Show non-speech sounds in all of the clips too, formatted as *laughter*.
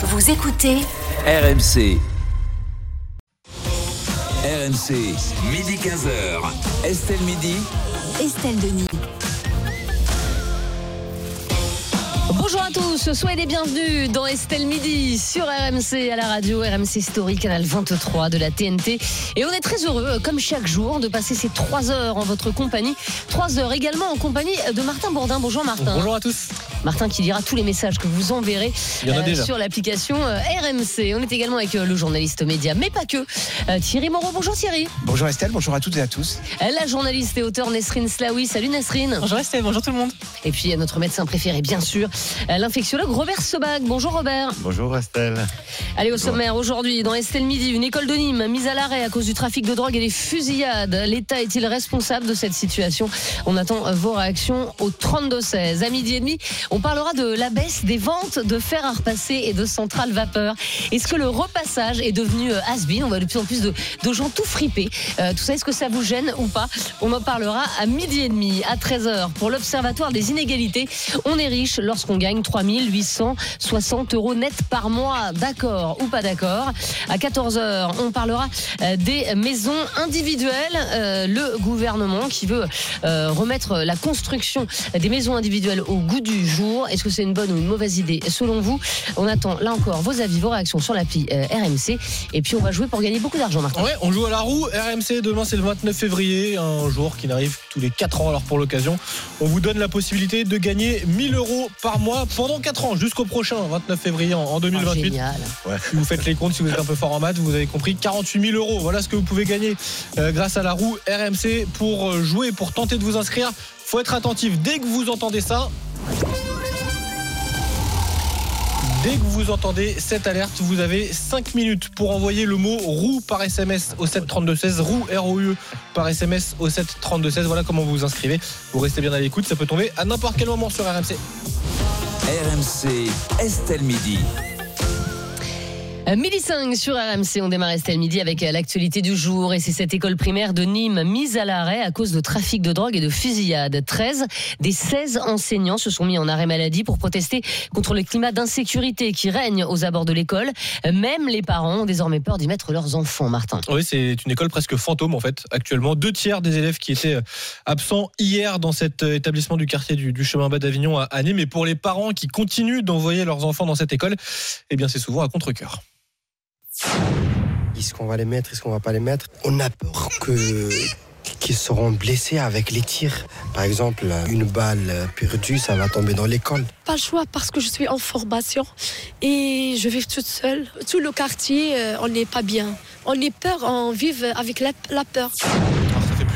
Vous écoutez RMC. RMC, midi 15h. Estelle Midi. Estelle Denis. Bonjour à tous, soyez les bienvenus dans Estelle Midi sur RMC à la radio, RMC Story, canal 23 de la TNT. Et on est très heureux, comme chaque jour, de passer ces trois heures en votre compagnie. Trois heures également en compagnie de Martin Bourdin. Bonjour Martin. Bonjour à tous. Martin qui lira tous les messages que vous enverrez en euh, sur l'application euh, RMC. On est également avec euh, le journaliste média, mais pas que, euh, Thierry Moreau. Bonjour Thierry. Bonjour Estelle, bonjour à toutes et à tous. Euh, La journaliste et auteur Nesrine Slaoui. Salut Nesrine. Bonjour Estelle, bonjour tout le monde. Et puis euh, notre médecin préféré, bien sûr, euh, l'infectiologue Robert Sebag. Bonjour Robert. Bonjour Estelle. Allez, au sommaire, aujourd'hui, dans Estelle Midi, une école de Nîmes mise à l'arrêt à cause du trafic de drogue et des fusillades. L'État est-il responsable de cette situation? On attend vos réactions au 32-16. À midi et demi, on parlera de la baisse des ventes de fer à repasser et de centrales vapeur. Est-ce que le repassage est devenu euh, has-been? On voit de plus en plus de, gens tout fripés. Euh, tout ça, est-ce que ça vous gêne ou pas? On en parlera à midi et demi, à 13h, pour l'Observatoire des inégalités. On est riche lorsqu'on gagne 3860 euros net par mois. D'accord ou pas d'accord? À 14h, on parlera euh, des maisons individuelles. Le gouvernement qui veut remettre la construction des maisons individuelles au goût du jour. Est-ce que c'est une bonne ou une mauvaise idée selon vous On attend là encore vos avis, vos réactions sur l'appli euh, RMC. Et puis on va jouer pour gagner beaucoup d'argent, Martin. Ouais, on joue à la roue. RMC, demain c'est le 29 février, un jour qui n'arrive tous les 4 ans. Alors pour l'occasion, on vous donne la possibilité de gagner 1000 euros par mois pendant 4 ans, jusqu'au prochain 29 février en, en Ah, 2028. génial. Si vous faites les comptes, si vous êtes un peu fort en maths, vous avez compris 48 000 euros. Voilà ce que vous pouvez gagner euh, grâce à la roue RMC pour euh, jouer, pour tenter de vous inscrire. Faut être attentif dès que vous entendez ça. Dès que vous entendez cette alerte, vous avez 5 minutes pour envoyer le mot roue par SMS au 73216, roue R-O-U par SMS au 73216. Voilà comment vous vous inscrivez. Vous restez bien à l'écoute, ça peut tomber à n'importe quel moment sur RMC. RMC, Estelle Midi. Euh, Midi 5 sur RMC, on démarre Estelle Midi avec euh, l'actualité du jour et c'est cette école primaire de Nîmes mise à l'arrêt à cause de trafic de drogue et de fusillades. 13 des 16 enseignants se sont mis en arrêt maladie pour protester contre le climat d'insécurité qui règne aux abords de l'école. Même les parents ont désormais peur d'y mettre leurs enfants, Martin. Oui, c'est une école presque fantôme en fait. Actuellement, deux tiers des élèves qui étaient euh, absents hier dans cet établissement du quartier du, chemin bas d'Avignon à, à Nîmes. Et pour les parents qui continuent d'envoyer leurs enfants dans cette école, eh bien c'est souvent à contre-cœur. Est-ce qu'on va les mettre, est-ce qu'on va pas les mettre? On a peur que qu'ils seront blessés avec les tirs. Par exemple, une balle perdue, ça va tomber dans l'école. Pas le choix parce que je suis en formation et je vis toute seule. Tout le quartier, euh, on n'est pas bien. On est peur, on vit avec la peur.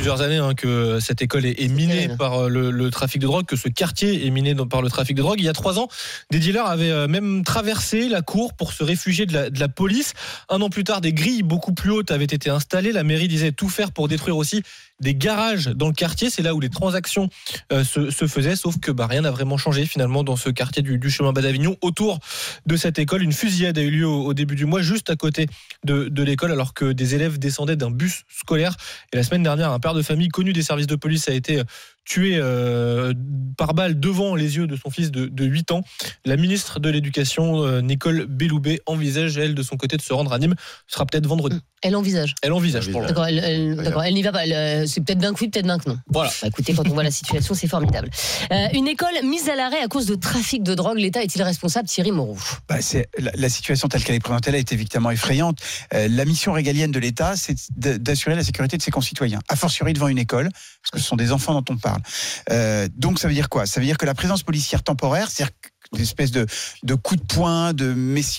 Plusieurs années hein, que cette école est, est minée par euh, le, le trafic de drogue, que ce quartier est miné par le trafic de drogue. Il y a trois ans, des dealers avaient euh, même traversé la cour pour se réfugier de la, de la police. Un an plus tard, des grilles beaucoup plus hautes avaient été installées. La mairie disait tout faire pour détruire aussi des garages dans le quartier. C'est là où les transactions euh, se, faisaient, sauf que bah, rien n'a vraiment changé finalement dans ce quartier du, chemin bas d'Avignon. Autour de cette école, une fusillade a eu lieu au, au début du mois, juste à côté de, de l'école, alors que des élèves descendaient d'un bus scolaire. Et la semaine dernière, un père de famille connu des services de police a été euh, tué euh, par balle devant les yeux de son fils de, de 8 ans. La ministre de l'Éducation, euh, Nicole Belloubet, envisage, elle, de son côté, de se rendre à Nîmes. Ce sera peut-être vendredi. Elle envisage. Elle envisage pour le D'accord, elle, elle- d'accord, elle n'y va pas. Elle, euh, C'est peut-être que oui, peut-être bien que non. Voilà. Bah, écoutez, quand on voit la situation, c'est formidable. Euh, une école mise à l'arrêt à cause de trafic de drogue. L'État est-il responsable Thierry Moreau? Bah, c'est la, la situation telle qu'elle est présentée là est évidemment effrayante. Euh, la mission régalienne de l'État, c'est d'assurer la sécurité de ses concitoyens, a fortiori devant une école, parce que ce sont des enfants dont on parle. Euh, donc ça veut dire quoi? Ça veut dire que la présence policière temporaire, c'est-à-dire que des espèces de, de coups de poing, de,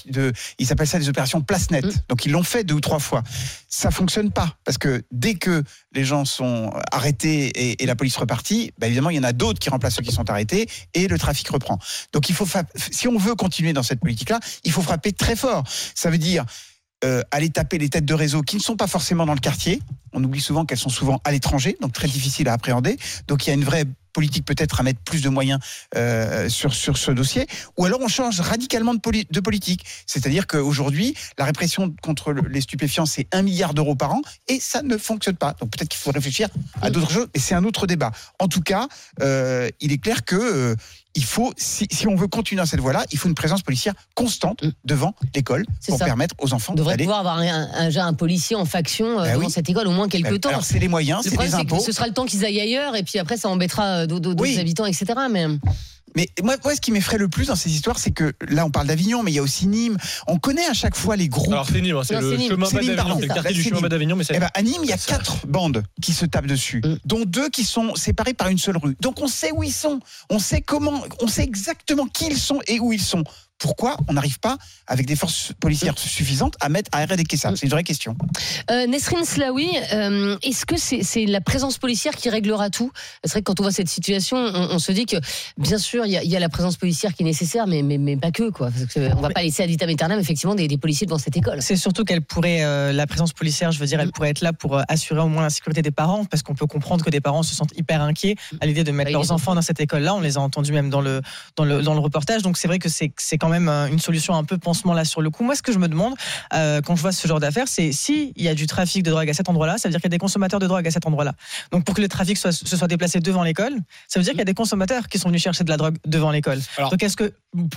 de ils appellent ça des opérations place nette. Mm. Donc ils l'ont fait deux ou trois fois. Ça fonctionne pas parce que dès que les gens sont arrêtés et, et la police repartit, bah évidemment il y en a d'autres qui remplacent ceux qui sont arrêtés et le trafic reprend. Donc il faut fa- si on veut continuer dans cette politique-là, il faut frapper très fort. Ça veut dire euh, aller taper les têtes de réseau qui ne sont pas forcément dans le quartier. On oublie souvent qu'elles sont souvent à l'étranger, donc très difficile à appréhender. Donc il y a une vraie politique peut-être à mettre plus de moyens euh, sur, sur ce dossier, ou alors on change radicalement de, poli- de politique. C'est-à-dire qu'aujourd'hui, la répression contre le- les stupéfiants, c'est un milliard d'euros par an, et ça ne fonctionne pas. Donc peut-être qu'il faut réfléchir à d'autres choses, et c'est un autre débat. En tout cas, euh, il est clair que il faut, si, si on veut continuer dans cette voie-là, il faut une présence policière constante Mm. devant l'école pour ça. permettre aux enfants d'aller. pouvoir avoir un, un, déjà un policier en faction euh, Bah dans oui. cette école au moins quelques temps. Alors c'est les moyens, Le c'est que impôts. ce sera le temps qu'ils aillent ailleurs et puis après ça embêtera euh, d'autres d'autres Oui. habitants, etc. Mais Mais moi, moi, ce qui m'effraie le plus dans ces histoires, c'est que là, on parle d'Avignon, mais il y a aussi Nîmes. On connaît à chaque fois les groupes. Alors c'est Nîmes, hein, c'est le c'est Nîmes. chemin C'est bas Nîmes, d'Avignon, c'est le C'est quartier du c'est chemin d'Avignon, mais c'est Eh ben, à Nîmes, il y a quatre bandes qui se tapent dessus, Mm. dont deux qui sont séparées par une seule rue. Donc on sait où ils sont, on sait comment, on sait exactement qui ils sont et où ils sont. Pourquoi on n'arrive pas, avec des forces policières suffisantes, à mettre à éradiquer ça C'est une vraie question. Euh, Nesrine Slaoui, euh, est-ce que c'est la présence policière qui réglera tout? C'est vrai que quand on voit cette situation, on, on se dit que bien sûr il y, a- il y a la présence policière qui est nécessaire, mais, mais, mais pas que quoi. Parce que on va pas laisser à vitam aeternam effectivement des, des policiers devant cette école. C'est surtout qu'elle pourrait, euh, la présence policière, je veux dire, elle pourrait être là pour euh, assurer au moins la sécurité des parents, parce qu'on peut comprendre que des parents se sentent hyper inquiets à l'idée de mettre Oui, leurs enfants dans cette école-là. On les a entendus même dans le, dans le, dans le reportage. Donc c'est vrai que c'est c'est quand même euh, une solution un peu pansement là sur le coup. Moi, ce que je me demande euh, quand je vois ce genre d'affaires, c'est si il y a du trafic de drogue à cet endroit-là, ça veut dire qu'il y a des consommateurs de drogue à cet endroit-là. Donc pour que le trafic soit, se soit déplacé devant l'école, ça veut dire qu'il y a des consommateurs qui sont venus chercher de la drogue devant l'école. Donc est-ce que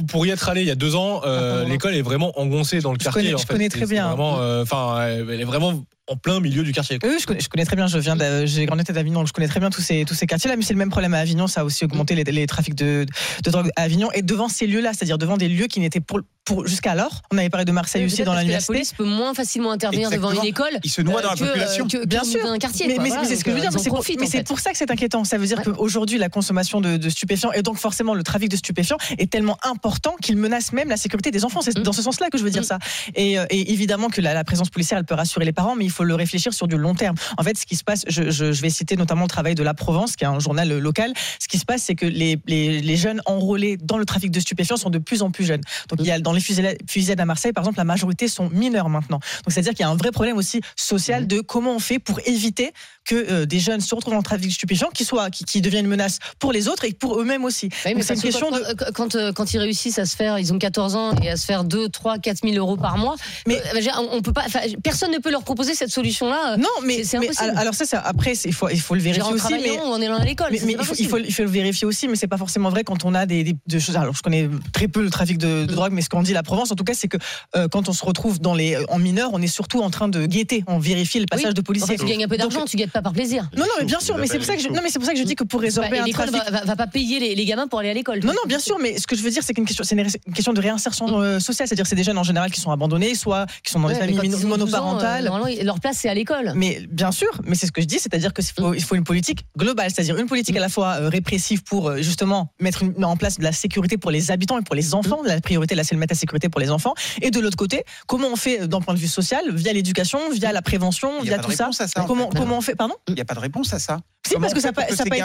Pour- y être allé il y a deux ans, euh, l'école est vraiment engoncée dans le Je quartier. connais- en je fait. connais très bien. Vraiment, enfin, elle est vraiment en plein milieu du quartier. quoi. Oui, je connais, je connais très bien. Je viens, j'ai grandi à Avignon, donc je connais très bien tous ces tous ces quartiers-là. Mais c'est le même problème à Avignon. Ça a aussi augmenté les, les trafics de, de drogue à Avignon et devant ces lieux-là, c'est-à-dire devant des lieux qui n'étaient pour, pour jusqu'alors. On avait parlé de Marseille aussi dans la l'université. police peut moins facilement intervenir devant une école. Ils se noient dans la que, euh, population. que- que Bien dans sûr. un quartier. Mais, Voilà, c'est ce que je veux dire. euh, Mais c'est pour, ça que c'est inquiétant. Ça veut dire Ouais. qu'aujourd'hui, la consommation de, de stupéfiants et donc forcément le trafic de stupéfiants est tellement important qu'il menace même la sécurité des enfants. C'est Mm. dans ce sens-là que je veux dire Mm. ça. Et, euh, et évidemment que la, la présence policière, elle peut rassurer les parents, mais il faut le réfléchir sur du long terme. En fait, ce qui se passe, je, je- je vais citer notamment le travail de La Provence, qui est un journal local. Ce qui se passe, c'est que les, les, les jeunes enrôlés dans le trafic de stupéfiants sont de plus en plus jeunes. Donc, il y a dans les fusillades fusillades à Marseille, par exemple, la majorité sont mineurs maintenant. Donc, c'est-à-dire qu'il y a un vrai problème aussi social de comment on fait pour éviter que euh, des jeunes se retrouvent dans le trafic de stupéfiants, qui soient, qui, qui deviennent une menace pour les autres et pour eux-mêmes aussi. Oui, mais Donc, c'est une que question quand, de. quand, quand, euh, quand ils réussissent à se faire, ils ont 14 ans et à se faire 2, 3, 4 000 euros par mois, Mais- on, on peut pas, personne ne peut leur proposer cette solution-là. Non, mais, c'est- mais impossible. alors ça, après, il faut, il faut le vérifier en aussi. Mais, en allant à l'école. Mais, mais il, faut, il, faut, il faut le vérifier aussi, mais c'est pas forcément vrai quand on a des, des- de choses. Alors, je connais très peu le trafic de, de Mm. drogue, mais ce qu'on dit la Provence, en tout cas, c'est que euh, quand on se retrouve dans les, en mineur, on est surtout en train de guetter, on vérifie le passage Oui. de En policiers. fait, tu gagnes un peu d'argent, tu gagnes pas par plaisir. Non, non, mais bien sûr, mais c'est pour ça que je, non, mais c'est pour ça que je dis que pour Bah, résorber un l'école trafic. va, va, va pas payer les, les gamins pour aller à l'école. Non, non, bien sûr, mais ce que je veux dire, c'est qu'une question, c'est une question de réinsertion euh, sociale, c'est-à-dire c'est des jeunes en général qui sont abandonnés, soit qui sont dans des familles quand ils ont 12 ans, euh, monoparentales. normalement, leur place, c'est à l'école. Mais bien sûr, mais c'est ce que je dis, c'est-à-dire qu'il faut, il faut une politique globale, c'est-à-dire une politique à la fois euh, répressive pour euh, justement mettre une- en place de la sécurité pour les habitants et pour les enfants. La priorité, là, c'est de mettre la sécurité pour les enfants. Et de l'autre côté, comment on fait d'un point de vue social, via l'éducation, via la prévention, via tout ça. ça. en Comment, fait. comment on fait Pardon Il n'y a pas de réponse à ça. Si, Comment parce que ça n'a pas, ça été.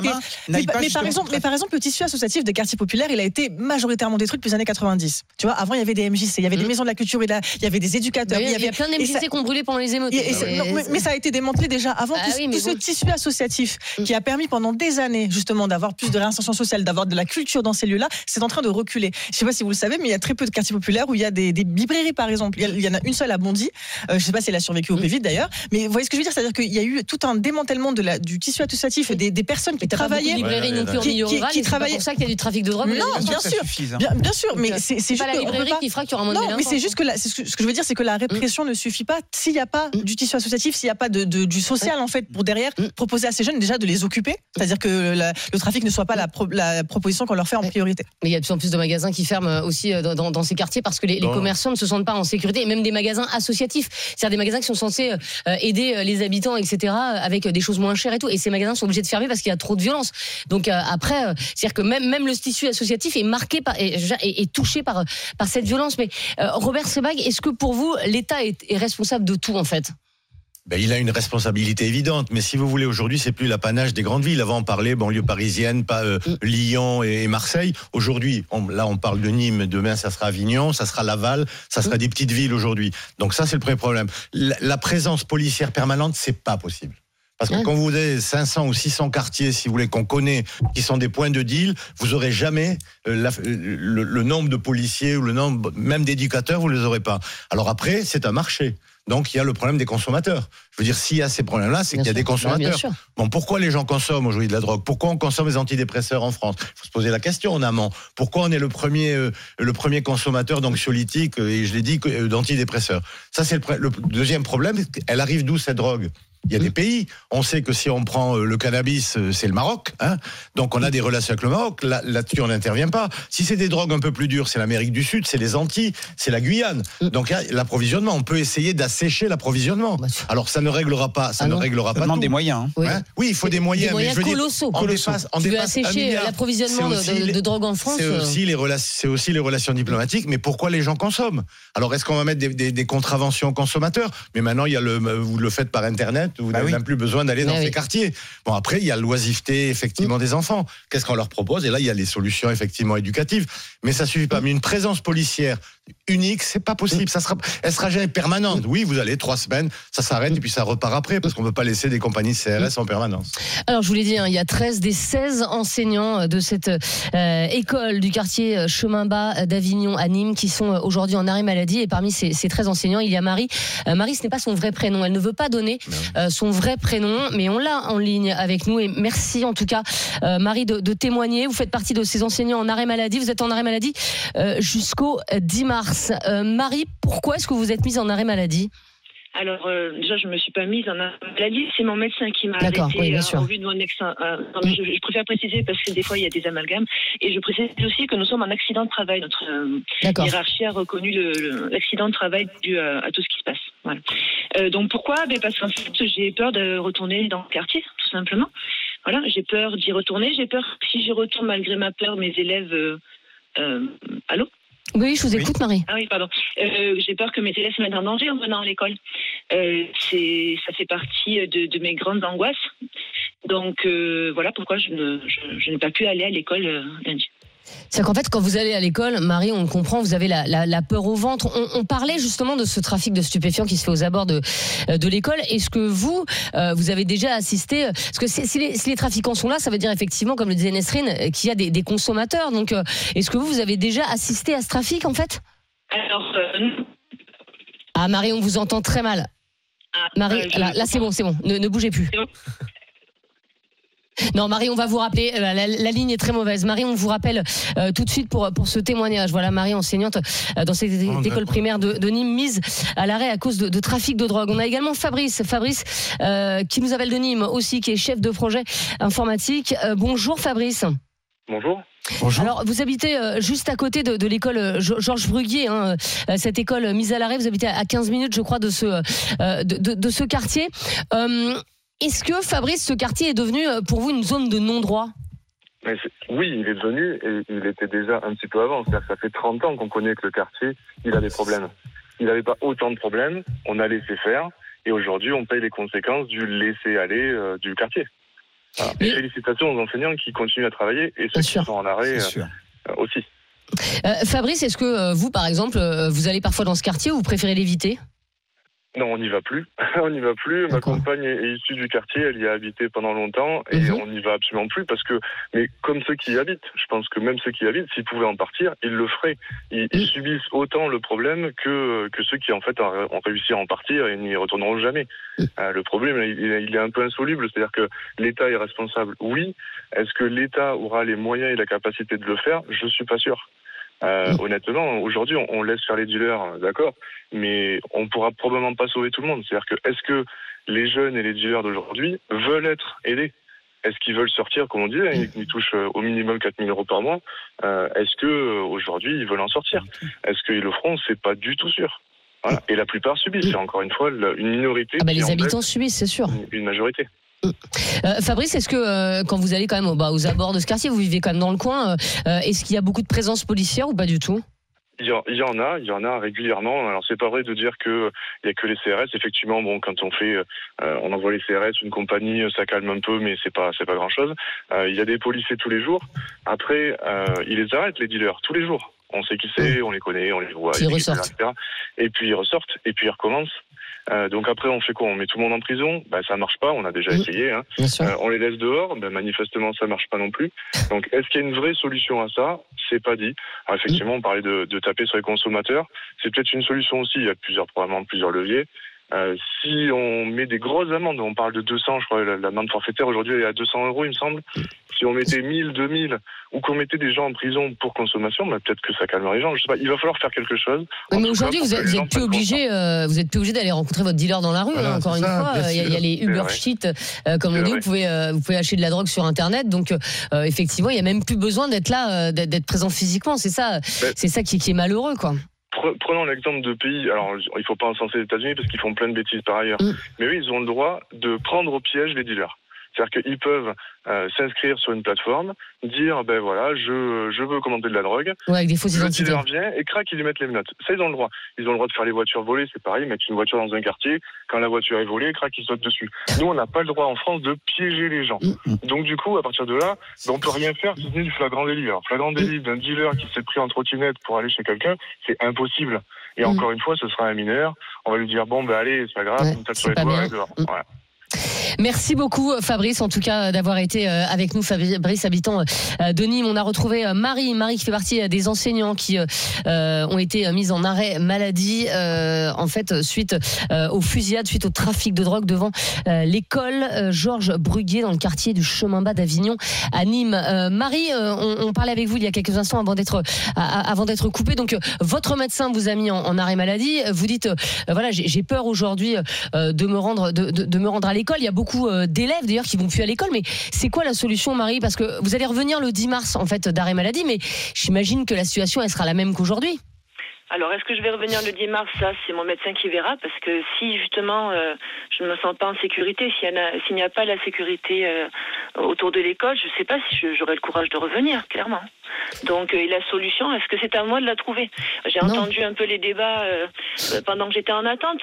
Mais, pas par exemple, se mais par exemple, le tissu associatif des quartiers populaires, il a été majoritairement détruit depuis les années 90. Tu vois, avant, il y avait des MJC, il y avait des Mhm. maisons de la culture, et de la- il y avait des éducateurs, Bah, il y il y avait a plein de MJC qui ont brûlé pendant les émeutes. mais, mais ça a été démantelé déjà avant Ah tout, oui, tout mais ce tissu associatif Mm. qui a permis pendant des années justement d'avoir plus de réinsertion sociale, d'avoir de la culture dans ces lieux-là, c'est en train de reculer. Je sais pas si vous le savez, mais il y a très peu de quartiers populaires où il y a des, des librairies par exemple. Il y, en a une seule à Bondy. Euh, je sais pas si elle a survécu au Mm. Covid d'ailleurs, mais vous voyez ce que je veux dire, c'est-à-dire qu'il y a eu tout un démantèlement de la, du tissu associatif et des, des personnes qui travaillaient. librairies non plus en Qui- milieu qui- rural. C'est pour ça qu'il y a du trafic de drogue. Non, bien sûr. suffise, hein. Bien, bien sûr, mais c'est juste pas la librairie pas- qui fera qu'il y aura moins de non, mais c'est juste que ce que ce que je veux dire, c'est que la répression ne suffit pas s'il n'y a pas Mm. du tissu associatif, s'il n'y a pas de, de- du social en fait pour derrière Mm. proposer à ces jeunes déjà de les occuper, c'est-à-dire que la- le trafic ne soit pas la, pro- la proposition qu'on leur fait en priorité. Mais il y a de plus en plus de magasins qui ferment euh, aussi euh, dans, dans- dans ces quartiers parce que les, commerçants ne se sentent pas en sécurité, et même des magasins associatifs. C'est-à-dire des magasins qui sont censés euh, aider les habitants, etc., avec euh, des choses moins chères et tout. Et ces magasins sont obligés de fermer parce qu'il y a trop de violence. Donc euh, après, euh, c'est-à-dire que même, même le tissu associatif est marqué par, est touché par, par cette violence. Mais euh, Robert Sebag, est-ce que pour vous, l'État est, est responsable de tout en fait? Ben, il a une responsabilité évidente, mais si vous voulez, aujourd'hui, c'est plus l'apanage des grandes villes. Avant, on parlait banlieue parisienne, pas euh, Mm. Lyon et, et Marseille. Aujourd'hui, on- là, on parle de Nîmes. Demain, ça sera Avignon, ça sera Laval, ça Mm. sera des petites villes aujourd'hui. Donc ça, c'est le premier problème. La, la présence policière permanente, c'est pas possible. Parce que quand vous avez 500 ou 600 quartiers, si vous voulez, qu'on connaît, qui sont des points de deal, vous aurez jamais euh, la- le, le nombre de policiers ou le nombre même d'éducateurs, vous les aurez pas. Alors après, c'est un marché. Donc il y a le problème des consommateurs. Je veux dire, s'il y a ces problèmes-là, c'est Bien qu'il y a sûr. des consommateurs. bien sûr. Bon, pourquoi les gens consomment aujourd'hui de la drogue? Pourquoi on consomme les antidépresseurs en France? Il faut se poser la question en amont. Pourquoi on est le premier, euh, le premier consommateur d'anxiolytiques euh, et je l'ai dit euh, d'antidépresseurs? Ça, c'est le deuxième problème. Elle arrive d'où cette drogue? Il y a des pays. On sait que si on prend euh, le cannabis, euh, c'est le Maroc. Hein Donc on a des relations avec le Maroc. Là- Là-dessus, on n'intervient pas. Si c'est des drogues un peu plus dures, c'est l'Amérique du Sud, c'est les Antilles, c'est la Guyane. Donc là, l'approvisionnement, on peut essayer d'assécher l'approvisionnement. Bah, Alors ça ne réglera pas, ça Ah ne réglera pas demande tout. des moyens. hein. Oui. Hein oui, il faut des moyens. Des mais je veux dire, colossaux. on dépasse, on Tu veux dépasse assécher l'approvisionnement de, drogue en France C'est euh, aussi, les rela- c'est aussi les relations diplomatiques, mais pourquoi les gens consomment? Alors, est-ce qu'on va mettre des, des- des contraventions aux consommateurs? Mais maintenant, il y a le, vous le faites par Internet, vous Bah n'avez oui. même plus besoin d'aller dans ces oui. quartiers. Bon, après, il y a l'oisiveté, effectivement, des enfants. Qu'est-ce qu'on leur propose? Et là, il y a les solutions, effectivement, éducatives. Mais ça suffit pas. Mais une présence policière unique, c'est pas possible. Ça sera, elle sera jamais permanente. Oui, vous allez trois semaines, ça s'arrête et puis ça repart après, parce qu'on peut pas laisser des compagnies CRS en permanence. Alors, je vous l'ai dit, hein, il y a 13 des 16 enseignants de cette euh, école du quartier euh, Chemin Bas d'Avignon à Nîmes qui sont euh, aujourd'hui en arrêt maladie. Et parmi ces, ces 13 enseignants, il y a Marie. Euh, Marie, ce n'est pas son vrai prénom. Elle ne veut pas donner euh, son vrai prénom, mais on l'a en ligne avec nous. Et merci en tout cas, euh, Marie, de, de témoigner. Vous faites partie de ces enseignants en arrêt maladie. Vous êtes en arrêt maladie euh, jusqu'au 10 mars. Euh, Marie, pourquoi est-ce que vous êtes mise en arrêt maladie Alors euh, déjà, je me suis pas mise en arrêt maladie. C'est mon médecin qui m'a D'accord, arrêté oui, bien euh, sûr. au vu de mon ex. euh, mais je, je préfère préciser parce que des fois il y a des amalgames. Et je précise aussi que nous sommes en accident de travail. Notre hiérarchie a reconnu l'accident de travail dû à, à tout ce qui se passe. Voilà. Donc pourquoi? Ben Parce qu'en fait, j'ai peur de retourner dans le quartier, tout simplement. Voilà, j'ai peur d'y retourner. J'ai peur que si j'y retourne malgré ma peur, mes élèves. Allô Oui, je vous Oui. écoute, Marie. ah oui, pardon. Euh, j'ai peur que mes élèves se mettent en danger en venant à l'école. Euh, c'est, ça fait partie de, de mes grandes angoisses. Donc euh, voilà pourquoi je, ne, je, je n'ai pas pu aller à l'école euh, lundi. C'est qu'en fait, quand vous allez à l'école, Marie, on le comprend, vous avez la, la- la peur au ventre. On, on parlait justement de ce trafic de stupéfiants qui se fait aux abords de, euh, de l'école. Est-ce que vous, euh, vous avez déjà assisté euh, Parce que si, les, si les trafiquants sont là, ça veut dire effectivement, comme le disait Nesrine, euh, qu'il y a des, des consommateurs. Donc, euh, est-ce que vous, vous avez déjà assisté à ce trafic, en fait? Alors, euh, Ah, Marie, on vous entend très mal. ah, Marie, là, c'est bon, c'est bon. Ne, ne bougez plus. Non, Marie, on va vous rappeler. euh, La, la- la ligne est très mauvaise. Marie, on vous rappelle euh, tout de suite pour, pour ce témoignage. Voilà, Marie, enseignante euh, dans cette Oh, école primaire de, de Nîmes, mise à l'arrêt à cause de, de trafic de drogue. On a également Fabrice, Fabrice euh, qui nous appelle de Nîmes aussi, qui est chef de projet informatique. Euh, bonjour, Fabrice. Bonjour. Bonjour. Alors, vous habitez juste à côté de, de l'école Georges Bruguier, hein, cette école mise à l'arrêt. Vous habitez à 15 minutes, je crois, de ce, de, de- de ce quartier. Euh, Est-ce que, Fabrice, ce quartier est devenu euh, pour vous une zone de non-droit? Mais oui, il est devenu, et il était déjà un petit peu avant. C'est-à-dire que ça fait 30 ans qu'on connaît que le quartier, il a des problèmes. Il n'avait pas autant de problèmes, on a laissé faire, et aujourd'hui, on paye les conséquences du laisser-aller euh, du quartier. Voilà. Mais- Et félicitations aux enseignants qui continuent à travailler, et ceux Bien qui sûr. sont en arrêt euh, euh, aussi. Euh, Fabrice, est-ce que euh, vous, par exemple, euh, vous allez parfois dans ce quartier ou vous préférez l'éviter? Non, on n'y va plus. *laughs* on n'y va plus. Ma compagne est issue du quartier, elle y a habité pendant longtemps et Mhm. on n'y va absolument plus parce que, mais comme ceux qui y habitent, je pense que même ceux qui y habitent, s'ils pouvaient en partir, ils le feraient. Ils, ils subissent autant le problème que, que ceux qui en fait ont réussi à en partir et n'y retourneront jamais. Euh, le problème, il, est- il est un peu insoluble, c'est-à-dire que l'État est responsable. Oui. Est-ce que l'État aura les moyens et la capacité de le faire? Je suis pas sûr. Euh, honnêtement, aujourd'hui, on, on laisse faire les dealers, d'accord, mais on pourra probablement pas sauver tout le monde. C'est-à-dire que est-ce que les jeunes et les dealers d'aujourd'hui veulent être aidés? Est-ce qu'ils veulent sortir, comme on dit, ils, ils touchent euh, au minimum 4 000 euros par mois Euh, Est-ce que euh, aujourd'hui ils veulent en sortir? Est-ce qu'ils le feront? C'est pas du tout sûr. Voilà. Et la plupart subissent. C'est encore une fois une minorité ah bah, Les habitants subissent, c'est sûr. une majorité. Euh, Fabrice, est-ce que euh, quand vous allez quand même bah, aux abords de ce quartier, vous vivez quand même dans le coin, euh, est-ce qu'il y a beaucoup de présence policière ou pas du tout? Il y, en, a, il y en a régulièrement. Alors c'est pas vrai de dire que il y a que les CRS. Effectivement, bon, quand on fait, euh, on envoie les CRS, une compagnie, ça calme un peu, mais c'est pas, c'est pas grand chose. il y a des policiers tous les jours. Après, euh, ils les arrêtent les dealers tous les jours. On sait qui c'est, on les connaît, on les voit, ils etc. Et puis ils ressortent, et puis ils recommencent. Euh, donc après, on fait quoi? On met tout le monde en prison? Bah, Ça marche pas, on a déjà essayé. Hein. Euh, on les laisse dehors, bah, manifestement, ça marche pas non plus. Donc est-ce qu'il y a une vraie solution à ça? C'est pas dit. Alors, effectivement, on parlait de, de taper sur les consommateurs. C'est peut-être une solution aussi. Il y a plusieurs, probablement plusieurs leviers. Euh, si on met des grosses amendes, on parle de 200, je crois, la- l'amende forfaitaire aujourd'hui est à 200 euros, il me semble. Si on mettait 1000, 2000, ou qu'on mettait des gens en prison pour consommation, bah, peut-être que ça calmerait les gens. Je sais pas, il va falloir faire quelque chose. Oui, mais aujourd'hui, vous pour êtes, que les vous gens êtes plus obligé, euh, vous êtes plus obligé d'aller rencontrer votre dealer dans la rue. Voilà, hein, encore une ça, fois, bien il y, a- il y a les Uber euh, comme on dit. Vous pouvez, euh, vous pouvez acheter de la drogue sur Internet. Donc, euh, effectivement, il y a même plus besoin d'être là, euh, d'être d'être présent physiquement. C'est ça, c'est ça qui, qui est malheureux, quoi. Pre- Prenons l'exemple de pays, alors il faut pas encenser les États-Unis parce qu'ils font plein de bêtises par ailleurs, Mm. mais eux ils ont le droit de prendre au piège les dealers. C'est-à-dire qu'ils peuvent euh, s'inscrire sur une plateforme, dire ben voilà, je, je veux commander de la drogue, Ouais, avec des fausses identités. vient et crac, ils lui mettent les menottes. Ça, ils ont le droit. Ils ont le droit de faire les voitures volées, c'est pareil, mettre une voiture dans un quartier, quand la voiture est volée, crac, ils sautent dessus. Nous, on n'a pas le droit en France de piéger les gens. Donc, du coup, à partir de là, ben, on peut rien faire si ce n'est du flagrant délit. Alors, flagrant délit d'un dealer qui s'est pris en trottinette pour aller chez quelqu'un, c'est impossible. Et Mm. encore une fois, ce sera un mineur. On va lui dire, bon, ben allez, c'est pas grave, Ouais, on tape sur les doigts et dehors. Mm. Voilà. Merci beaucoup Fabrice, en tout cas d'avoir été euh, avec nous, Fabrice habitant euh, de Nîmes. On a retrouvé euh, Marie, Marie qui fait partie euh, des enseignants qui euh, euh, ont été euh, mis en arrêt maladie, euh, en fait suite euh, aux fusillades, suite au trafic de drogue devant euh, l'école euh, Georges Bruguier dans le quartier du Chemin Bas d'Avignon à Nîmes. Euh, Marie, euh, on, parlait avec vous il y a quelques instants avant d'être avant d'être coupé. Donc euh, votre médecin vous a mis en, arrêt maladie. Vous dites euh, voilà j'ai peur aujourd'hui euh, de me rendre de- de me rendre à l'école. Il y a beaucoup euh, d'élèves d'ailleurs qui vont plus à l'école. Mais c'est quoi la solution, Marie? Parce que vous allez revenir le 10 mars en fait d'arrêt maladie, mais j'imagine que la situation elle sera la même qu'aujourd'hui. Alors, est-ce que je vais revenir le 10 mars? Ça, c'est mon médecin qui verra, parce que si justement euh, je ne me sens pas en sécurité, s'il a- n'y a, pas la sécurité euh, autour de l'école, je ne sais pas si j'aurai le courage de revenir, clairement. Donc, euh, et la solution, est-ce que c'est à moi de la trouver? J'ai entendu un peu les débats pendant que j'étais en attente.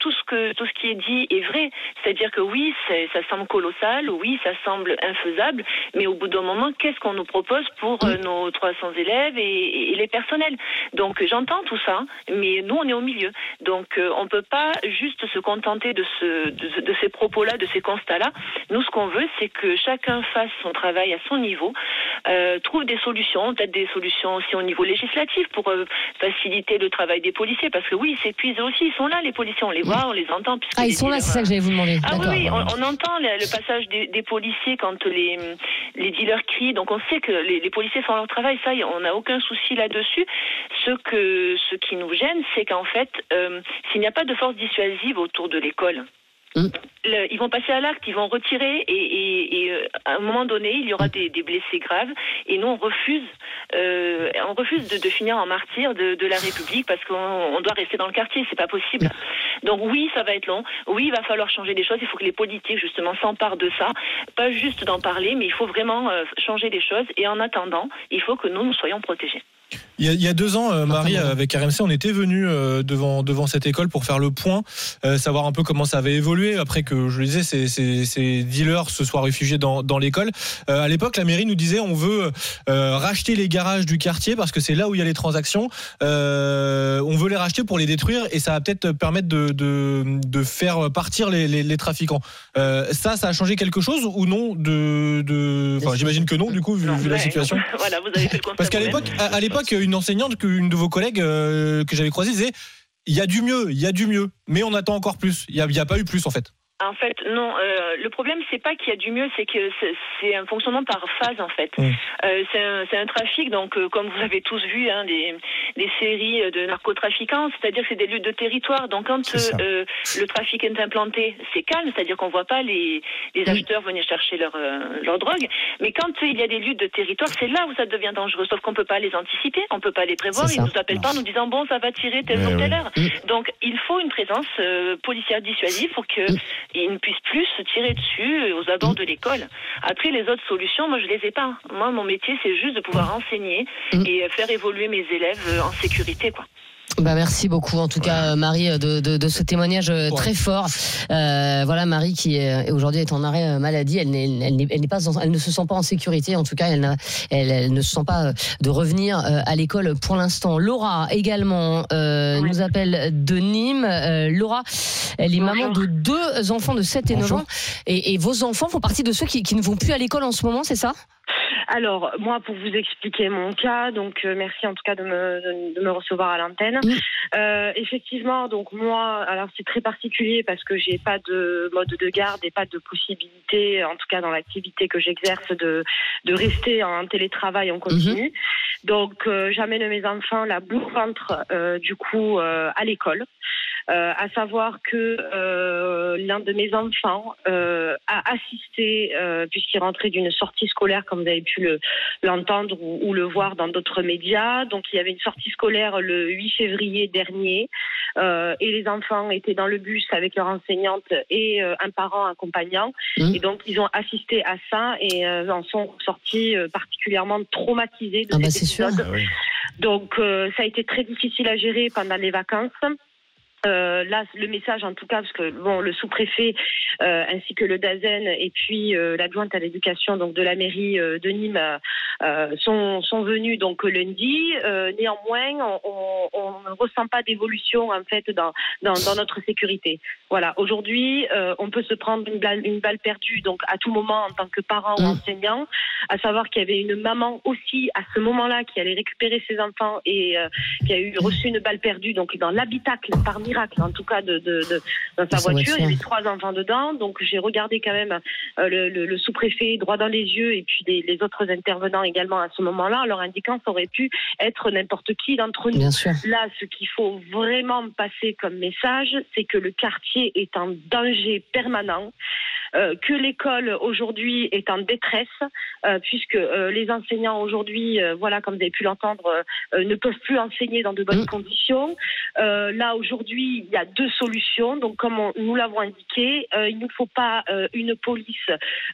Tout ce que tout ce qui est dit est vrai, c'est-à-dire que oui, ça semble colossal, oui, ça semble infaisable, mais au bout d'un moment, qu'est-ce qu'on nous propose pour nos 300 élèves et, et les personnels? Donc j'entends tout ça, mais nous on est au milieu. Donc euh, on peut pas juste se contenter de ce de, ce- de ces propos-là, de ces constats-là. Nous ce qu'on veut, c'est que chacun fasse son travail à son niveau, euh, trouve des solutions, peut-être des solutions aussi au niveau législatif pour euh, faciliter le travail des policiers, parce que oui, ils s'épuisent aussi, ils sont là les policiers, on les voit, on les entend. Ah, ils sont là, c'est ça que j'allais vous demander. ah oui, on, on entend le, le passage des, des policiers quand les, les dealers crient. Donc on sait que les, les policiers font leur travail. Ça, on n'a aucun souci là-dessus. Ce que ce qui nous gêne, c'est qu'en fait, euh, s'il n'y a pas de force dissuasive autour de l'école. Mm. le- ils vont passer à l'acte, ils vont retirer et, et- et, euh, à un moment donné, il y aura des, des blessés graves et nous on refuse, euh, on refuse de, de finir en martyr de, de la République parce qu'on on doit rester dans le quartier, c'est pas possible. Donc oui, ça va être long. Oui, il va falloir changer des choses. Il faut que les politiques justement s'emparent de ça, pas juste d'en parler, mais il faut vraiment euh, changer des choses. Et en attendant, il faut que nous nous soyons protégés. Il y, a, il y a deux ans, euh, Marie, avec RMC, on était venu euh, devant devant cette école pour faire le point, euh, savoir un peu comment ça avait évolué après que je le disais, ces, ces, ces dealers se soient réfugiés dans, dans l'école. Euh, à l'époque, la mairie nous disait on veut euh, racheter les garages du quartier parce que c'est là où il y a les transactions. Euh, on veut les racheter pour les détruire et ça va peut-être permettre de, de, de faire partir les, les, les trafiquants. Euh, ça, ça a changé quelque chose ou non de, de... Enfin, j'imagine que non, du coup, vu, vu la situation. *laughs* voilà, vous avez fait le constat. Parce qu'à l'époque, à, l'époque, une enseignante, que- une de vos collègues euh, que j'avais croisée disait il y a du mieux, il y a du mieux, mais on attend encore plus. Il n'y a pas eu plus en fait. En fait, non. euh, le problème, c'est pas qu'il y a du mieux, c'est que c'est- un fonctionnement par phase, en fait. Mm. Euh, c'est un, un trafic, donc euh, comme vous avez tous vu, hein, des, des séries de narcotrafiquants, c'est-à-dire que c'est des luttes de territoire. Donc quand euh, le trafic est implanté, c'est calme, c'est-à-dire qu'on voit pas les, les acheteurs venir chercher leur, euh, leur drogue. Mais quand il y a des luttes de territoire, c'est là où ça devient dangereux. Sauf qu'on peut pas les anticiper, on peut pas les prévoir. Ils nous appellent pas en nous disant bon, ça va tirer telle Ouais, ou telle heure. Donc il faut une présence euh, policière dissuasive pour que ils ne puissent plus se tirer dessus euh, aux abords de l'école. Après, les autres solutions, moi, je les ai pas. Moi, mon métier, c'est juste de pouvoir enseigner Mm. et euh, faire évoluer mes élèves euh, en sécurité, quoi. Bah merci beaucoup en tout cas Marie de, de, de ce témoignage euh, très fort. Euh, voilà Marie qui est, aujourd'hui est en arrêt euh, maladie. Elle, n'est, elle, n'est, elle, pas elle ne se sent pas en sécurité. En tout cas, elle, n'a- elle, elle ne se sent pas euh, de revenir euh, à l'école pour l'instant. Laura également euh, nous appelle de Nîmes. Euh, Laura, elle est maman de deux enfants de 7 et 9 ans. Et, et vos enfants font partie de ceux qui, qui ne vont plus à l'école en ce moment, c'est ça? Alors, moi, pour vous expliquer mon cas, donc euh, merci en tout cas de me, de, de me recevoir à l'antenne. Euh, effectivement, donc moi, alors c'est très particulier parce que j'ai pas de mode de garde et pas de possibilité, en tout cas dans l'activité que j'exerce, de, de rester en télétravail en continu. Donc, euh, j'amène mes enfants la boule ventre, euh, du coup, euh, à l'école. Euh, à savoir que euh, l'un de mes enfants euh, a assisté, euh, puisqu'il rentrait d'une sortie scolaire, comme vous avez pu le- l'entendre ou, ou le voir dans d'autres médias. Donc il y avait une sortie scolaire le 8 février dernier, euh, et les enfants étaient dans le bus avec leur enseignante et euh, un parent accompagnant. Mmh. Et donc ils ont assisté à ça et euh, en sont sortis euh, particulièrement traumatisés de Ah bah, cet c'est sûr. épisode. Donc euh, ça a été très difficile à gérer pendant les vacances. Euh, là, le message en tout cas, parce que bon, le sous-préfet euh, ainsi que le DAZEN et puis euh, l'adjointe à l'éducation donc de la mairie euh, de Nîmes euh, sont, sont venus donc lundi. Euh, néanmoins, on, on- on ne ressent pas d'évolution en fait dans, dans, dans notre sécurité. Voilà. Aujourd'hui, euh, on peut se prendre une balle, une balle perdue donc à tout moment en tant que parent ou enseignant. À savoir qu'il y avait une maman aussi à ce moment-là qui allait récupérer ses enfants et euh, qui a eu reçu une balle perdue donc dans l'habitacle par miracle en tout cas de, de, de- dans sa voiture. Il y avait trois enfants dedans donc j'ai regardé quand même euh, le, le- le sous-préfet droit dans les yeux et puis les, les autres intervenants également à ce moment-là en leur indiquant que ça aurait pu être n'importe qui d'entre nous. Bien sûr. Là, ce qu'il faut vraiment passer comme message, c'est que le quartier est en danger permanent. Euh, que l'école aujourd'hui est en détresse euh, puisque euh, les enseignants aujourd'hui, euh, voilà, comme vous avez pu l'entendre, ne peuvent plus enseigner dans de bonnes conditions. Euh, là aujourd'hui, il y a deux solutions. Donc, comme on- nous l'avons indiqué, euh, il ne faut pas euh, une police,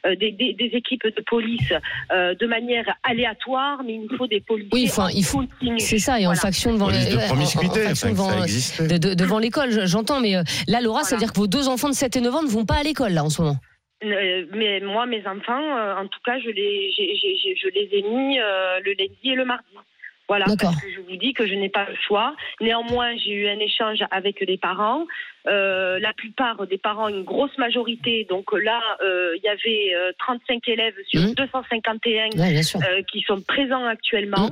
euh, des, des- des équipes de police euh, de manière aléatoire, mais il nous faut des policiers. Oui, enfin, en il faut. C'est ça, et en Voilà. faction devant Police les- de devant, devant l'école, je- j'entends. Mais euh, là, Laura, ça veut dire que vos deux enfants de 7 et 9 ans ne vont pas à l'école là en ce moment. Euh, mais moi, mes enfants, euh, en tout cas, je les, j'ai- j'ai- je les ai mis euh, le lundi et le mardi. Voilà, D'accord. parce que je vous dis que je n'ai pas le choix. Néanmoins, j'ai eu un échange avec les parents. Euh, la plupart des parents, une grosse majorité, donc là, euh, il y avait euh, 35 élèves sur 251 Mmh. Ouais, bien sûr. Mmh. euh, qui sont présents actuellement.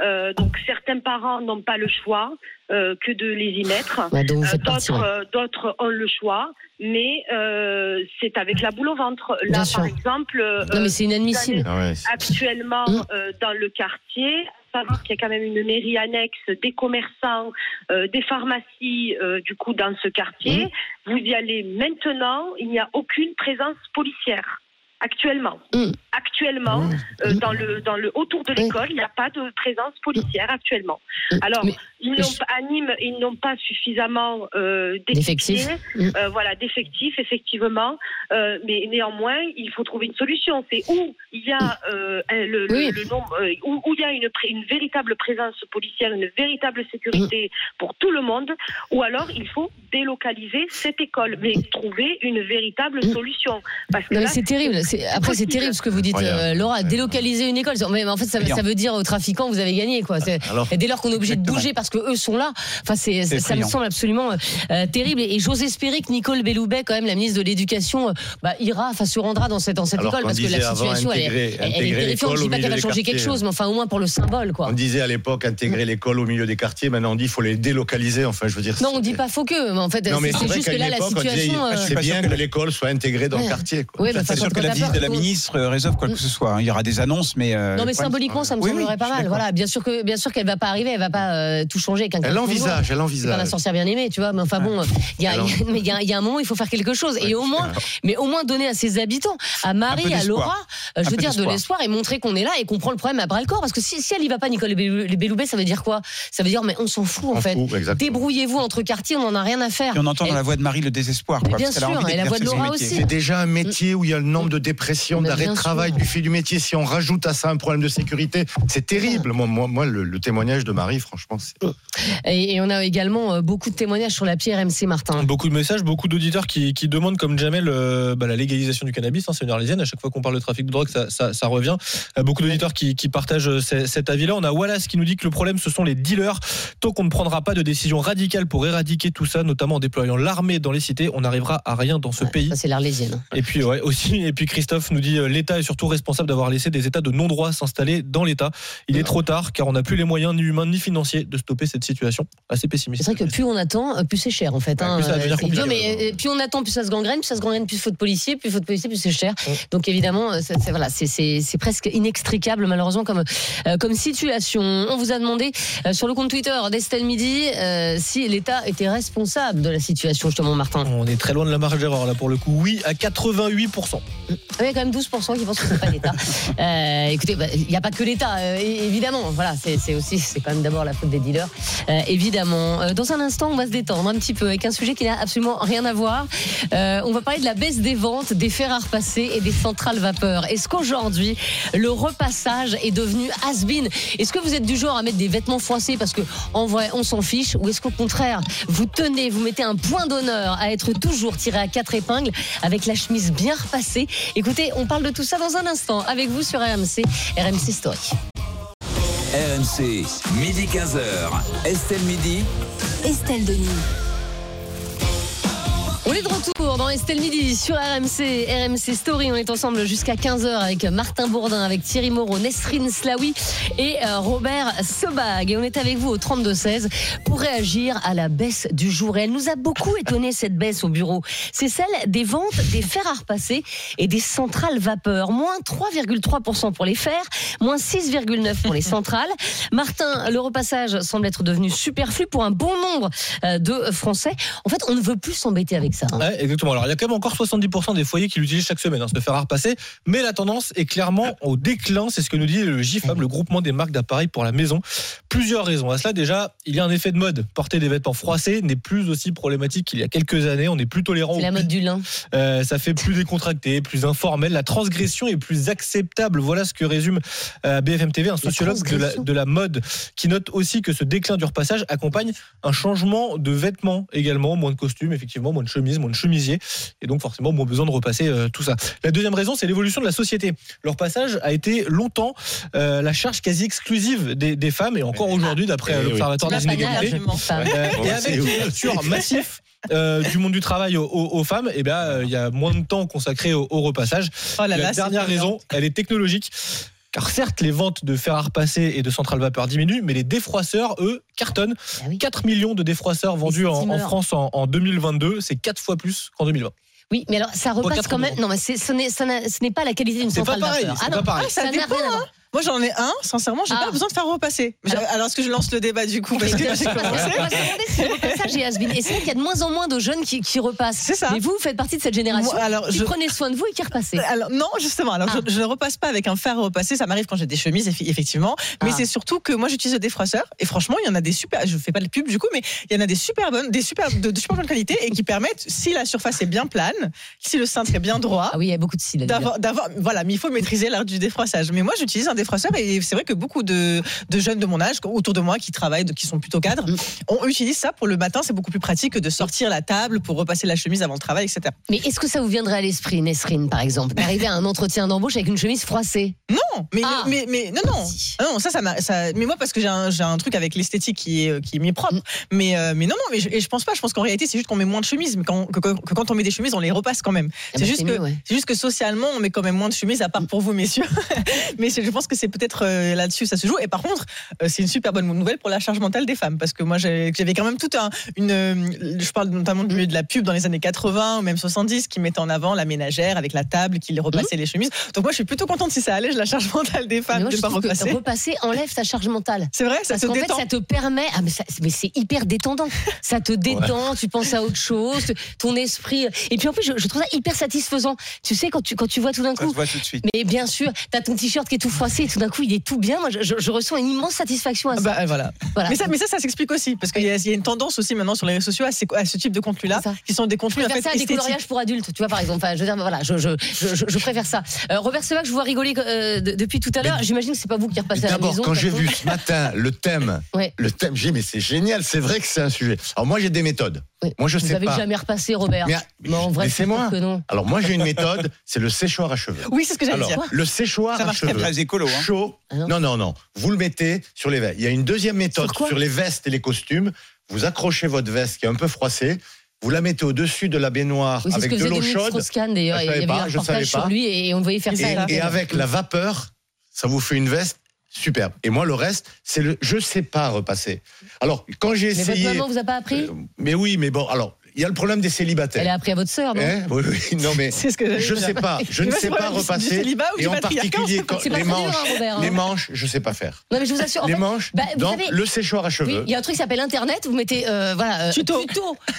Euh, donc certains parents n'ont pas le choix euh, que de les y mettre. Ouais, vous Euh, D'autres euh, ont le choix, mais euh, c'est avec la boule au ventre. Là, Bien sûr. par exemple, euh, Non, mais c'est inadmissible. Ah actuellement euh, dans le quartier, à savoir qu'il y a quand même une mairie annexe, des commerçants, euh, des pharmacies, euh, du coup, dans ce quartier. Vous y allez maintenant, il n'y a aucune présence policière. Actuellement, actuellement, euh, dans le dans le autour de l'école, il n'y a pas de présence policière actuellement. Alors, ils à Nîmes, ils n'ont pas suffisamment euh, D'effectifs. euh, voilà, d'effectifs, effectivement. Euh, mais néanmoins, il faut trouver une solution. C'est où il y a euh, le, le- Oui. le nombre, euh, où, où il y a une, véritable présence policière, une véritable sécurité pour tout le monde, ou alors il faut délocaliser cette école, mais trouver une véritable solution. Parce que Non, mais là, c'est terrible. C'est- Après, c'est terrible ce que vous dites, euh, Laura. Délocaliser une école. Mais en fait, ça, veut dire aux trafiquants, vous avez gagné, quoi. C'est- Alors, et dès lors qu'on est obligé de bouger parce que eux sont là, enfin, c'est, C'est ça me semble absolument euh, terrible. Et, et j'ose espérer que Nicole Belloubet, quand même, la ministre de l'Éducation, euh, bah, ira, enfin, se rendra dans cette, dans cette Alors école parce que la situation, elle, est- elle, elle est terrifiante. Je dis pas qu'elle va changer quelque chose, mais enfin, au moins pour le symbole, quoi. On disait à l'époque intégrer l'école au milieu des quartiers. Maintenant, on dit qu'il faut les délocaliser. Enfin, je veux dire. Non, on dit pas faux que, mais en fait, Non, mais c'est, c'est vrai juste qu'à que là, la situation. euh, c'est bien que l'école soit intégrée dans le quartier. Oui, bah, enfin, sûr que la visite de ministre euh, résolve quoi que ce soit. hein. Il y aura des annonces, mais. euh, Non mais symboliquement ça me semblerait pas mal. Voilà, bien sûr que bien sûr qu'elle va pas arriver, elle va pas euh, tout changer avec un Elle envisage, elle C'est pas la envisage. sorcière bien aimée, tu vois. Mais enfin bon, il y a, *laughs* il y il y un moment, il faut faire quelque chose. Et au moins, mais au moins donner à ses habitants, à Marie, à. Laura, euh, je veux dire de l'espoir et montrer qu'on est là et qu'on prend le problème à bras le corps. Parce que si, si elle y va pas, Nicole Bellou- Belloubet, ça veut dire quoi? Ça veut dire mais on s'en fout en On fait. Débrouillez-vous entre quartiers, on en a rien à faire. Et on entend dans la voix de Marie le désespoir. Quoi, bien sûr, et la voix de Laura aussi. C'est déjà un métier où il y a le nombre de dépressions, d'arrêt de travail du fait du métier. Si on rajoute à ça un problème de sécurité, c'est terrible. Moi, moi, moi le, le témoignage de Marie, franchement, c'est. Et, et on a également euh, beaucoup de témoignages sur l'appli RMC Martin. Beaucoup de messages, beaucoup d'auditeurs qui, qui demandent, comme Jamel, euh, bah, la légalisation du cannabis. Hein, c'est une arlésienne. À chaque fois qu'on parle de trafic de drogue, ça, ça, ça revient. Euh, beaucoup d'auditeurs qui, qui partagent ce- cet avis-là. On a Wallace qui nous dit que le problème, ce sont les dealers. Tant qu'on ne prendra pas de décision radicale pour éradiquer tout ça, notamment en déployant l'armée dans les cités, on n'arrivera à rien dans ce pays. Ça, c'est l'Arlésienne. Et puis ouais, aussi, et puis Christophe nous dit l'État est surtout responsable d'avoir laissé des États de non-droit s'installer dans l'État. Il est trop tard car on n'a plus les moyens ni humains ni financiers de stopper cette situation. Assez pessimiste. C'est vrai que plus on attend, euh, plus c'est cher en fait. Ouais, hein. plus ça idiot, mais euh, plus on attend, plus ça se gangrène, plus ça se gangrène, plus faute de policier, plus faute de policier, plus c'est cher. Donc évidemment, euh, c'est voilà, presque inextricable malheureusement comme euh, comme situation. On vous a demandé euh, sur le compte Twitter d'Estelle Midi euh, si l'État était responsable de la situation justement, Martin. On est très loin de la marge d'erreur là pour le coup. Oui, à 88%. Il y a quand même 12% qui pensent que c'est pas l'État. *laughs* Euh, écoutez, bah, il n'y a pas que l'État, euh, évidemment. Voilà, c'est c'est aussi, c'est quand même d'abord la faute des dealers, euh, évidemment. Euh, dans un instant, on va se détendre un petit peu avec un sujet qui n'a absolument rien à voir. Euh, on va parler de la baisse des ventes des fers à repasser et des centrales vapeur. Est-ce qu'aujourd'hui, le repassage est devenu has-been? Est-ce que vous êtes du genre à mettre des vêtements froissés parce que en vrai, on s'en fiche? Ou est-ce qu'au contraire, vous tenez, vous mettez un point d'honneur à être toujours tiré à quatre épingles avec la chemise bien repassée? Écoutez, on parle de tout ça dans un instant avec vous sur RMC, RMC Story. RMC, midi 15h. Estelle Midi. Estelle Denis. On est de retour dans Estelle Midi sur RMC, RMC Story. On est ensemble jusqu'à 15h avec Martin Bourdin, avec Thierry Moreau, Nesrine Slaoui et euh, Robert Sebag. Et on est avec vous au 32-16 pour réagir à la baisse du jour. Et elle nous a beaucoup étonné cette baisse au bureau. C'est celle des ventes des fers à repasser et des centrales vapeur. Moins 3,3% pour les fers, moins 6,9% pour les *laughs* centrales. Martin, le repassage semble être devenu superflu pour un bon nombre euh, de Français. En fait, on ne veut plus s'embêter avec ça. Hein. Ouais, exactement. Alors, il y a quand même encore 70% des foyers qui l'utilisent chaque semaine, hein, se faire repasser. Mais la tendance est clairement au déclin. C'est ce que nous dit le GIFAM, le groupement des marques d'appareils pour la maison. Plusieurs raisons. À cela, déjà, il y a un effet de mode. Porter des vêtements froissés n'est plus aussi problématique qu'il y a quelques années. On est plus tolérant. C'est la mode du lin. Euh, ça fait plus décontracté, plus informel. La transgression est plus acceptable. Voilà ce que résume euh, BFM TV, un sociologue de la, transgression. de la mode, qui note aussi que ce déclin du repassage accompagne un changement de vêtements également, moins de costumes, effectivement, moins de chemises, moins de chemisiers, et donc forcément moins besoin de repasser euh, tout ça. La deuxième raison, c'est l'évolution de la société. Le repassage a été longtemps euh, la charge quasi exclusive des, des femmes, et encore aujourd'hui, d'après Eh oui. l'Observatoire C'est des inégalités. Euh, et avec une ouverture massif euh, du monde du travail aux, aux- aux femmes, et ben euh, il y a moins de temps consacré au, au repassage. Oh là la là, dernière raison, elle est technologique. Car certes, les ventes de fer à repasser et de centrales vapeur diminuent, mais les défroisseurs, eux, cartonnent. Ah oui. 4 millions de défroisseurs vendus en. France en, en 2022, c'est 4 fois plus qu'en 2020. Oui, mais alors ça repasse quand même. Non, mais c'est- ce n'est pas la qualité d'une C'est pas centrale pareil, vapeur. c'est Ah pas pareil. Ah, ça n'a dépend, rien à voir. Moi, j'en ai un. Sincèrement, j'ai Ah. pas besoin de faire repasser. Alors- est-ce que je lance le débat du coup? Parce que j'ai commencé. Et c'est vrai qu'il y a de moins en moins de jeunes qui, qui repassent. C'est ça. Mais vous, vous faites partie de cette génération Moi, alors, qui je- prenez soin de vous et qui repassez. Alors non, justement. Alors Ah. je, je ne repasse pas avec un fer à repasser. Ça m'arrive quand j'ai des chemises, effectivement. Mais Ah. c'est surtout que moi j'utilise le défroisseur. Et franchement, il y en a des super. Je fais pas de pub du coup, mais il y en a des super bonnes, des super de, de super bonne qualité et qui permettent, si la surface est bien plane, si le cintre est bien droit. Ah oui, il y a beaucoup de cils. d'avoir- voilà, mais il faut maîtriser l'art du défroissage. Mais moi, j'utilise un et c'est vrai que beaucoup de, de jeunes de mon âge autour de moi qui travaillent, qui sont plutôt cadres, Mm. on utilise ça pour le matin. C'est beaucoup plus pratique que de sortir la table pour repasser la chemise avant le travail, etc. Mais est-ce que ça vous viendrait à l'esprit, Nesrine, par exemple, d'arriver à un entretien d'embauche avec une chemise froissée? Non, mais, Ah. mais, mais non, non. Ah non, ça, ça, ça, mais moi, parce que j'ai un, truc avec l'esthétique qui est, qui est mis propre. Mm. Mais, euh, mais non, non, mais je, et je pense pas. Je pense qu'en réalité, c'est juste qu'on met moins de chemises. Mais quand, que, que- que quand on met des chemises, on les repasse quand même. Ah c'est bah, juste c'est que, mieux, ouais. c'est juste que socialement, on met quand même moins de chemises, à part pour vous, messieurs. *laughs* mais je pense que c'est peut-être euh, là-dessus ça se joue. Et par contre, euh, c'est une super bonne nouvelle pour la charge mentale des femmes, parce que moi, j'avais quand même tout un, une, euh, je parle notamment du milieu de la pub dans les années 80 ou même 70, qui mettait en avant la ménagère avec la table, qui repassait les chemises. Donc moi, je suis plutôt contente si ça allège la charge mentale des femmes moi, de je pas repasser. repasser enlève ta charge mentale. C'est vrai, ça Parce te qu'en fait, détend. ça te permet. Ah, mais, mais c'est hyper détendant. Ça te détend, tu penses à autre chose, ton esprit. Et puis en plus, je, je trouve ça hyper satisfaisant. Tu sais, quand tu, quand tu vois tout d'un Ça coup. se voit tout de suite. Mais bien sûr, t'as ton t-shirt qui est tout froissé et tout d'un coup, il est tout bien. Moi, je, je- je ressens une immense satisfaction à ça. Bah, voilà. Voilà. Mais ça, mais ça, ça s'explique aussi, parce qu'il y, a- il y a une tendance aussi maintenant sur les réseaux sociaux à, ces- à ce type de contenu-là, qui sont des Je contenus en préfère fait ça à des coloriages pour adultes, tu vois, par exemple. Enfin, je veux dire, voilà, je, je, je, je- je préfère ça. Euh, Robert Sevac, je vous vois rigoler euh, de- depuis tout à l'heure. J'imagine que c'est pas vous qui repassez à la D'abord, maison. quand j'ai vu ce matin le thème, *laughs* Ouais. le thème, j'ai dit, mais c'est génial, c'est vrai que c'est un sujet. Alors moi, j'ai des méthodes. Moi, je vous sais avez pas. jamais repassé, Robert. Mais, Mais en vrai, c'est que non. Alors moi, j'ai une méthode, c'est le séchoir à cheveux. Oui, c'est ce que j'allais Alors, dire. Le séchoir Ça à cheveux. très écolo, hein. Chaud. non. non, non, Vous le mettez sur les vestes. Il y a une deuxième méthode sur, les vestes et les costumes. Vous accrochez votre veste qui est un peu froissée. Vous la mettez au-dessus de la baignoire Oui, avec de l'eau chaude. Je Il y savais avait pas, un reportage sur pas. lui et on voyait faire ça. Et, avec la vapeur, ça vous fait une veste superbe. Et moi, le reste, c'est le je sais pas repasser. Alors, quand j'ai Mais essayé. votre maman vous a pas appris Mais oui, mais bon, alors, il y a le problème des célibataires. Elle a appris à votre sœur, non Hein oui, oui, *laughs* non mais *laughs* C'est ce que je dire. sais pas, je ne sais c'est pas repasser célibat ou du et en particulier quand les manches, hein, Robert, hein. les manches, je sais pas faire. Non, mais je vous assure. en les fait, manches, bah, vous dans savez- le séchoir à Oui, cheveux. il y a un truc qui s'appelle Internet. Vous mettez euh, voilà euh, Tuto.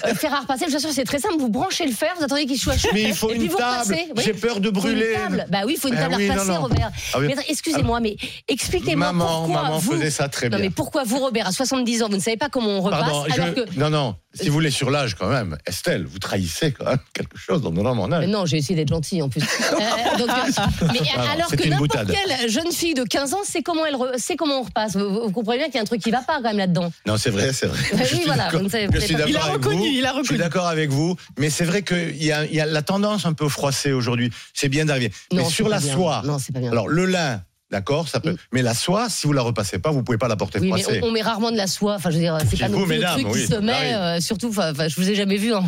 euh, fer à repasser. Je vous assure, c'est très simple. Vous branchez le fer, vous attendez qu'il soit chaud. Mais il faut une table. J'ai peur de brûler. Bah oui, il faut une Eh table à non, repasser, non. Robert. Ah excusez-moi, mais expliquez-moi Maman, pourquoi maman vous. faisait ça très Non, bien. mais pourquoi vous, Robert, à 70 ans, vous ne savez pas comment on repasse alors que. non, non. Si vous voulez sur l'âge quand même, Estelle, vous trahissez quand même quelque chose en donnant mon âge. Mais non, j'ai essayé d'être gentil en plus. *laughs* Euh, donc, euh, mais alors que n'importe quelle jeune fille de 15 ans sait comment elle re- sait comment on repasse. Vous, vous- vous comprenez bien qu'il y a un truc qui va pas quand même là-dedans. Non, c'est vrai, c'est vrai. *laughs* Oui, Je suis voilà, ne je suis Il a avec reconnu, vous. il a Je suis d'accord avec vous, mais c'est vrai qu'il y a, il y a la tendance un peu froissée aujourd'hui. C'est bien d'arriver. Mais sur la bien. soie, Non, c'est pas bien. alors le lin, d'accord, ça peut. Mais la soie, si vous la repassez pas, vous pouvez pas la porter Oui, mais froissée. on, on met rarement de la soie. Enfin, je veux dire, c'est pas non vous, plus le mesdames, truc qui se met. arrive. euh, surtout, enfin, je vous ai jamais vu en,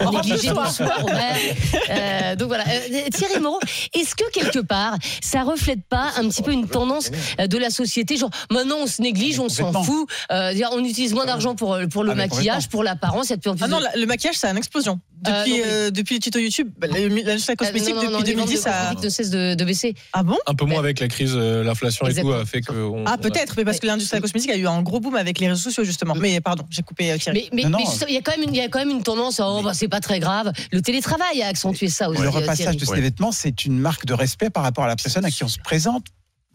en négligé de soie, Robert. Euh, donc voilà. Euh, Thierry Moreau, est-ce que quelque part, ça reflète pas un petit peu une tendance euh, de la société, genre maintenant on se néglige, on s'en fout, euh, on utilise moins d'argent pour pour le Ah, maquillage, pour l'apparence, il y a de plus en plus Ah non, de- la- le maquillage, c'est une explosion. Euh, Depuis, non, mais- euh, depuis le tuto YouTube, la- l'industrie Euh, cosmétique, non, non, non, depuis les ventes de 2010, ça. ne cesse de, de baisser. Ah bon? Un peu moins avec la crise, euh, l'inflation et tout a fait que. on- Ah peut-être, mais parce que l'industrie cosmétique a eu un gros boom avec les réseaux sociaux justement. Mais pardon, j'ai coupé euh, Thierry. Mais, il y a quand même une, il y a quand même une tendance, à, oh, bah, c'est pas très grave. Le télétravail a accentué ça aussi. Le euh, repassage de ces vêtements, c'est une marque de respect par rapport à la personne à qui on se présente.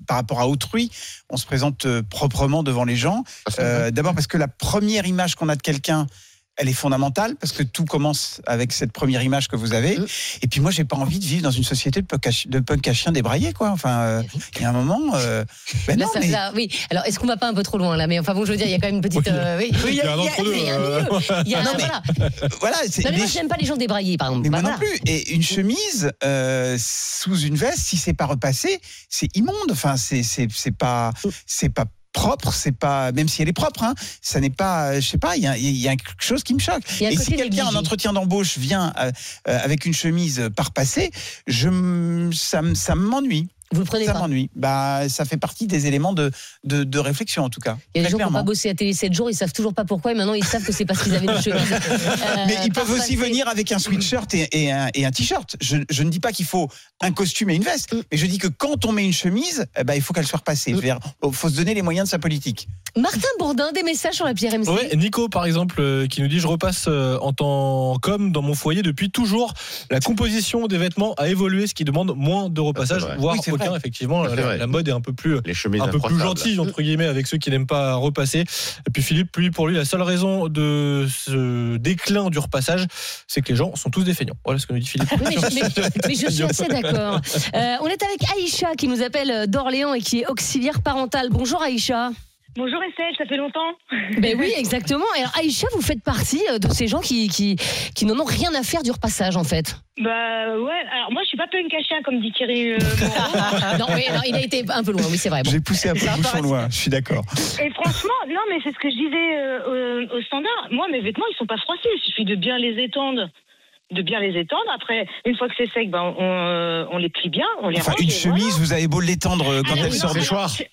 Par rapport à autrui, on se présente proprement devant les gens. Euh, D'abord parce que la première image qu'on a de quelqu'un, elle est fondamentale parce que tout commence avec cette première image que vous avez. Mm. Et puis moi, j'ai pas envie de vivre dans une société de punk à, chi- de punk à chien débraillé, quoi. Enfin, euh, il y a un moment. euh, ben Là, non, ça- mais- là, oui. Alors, est-ce qu'on va pas un peu trop loin là? Mais enfin bon, je veux dire, il y a quand même une petite. euh, oui. Il y a un entre-deux, il y a un euh. milieu. Il y a un- mais- voilà. voilà, Non, mais moi, j'aime pas les gens débraillés, par exemple. Mais moi Bah, non plus. Et une chemise euh, sous une veste, si c'est pas repassé, c'est immonde. Enfin, c'est c'est c'est pas c'est pas propre. C'est pas même si elle est propre. Hein, ça n'est pas. Je sais pas. Il y y a quelque chose qui me choque. Et si quelqu'un en entretien d'embauche vient euh, euh, avec une chemise pas repassée, je ça ça m'ennuie. Vous le prenez Ça pas. m'ennuie. Bah, ça fait partie des éléments de, de, de réflexion, en tout cas. Il y a des gens qui n'ont pas bossé à télé 7 jours, ils savent toujours pas pourquoi, et maintenant ils savent que c'est parce qu'ils avaient une chemise. *laughs* euh, Mais ils peuvent aussi venir avec un sweatshirt et, et un, et un t-shirt. Je, je ne dis pas qu'il faut un costume et une veste, Mm. mais je dis que quand on met une chemise, eh ben, il faut qu'elle soit repassée. Il faut se donner les moyens de sa politique. Martin Bourdin, des messages sur la pierre MC. Ouais, Nico par exemple euh, qui nous dit je repasse euh, en tant qu'homme dans mon foyer depuis toujours. La composition des vêtements a évolué, ce qui demande moins de repassage, c'est vrai. voire Oui, effectivement. La, mode est un peu plus Les chemises un peu plus gentille entre guillemets avec ceux qui n'aiment pas repasser. Et puis Philippe, lui pour lui la seule raison de ce déclin du repassage, c'est que les gens sont tous des feignants. Voilà ce que nous dit Philippe. Oui, mais, mais- mais je suis assez d'accord. *laughs* Euh, on est avec Aïcha qui nous appelle d'Orléans et qui est auxiliaire parentale. Bonjour Aïcha. Bonjour Estelle, ça fait longtemps. Ben oui, exactement. Et alors Aïcha, vous faites partie euh, de ces gens qui, qui, qui n'en ont rien à faire du repassage en fait. Bah ouais, alors moi je suis pas punk à comme dit Thierry. euh, *laughs* Moreau. non, mais non, il a été un peu loin, oui c'est vrai. Bon. J'ai poussé un peu le bouchon loin, je suis d'accord. Et franchement, non mais c'est ce que je disais euh, au, au standard. Moi mes vêtements ils sont pas froissés, il suffit de bien les étendre. De bien les étendre. Après, une fois que c'est sec, ben, on, euh, on les plie bien, on les Enfin, range. une voilà. chemise, vous avez beau l'étendre quand Alors, elle non, sort choirs. je-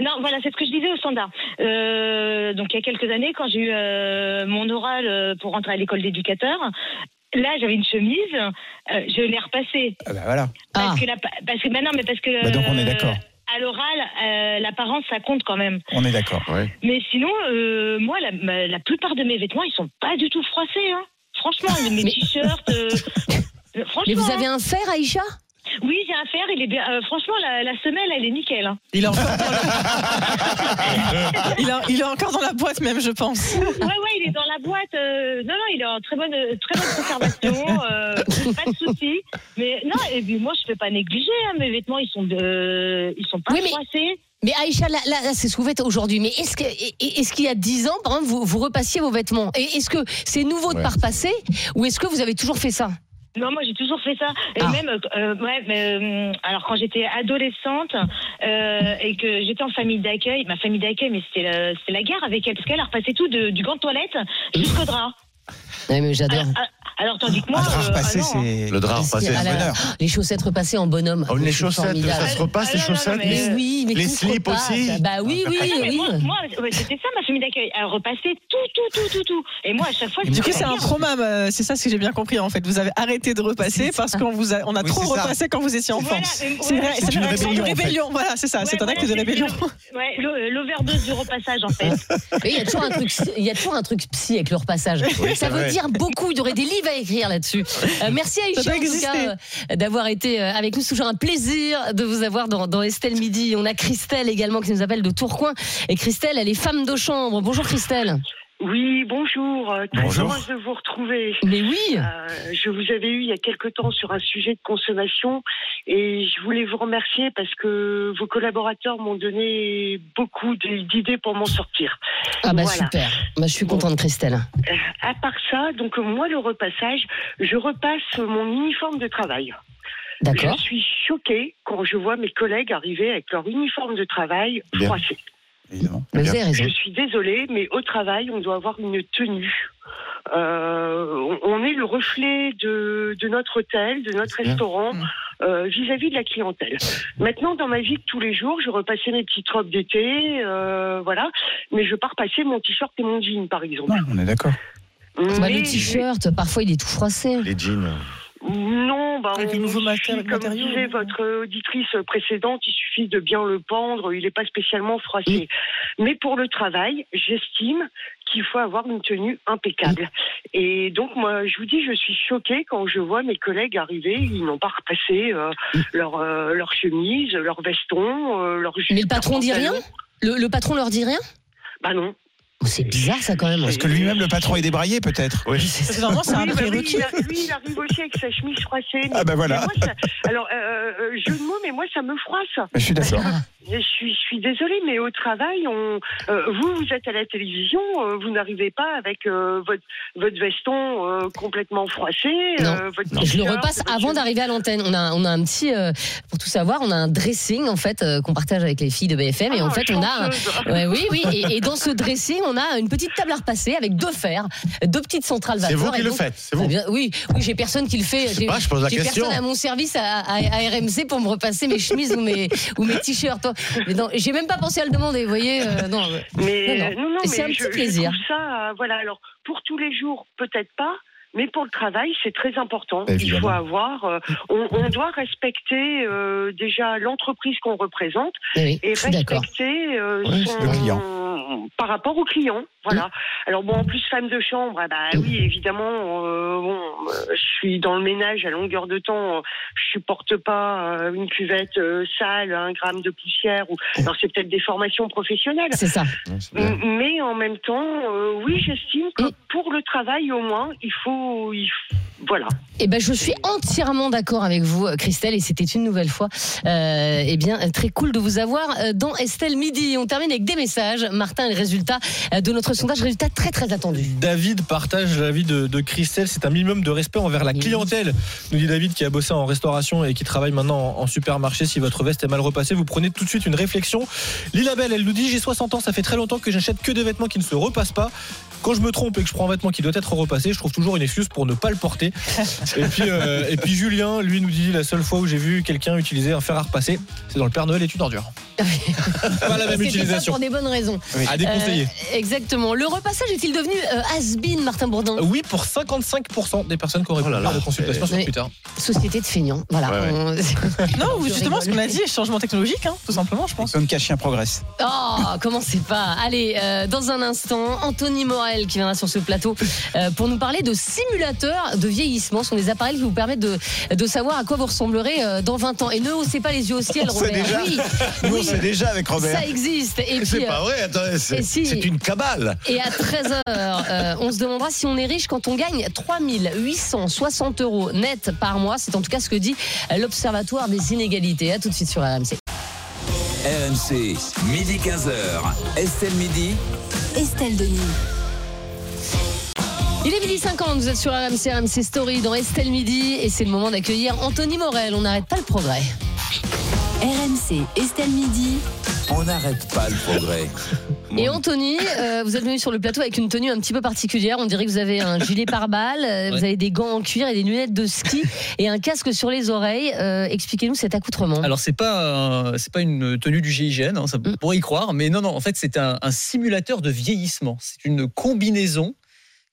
Non, voilà, c'est ce que je disais au standard. Euh, donc, il y a quelques années, quand j'ai eu euh, mon oral euh, pour rentrer à l'école d'éducateur, là, j'avais une chemise, euh, je l'ai repassée. Ah bah voilà. Parce que, la, parce que, bah non, mais parce que. Bah donc on est euh, d'accord. À l'oral, euh, l'apparence, ça compte quand même. On est d'accord. Mais sinon, euh, moi, la, la plupart de mes vêtements, ils sont pas du tout froissés. Hein. Franchement, mes t-shirts. euh, franchement. *laughs* Mais vous avez un fer Aïcha? Oui, j'ai un fer. Il est bien. euh, franchement, la, la semelle, elle est nickel. hein. Il est encore dans *laughs* le- il est- il est encore dans la boîte même, je pense. Ouais, ouais, il est dans la boîte. euh, non, non, il est en très bonne, très bonne conservation. euh, pas de souci. Mais non, et puis moi, je ne peux pas négliger. hein, mes vêtements, ils sont, de, ils sont pas Oui, mais- froissés. Mais Aïcha, là, là, là, c'est ce que vous faites aujourd'hui. Mais est-ce que, est- est-ce qu'il y a 10 ans, par exemple, vous, vous repassiez vos vêtements? Et est-ce que c'est nouveau de Ouais. pas repasser Ou est-ce que vous avez toujours fait ça? Non, moi j'ai toujours fait ça. Et Ah. même, euh, ouais, mais, euh, alors quand j'étais adolescente euh, et que j'étais en famille d'accueil, ma famille d'accueil, mais c'était la, la guerre avec elle, parce qu'elle a repassé tout de- du gant de toilette jusqu'au drap. Oui, mais j'adore. Alors, ah, tandis que moi. Un drap euh, repassé, ah hein. c'est Le drap repassé. c'est bonheur. Les chaussettes repassées en bonhomme. Oh, les chaussettes, formidable. ça se repasse, les Ah, non, non, chaussettes mais- Mais oui, mais Les slips repasse. aussi. Bah oui, oui, Ah oui. moi, c'était ça ma famille d'accueil. Elle repassait tout, tout, tout, tout, tout. Et moi, à chaque fois, je Du coup, c'est un trauma. euh, C'est ça ce que j'ai bien compris en fait. Vous avez arrêté de repasser parce qu'on vous a, on a Oui, trop repassé quand vous étiez enfant. C'est une rébellion. Voilà, c'est ça. C'est un acte de rébellion. l'overdose du repassage, en fait. Il y a toujours un truc, il y a toujours un truc psy avec le repassage. ça veut dire beaucoup. Il y aurait des livres à écrire là-dessus. Euh, merci Aïcha en tout cas euh, d'avoir été euh, avec nous. C'est toujours un plaisir de vous avoir dans, dans Estelle Midi. On a Christelle également qui nous appelle de Tourcoing. Et Christelle, elle est femme de chambre. Bonjour Christelle. Oui, bonjour. euh, Très Bonjour. heureuse de vous retrouver. Mais oui. Euh, je vous avais eu il y a quelque temps sur un sujet de consommation et je voulais vous remercier parce que vos collaborateurs m'ont donné beaucoup d'idées pour m'en sortir. Ah bah Voilà. super. Bah, je suis contente Christelle. Euh, À part ça, donc moi le repassage, je repasse mon uniforme de travail. D'accord. Je suis choquée quand je vois mes collègues arriver avec leur uniforme de travail Bien. froissé. Évidemment. Mais vous avez raison. Je suis désolée, mais au travail, on doit avoir une tenue. Euh, on- est le reflet de, de notre hôtel, de notre restaurant, euh, vis-à-vis de la clientèle. Maintenant, dans ma vie de tous les jours, je repassais mes petites robes d'été, euh, voilà, mais je pars passer mon t-shirt et mon jean, par exemple. Non, on est d'accord. Bah, le t-shirt, parfois il est tout froissé. Les jeans. Non, bah, Avec on les nouveaux suffit, maté- comme matériaux, disait votre auditrice précédente, il suffit de bien le pendre, il n'est pas spécialement froissé. Mais pour le travail, j'estime qu'il faut avoir une tenue impeccable. Et donc, moi, je vous dis, je suis choquée quand je vois mes collègues arriver, ils n'ont pas repassé euh, leur, euh, leur chemise, leur veston, euh, leur Mais le patron dit rien? Le, le patron leur dit rien? Bah non. Oh, C'est bizarre ça quand même. Parce que lui-même, le patron est débraillé, peut-être. Oui. Que normalement, c'est un Oui, bah oui, prérequis. il a- lui, il arrive aussi avec sa chemise froissée. mais- Ah bah voilà. mais moi, ça- alors, euh, euh, jeu de mots, mais moi, ça me froisse. Je suis d'accord. Je suis, je suis désolée, mais au travail, on, euh, vous, vous êtes à la télévision, euh, vous n'arrivez pas avec euh, votre, votre veston euh, complètement froissé. Non. euh, Je le repasse avant chemise. d'arriver à l'antenne. On a, on a un petit, euh, pour tout savoir, on a un dressing en fait euh, qu'on partage avec les filles de BFM et en Ah, fait on a, un- chanceuse. ouais, oui, oui, et, et dans ce dressing on a une petite table à repasser avec deux fers, deux petites centrales C'est vapeur. vous qui le donc- faites, c'est vous. bien, oui, oui, j'ai personne qui le fait. sais J'ai- pas, je pose la j'ai question. personne à mon service à, à- à RMC pour me repasser mes chemises ou mes, *laughs* ou mes t-shirts. Mais non, j'ai même pas pensé à le demander. Vous voyez, euh, non. Mais Non, non. non, non, c'est un je, petit je plaisir. ça, euh, voilà. Alors, pour tous les jours, peut-être pas. Mais pour le travail, c'est très important. Il faut avoir. euh, on, on doit respecter euh, déjà l'entreprise qu'on représente oui, et respecter euh, son- le client. par rapport au client. Voilà. Alors bon, en plus femme de chambre, ah bah oui, évidemment. euh, bon, euh, je suis dans le ménage à longueur de temps. euh, Je supporte pas euh, une cuvette euh, sale, un gramme de poussière. Ou alors c'est peut-être des formations professionnelles. C'est ça. M- Mais en même temps, euh, oui, j'estime que pour le travail, au moins, il faut, il voilà. Eh ben, je suis entièrement d'accord avec vous, Christelle, et c'était une nouvelle fois, euh, eh bien, très cool de vous avoir dans Estelle Midi. On termine avec des messages. Martin, les résultats euh, de notre sondage, résultats très très attendus. David partage l'avis de, de Christelle. C'est un minimum de respect envers la clientèle. Nous dit David qui a bossé en restauration et qui travaille maintenant en, en supermarché. Si votre veste est mal repassée, vous prenez tout de suite une réflexion. Lila Belle, elle nous dit J'ai 60 ans, ça fait très longtemps que j'achète que des vêtements qui ne se repassent pas. Quand je me trompe et que je prends un vêtement qui doit être repassé, je trouve toujours une excuse pour ne pas le porter. *laughs* Et puis, euh, et puis Julien, lui, nous dit La seule fois où j'ai vu quelqu'un utiliser un fer à repasser, c'est dans le Père Noël est une ordure. *laughs* pas la même utilisation. pour des bonnes raisons. À déconseiller. Euh, exactement. Le repassage est-il devenu euh, has-been, Martin Bourdin Oui, pour 55% des personnes qui auraient Oh de consultation sur. Twitter. Société de feignants. Voilà. Ouais, ouais. On- *laughs* Non, ou justement, ce qu'on a dit, changement technologique, hein, tout simplement, je pense. Comme Cachien progresse. Oh, comment c'est pas Allez, euh, dans un instant, Anthony Morel. Qui viendra sur ce plateau euh, pour nous parler de simulateurs de vieillissement. Ce sont des appareils qui vous permettent de, de savoir à quoi vous ressemblerez euh, dans 20 ans. Et ne haussez pas les yeux au ciel, On sait Robert. déjà. Oui, Nous, on oui. sait déjà avec Robert. Ça existe. Et C'est pas euh, vrai, attendez, et c'est si- c'est une cabale. Et à 13h, on se demandera si on est riche quand on gagne 3860 euros net par mois. C'est en tout cas ce que dit euh, l'Observatoire des inégalités. À tout de suite sur RMC. RMC, midi 15h. Estelle Midi. Estelle Denis. Il est midi 50, vous êtes sur RMC, RMC Story dans Estelle Midi et c'est le moment d'accueillir Anthony Morel. On n'arrête pas le progrès. RMC, Estelle Midi. On n'arrête pas le progrès. *laughs* Et Anthony, euh, vous êtes venu sur le plateau avec une tenue un petit peu particulière. On dirait que vous avez un gilet pare-balles, euh, vous avez des gants en cuir et des lunettes de ski et un casque sur les oreilles. Euh, Expliquez-nous cet accoutrement. Alors c'est pas c'est pas une tenue du GIGN, hein, ça Mm. pourrait y croire, mais non non, en fait c'est un, un simulateur de vieillissement. C'est une combinaison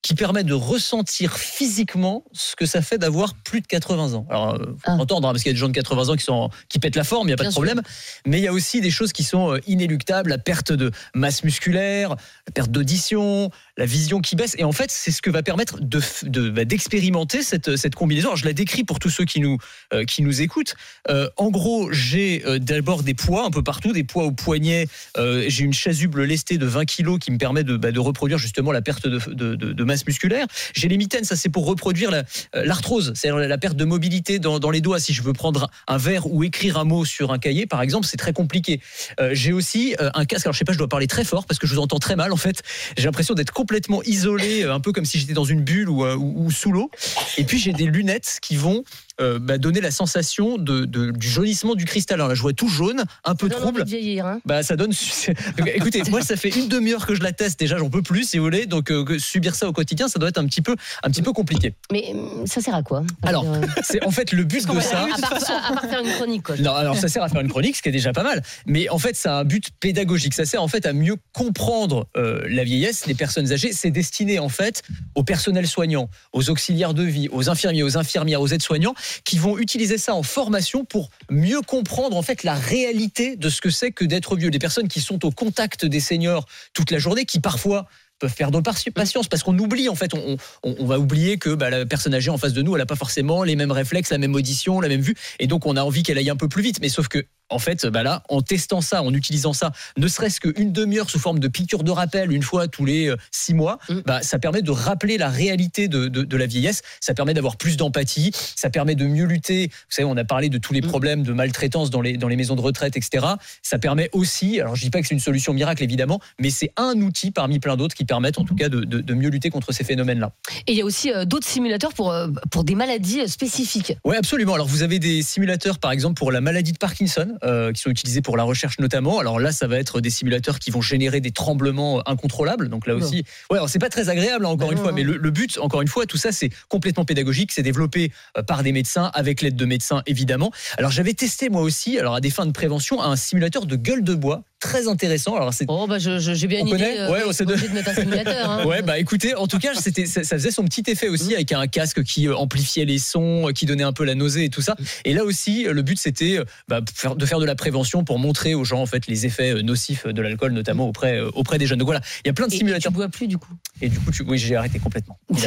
qui permet de ressentir physiquement ce que ça fait d'avoir plus de 80 ans. Alors, euh, faut entendre, hein, parce qu'il y a des gens de 80 ans qui, sont, qui pètent la forme, il n'y a pas Bien de sûr. problème. Mais il y a aussi des choses qui sont euh, inéluctables, la perte de masse musculaire, la perte d'audition, la vision qui baisse. Et en fait, c'est ce que va permettre de f- de- bah, d'expérimenter cette, cette combinaison. Alors, je la décris pour tous ceux qui nous, euh, qui nous écoutent. Euh, en gros, j'ai euh, d'abord des poids un peu partout, des poids au poignet. Euh, j'ai une chasuble lestée de 20 kilos qui me permet de, bah, de reproduire justement la perte de, de- de- de musculaire. J'ai les mitaines, ça c'est pour reproduire euh, l'arthrose, c'est-à-dire la perte de mobilité dans, les doigts. Si je veux prendre un verre ou écrire un mot sur un cahier, par exemple, c'est très compliqué. Euh, j'ai aussi euh, un casque. Alors je sais pas, je dois parler très fort parce que je vous entends très mal en fait. J'ai l'impression d'être complètement isolé, un peu comme si j'étais dans une bulle ou sous l'eau. Et puis j'ai des lunettes qui vont euh, bah, donner la sensation de, de- du jaunissement du cristal. Alors là, je vois tout jaune, un peu Ça trouble. vieillir, hein. Bah, ça donne. *laughs* Écoutez, moi, ça fait une demi-heure que je la teste. Déjà, j'en peux plus, si vous voulez. Donc, euh, subir ça au quotidien, ça doit être un petit peu, un petit peu compliqué. Mais hum, ça sert à quoi? Alors, c'est en fait le but de ça. à, part, à part faire une chronique, quoi. Non, alors ça sert à faire une chronique, ce qui est déjà pas mal. Mais en fait, ça a un but pédagogique. Ça sert en fait à mieux comprendre euh, la vieillesse, les personnes âgées. C'est destiné en fait au personnel soignant, aux auxiliaires de vie, aux infirmiers, aux infirmières, aux aides-soignants, qui vont utiliser ça en formation pour mieux comprendre en fait la réalité de ce que c'est que d'être vieux. Des personnes qui sont au contact des seniors toute la journée, qui parfois peuvent perdre patience parce qu'on oublie en fait on, va oublier que bah, la personne âgée en face de nous elle a pas forcément les mêmes réflexes la même audition la même vue et donc on a envie qu'elle aille un peu plus vite mais sauf que en fait, bah là, en testant ça, en utilisant ça, ne serait-ce qu'une demi-heure sous forme de piqûre de rappel, une fois tous les euh, six mois, bah, ça permet de rappeler la réalité de, de- de la vieillesse. Ça permet d'avoir plus d'empathie. Ça permet de mieux lutter. Vous savez, on a parlé de tous les problèmes de maltraitance dans les, dans les maisons de retraite, etc. Ça permet aussi, alors je dis pas que c'est une solution miracle évidemment, mais c'est un outil parmi plein d'autres qui permettent en tout cas de, de- de mieux lutter contre ces phénomènes-là. Et il y a aussi euh, d'autres simulateurs pour, euh, pour des maladies spécifiques. Oui, absolument. Alors, vous avez des simulateurs, par exemple, pour la maladie de Parkinson, euh, qui sont utilisés pour la recherche notamment. Alors là, ça va être des simulateurs qui vont générer des tremblements incontrôlables. Donc là aussi, ouais, alors c'est pas très agréable, hein, encore une non, fois. non. Mais le, le but, encore une fois, tout ça, c'est complètement pédagogique. C'est développé euh, par des médecins, avec l'aide de médecins, évidemment. Alors, j'avais testé moi aussi, alors à des fins de prévention, un simulateur de gueule de bois. Très intéressant. Alors, c'est Oh, bah, j'ai bien On une idée. connaît euh, Ouais, de- de mettre un simulateur. hein. *laughs* Ouais, bah écoutez, en tout cas, c'était, ça, ça faisait son petit effet aussi avec un casque qui euh, amplifiait les sons, qui donnait un peu la nausée et tout ça. Et là aussi, le but c'était bah, de faire de la prévention pour montrer aux gens en fait les effets euh, nocifs de l'alcool, notamment auprès euh, auprès des jeunes. Donc voilà, il y a plein de Et- et simulateurs. tu bois plus du coup? Et du coup, tu... oui, j'ai arrêté complètement. *laughs*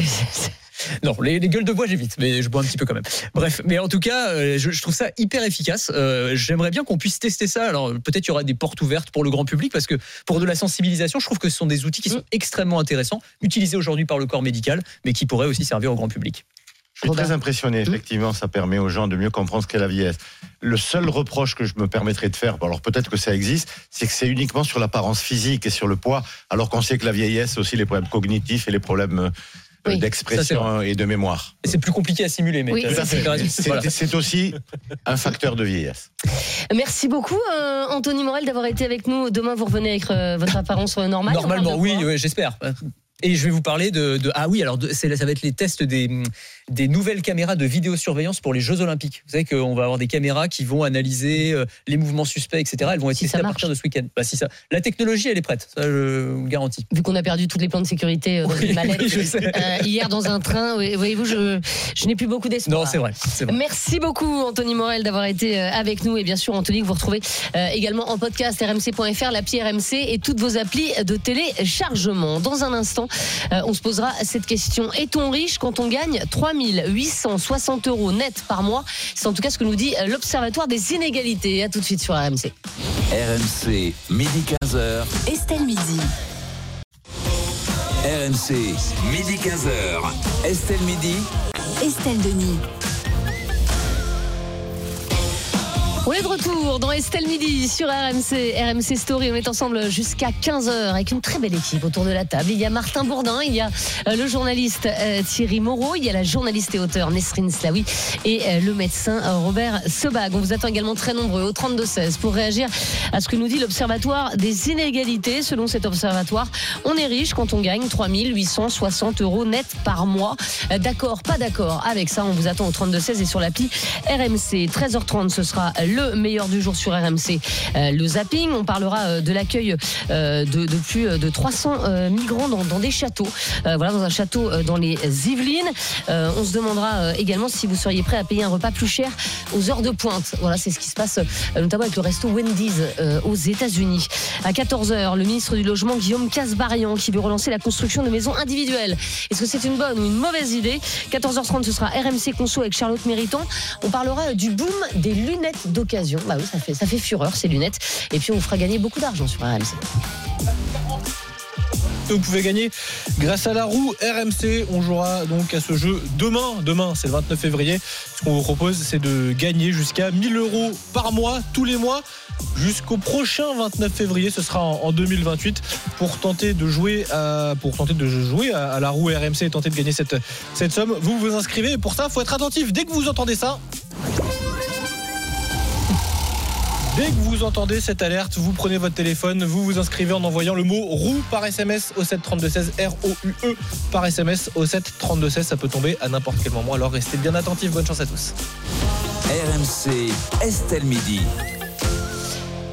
Non, les, les gueules de bois, j'évite, mais je bois un petit peu quand même. Bref, mais en tout cas, euh, je, je trouve ça hyper efficace. Euh, J'aimerais bien qu'on puisse tester ça. Alors, peut-être il y aura des portes ouvertes pour le grand public, parce que pour de la sensibilisation, je trouve que ce sont des outils qui sont extrêmement intéressants, utilisés aujourd'hui par le corps médical, mais qui pourraient aussi servir au grand public. Je suis très impressionné, effectivement, ça permet aux gens de mieux comprendre ce qu'est la vieillesse. Le seul reproche que je me permettrais de faire, alors peut-être que ça existe, c'est que c'est uniquement sur l'apparence physique et sur le poids, alors qu'on sait que la vieillesse, c'est aussi les problèmes cognitifs et les problèmes euh, Oui, d'expression et de mémoire. Et c'est plus compliqué à simuler, mais Oui, raison. C'est Voilà. aussi un facteur de vieillesse. Merci beaucoup, euh, Anthony Morel, d'avoir été avec nous. Demain, vous revenez avec euh, votre apparence normale. Normalement, oui, j'espère. Et je vais vous parler de, de- ah oui alors de- ça va être les tests des des nouvelles caméras de vidéosurveillance pour les Jeux Olympiques. Vous savez qu'on va avoir des caméras qui vont analyser euh, les mouvements suspects, etc. Elles vont être testées à partir de ce week-end. Bah, si ça, la technologie elle est prête, ça je vous le garantis. Vu qu'on a perdu tous les plans de sécurité euh, dans Oui, euh, hier dans un train, voyez-vous, je, je n'ai plus beaucoup d'espoir. Non, c'est vrai, vrai. Merci beaucoup, Anthony Morel, d'avoir été avec nous. Et bien sûr, Anthony, que vous retrouvez également en podcast rmc.fr, l'appli RMC et toutes vos applis de téléchargement. Dans un instant, euh, on se posera cette question. Est-on riche quand on gagne 3860 euros net par mois? C'est en tout cas ce que nous dit euh, l'Observatoire des inégalités. À tout de suite sur RMC. RMC, midi 15h. Estelle Midi. RMC, midi 15h. Estelle Midi. Estelle Denis. On est de retour dans Estelle Midi sur RMC, RMC Story. On est ensemble jusqu'à 15h avec une très belle équipe autour de la table. Il y a Martin Bourdin, il y a euh, le journaliste euh, Thierry Moreau, il y a la journaliste et auteur Nesrine Slaoui et euh, le médecin Robert Sebag. On vous attend également très nombreux au 32-16 pour réagir à ce que nous dit l'Observatoire des inégalités. Selon cet observatoire, on est riche quand on gagne 3860 euros net par mois. D'accord, pas d'accord avec ça. On vous attend au 32-16 et sur l'appli RMC. 13h30, ce sera meilleur du jour sur RMC. Euh, le zapping, on parlera euh, de l'accueil euh, de, plus de 300 euh, migrants dans, des châteaux. Voilà, dans un château dans les Yvelines. On se demandera également si vous seriez prêt à payer un repas plus cher aux heures de pointe. Voilà, c'est ce qui se passe notamment avec le resto Wendy's aux États-Unis. À 14h, le ministre du Logement Guillaume Casbarian qui veut relancer la construction de maisons individuelles. Est-ce que c'est une bonne ou une mauvaise idée? 14h30, ce sera RMC Conso avec Charlotte Méritant. On parlera du boom des lunettes d'occasion. Bah oui, ça fait, fureur ces lunettes. Et puis on vous fera gagner beaucoup d'argent sur RMC. vous pouvez gagner grâce à la roue RMC. On jouera donc à ce jeu demain. Demain, c'est le 29 février. Ce qu'on vous propose, c'est de gagner jusqu'à 1000 euros par mois, tous les mois, jusqu'au prochain 29 février. Ce sera en en 2028 pour tenter de jouer à, tenter de jouer à la roue RMC et tenter de gagner cette, cette somme. Vous vous inscrivez. Et pour ça, il faut être attentif. Dès que vous entendez ça, Dès que vous entendez cette alerte, vous prenez votre téléphone, vous vous inscrivez en envoyant le mot roue par SMS au 73216 R-O-U-E par SMS au 73216. Ça peut tomber à n'importe quel moment. Alors restez bien attentifs. Bonne chance à tous. RMC, Estelle Midi.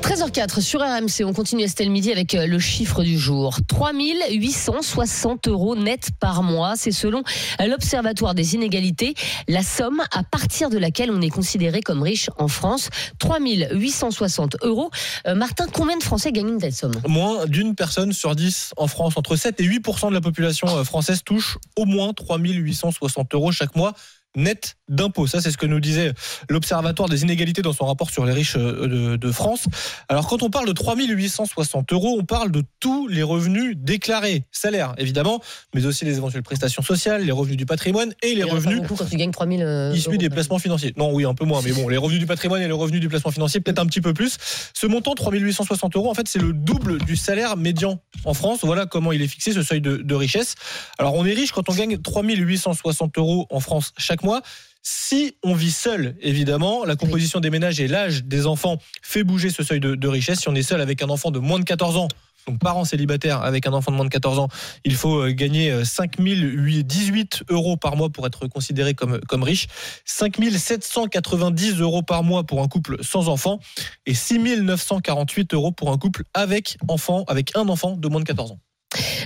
13h04 sur RMC, on continue Estelle Midi avec euh, le chiffre du jour. 3860 euros net par mois, c'est selon euh, l'Observatoire des inégalités, la somme à partir de laquelle on est considéré comme riche en France. 3860 euros. Euh, Martin, combien de Français gagnent une telle somme? Moins d'une personne sur 10 en France, entre 7 et 8% de la population française touche au moins 3860 euros chaque mois net d'impôts. Ça, c'est ce que nous disait l'Observatoire des inégalités dans son rapport sur les riches euh, de, de France. Alors, quand on parle de 3860 euros, on parle de tous les revenus déclarés. Salaire, évidemment, mais aussi les éventuelles prestations sociales, les revenus du patrimoine et les revenus beaucoup quand tu gagnes 3000 euh, issus euros. des placements financiers. Non, oui, un peu moins, mais bon, les revenus du patrimoine et les revenus du placement financier, peut-être un petit peu plus. Ce montant, 3860 euros, en fait, c'est le double du salaire médian en France. Voilà comment il est fixé, ce seuil de, de richesse. Alors, on est riche quand on gagne 3860 euros en France chaque mois. Si on vit seul, évidemment, la composition des ménages et l'âge des enfants fait bouger ce seuil de, de richesse. Si on est seul avec un enfant de moins de 14 ans, donc parents célibataires avec un enfant de moins de 14 ans, il faut euh, gagner 5018 euros par mois pour être considéré comme, comme riche, 5790 euros par mois pour un couple sans enfant et 6948 euros pour un couple avec enfant, avec un enfant de moins de 14 ans.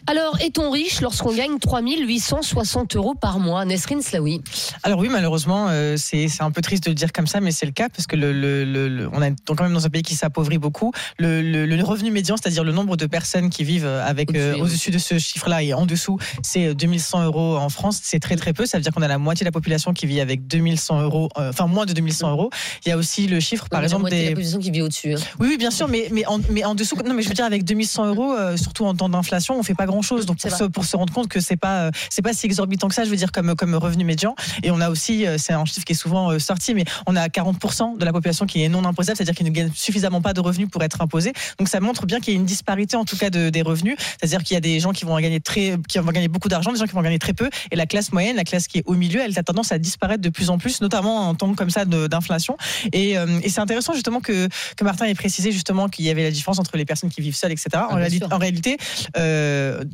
Alors, est-on riche lorsqu'on gagne 3860 euros par mois Nesrine Slaoui. Alors oui, malheureusement, euh, c'est un peu triste de le dire comme ça, mais c'est le cas parce que le, le- on est quand même dans un pays qui s'appauvrit beaucoup. Le, revenu médian, c'est-à-dire le nombre de personnes qui vivent avec euh, Au-dessus, de ce chiffre-là et en dessous, c'est euh, 2100 euros en France. C'est très très peu. Ça veut dire qu'on a la moitié de la population qui vit avec 2100 euros, euh, enfin moins de 2100 euros. Il y a aussi le chiffre, par la exemple, moitié de des la population qui vit au-dessus. hein. oui, oui, bien sûr, mais, mais, en, mais en dessous, non, mais je veux dire, avec 2100 euros, euh, surtout en temps d'inflation, on fait pas grand chose. Donc, pour se, pour se rendre compte que c'est pas, euh, c'est pas si exorbitant que ça, je veux dire, comme, comme revenu médian. Et on a aussi, euh, c'est un chiffre qui est souvent euh, sorti, mais on a 40% de la population qui est non imposable, c'est-à-dire qui ne gagne suffisamment pas de revenus pour être imposé. Donc, ça montre bien qu'il y a une disparité, en tout cas, de, des revenus. C'est-à-dire qu'il y a des gens qui vont gagner très, qui vont gagner beaucoup d'argent, des gens qui vont gagner très peu. Et la classe moyenne, la classe qui est au milieu, elle a tendance à disparaître de plus en plus, notamment en temps comme ça d'inflation. Et, euh, et c'est intéressant, justement, que, que Martin ait précisé justement qu'il y avait la différence entre les personnes qui vivent seules, etc. En, bien réalité, sûr. en réalité, euh,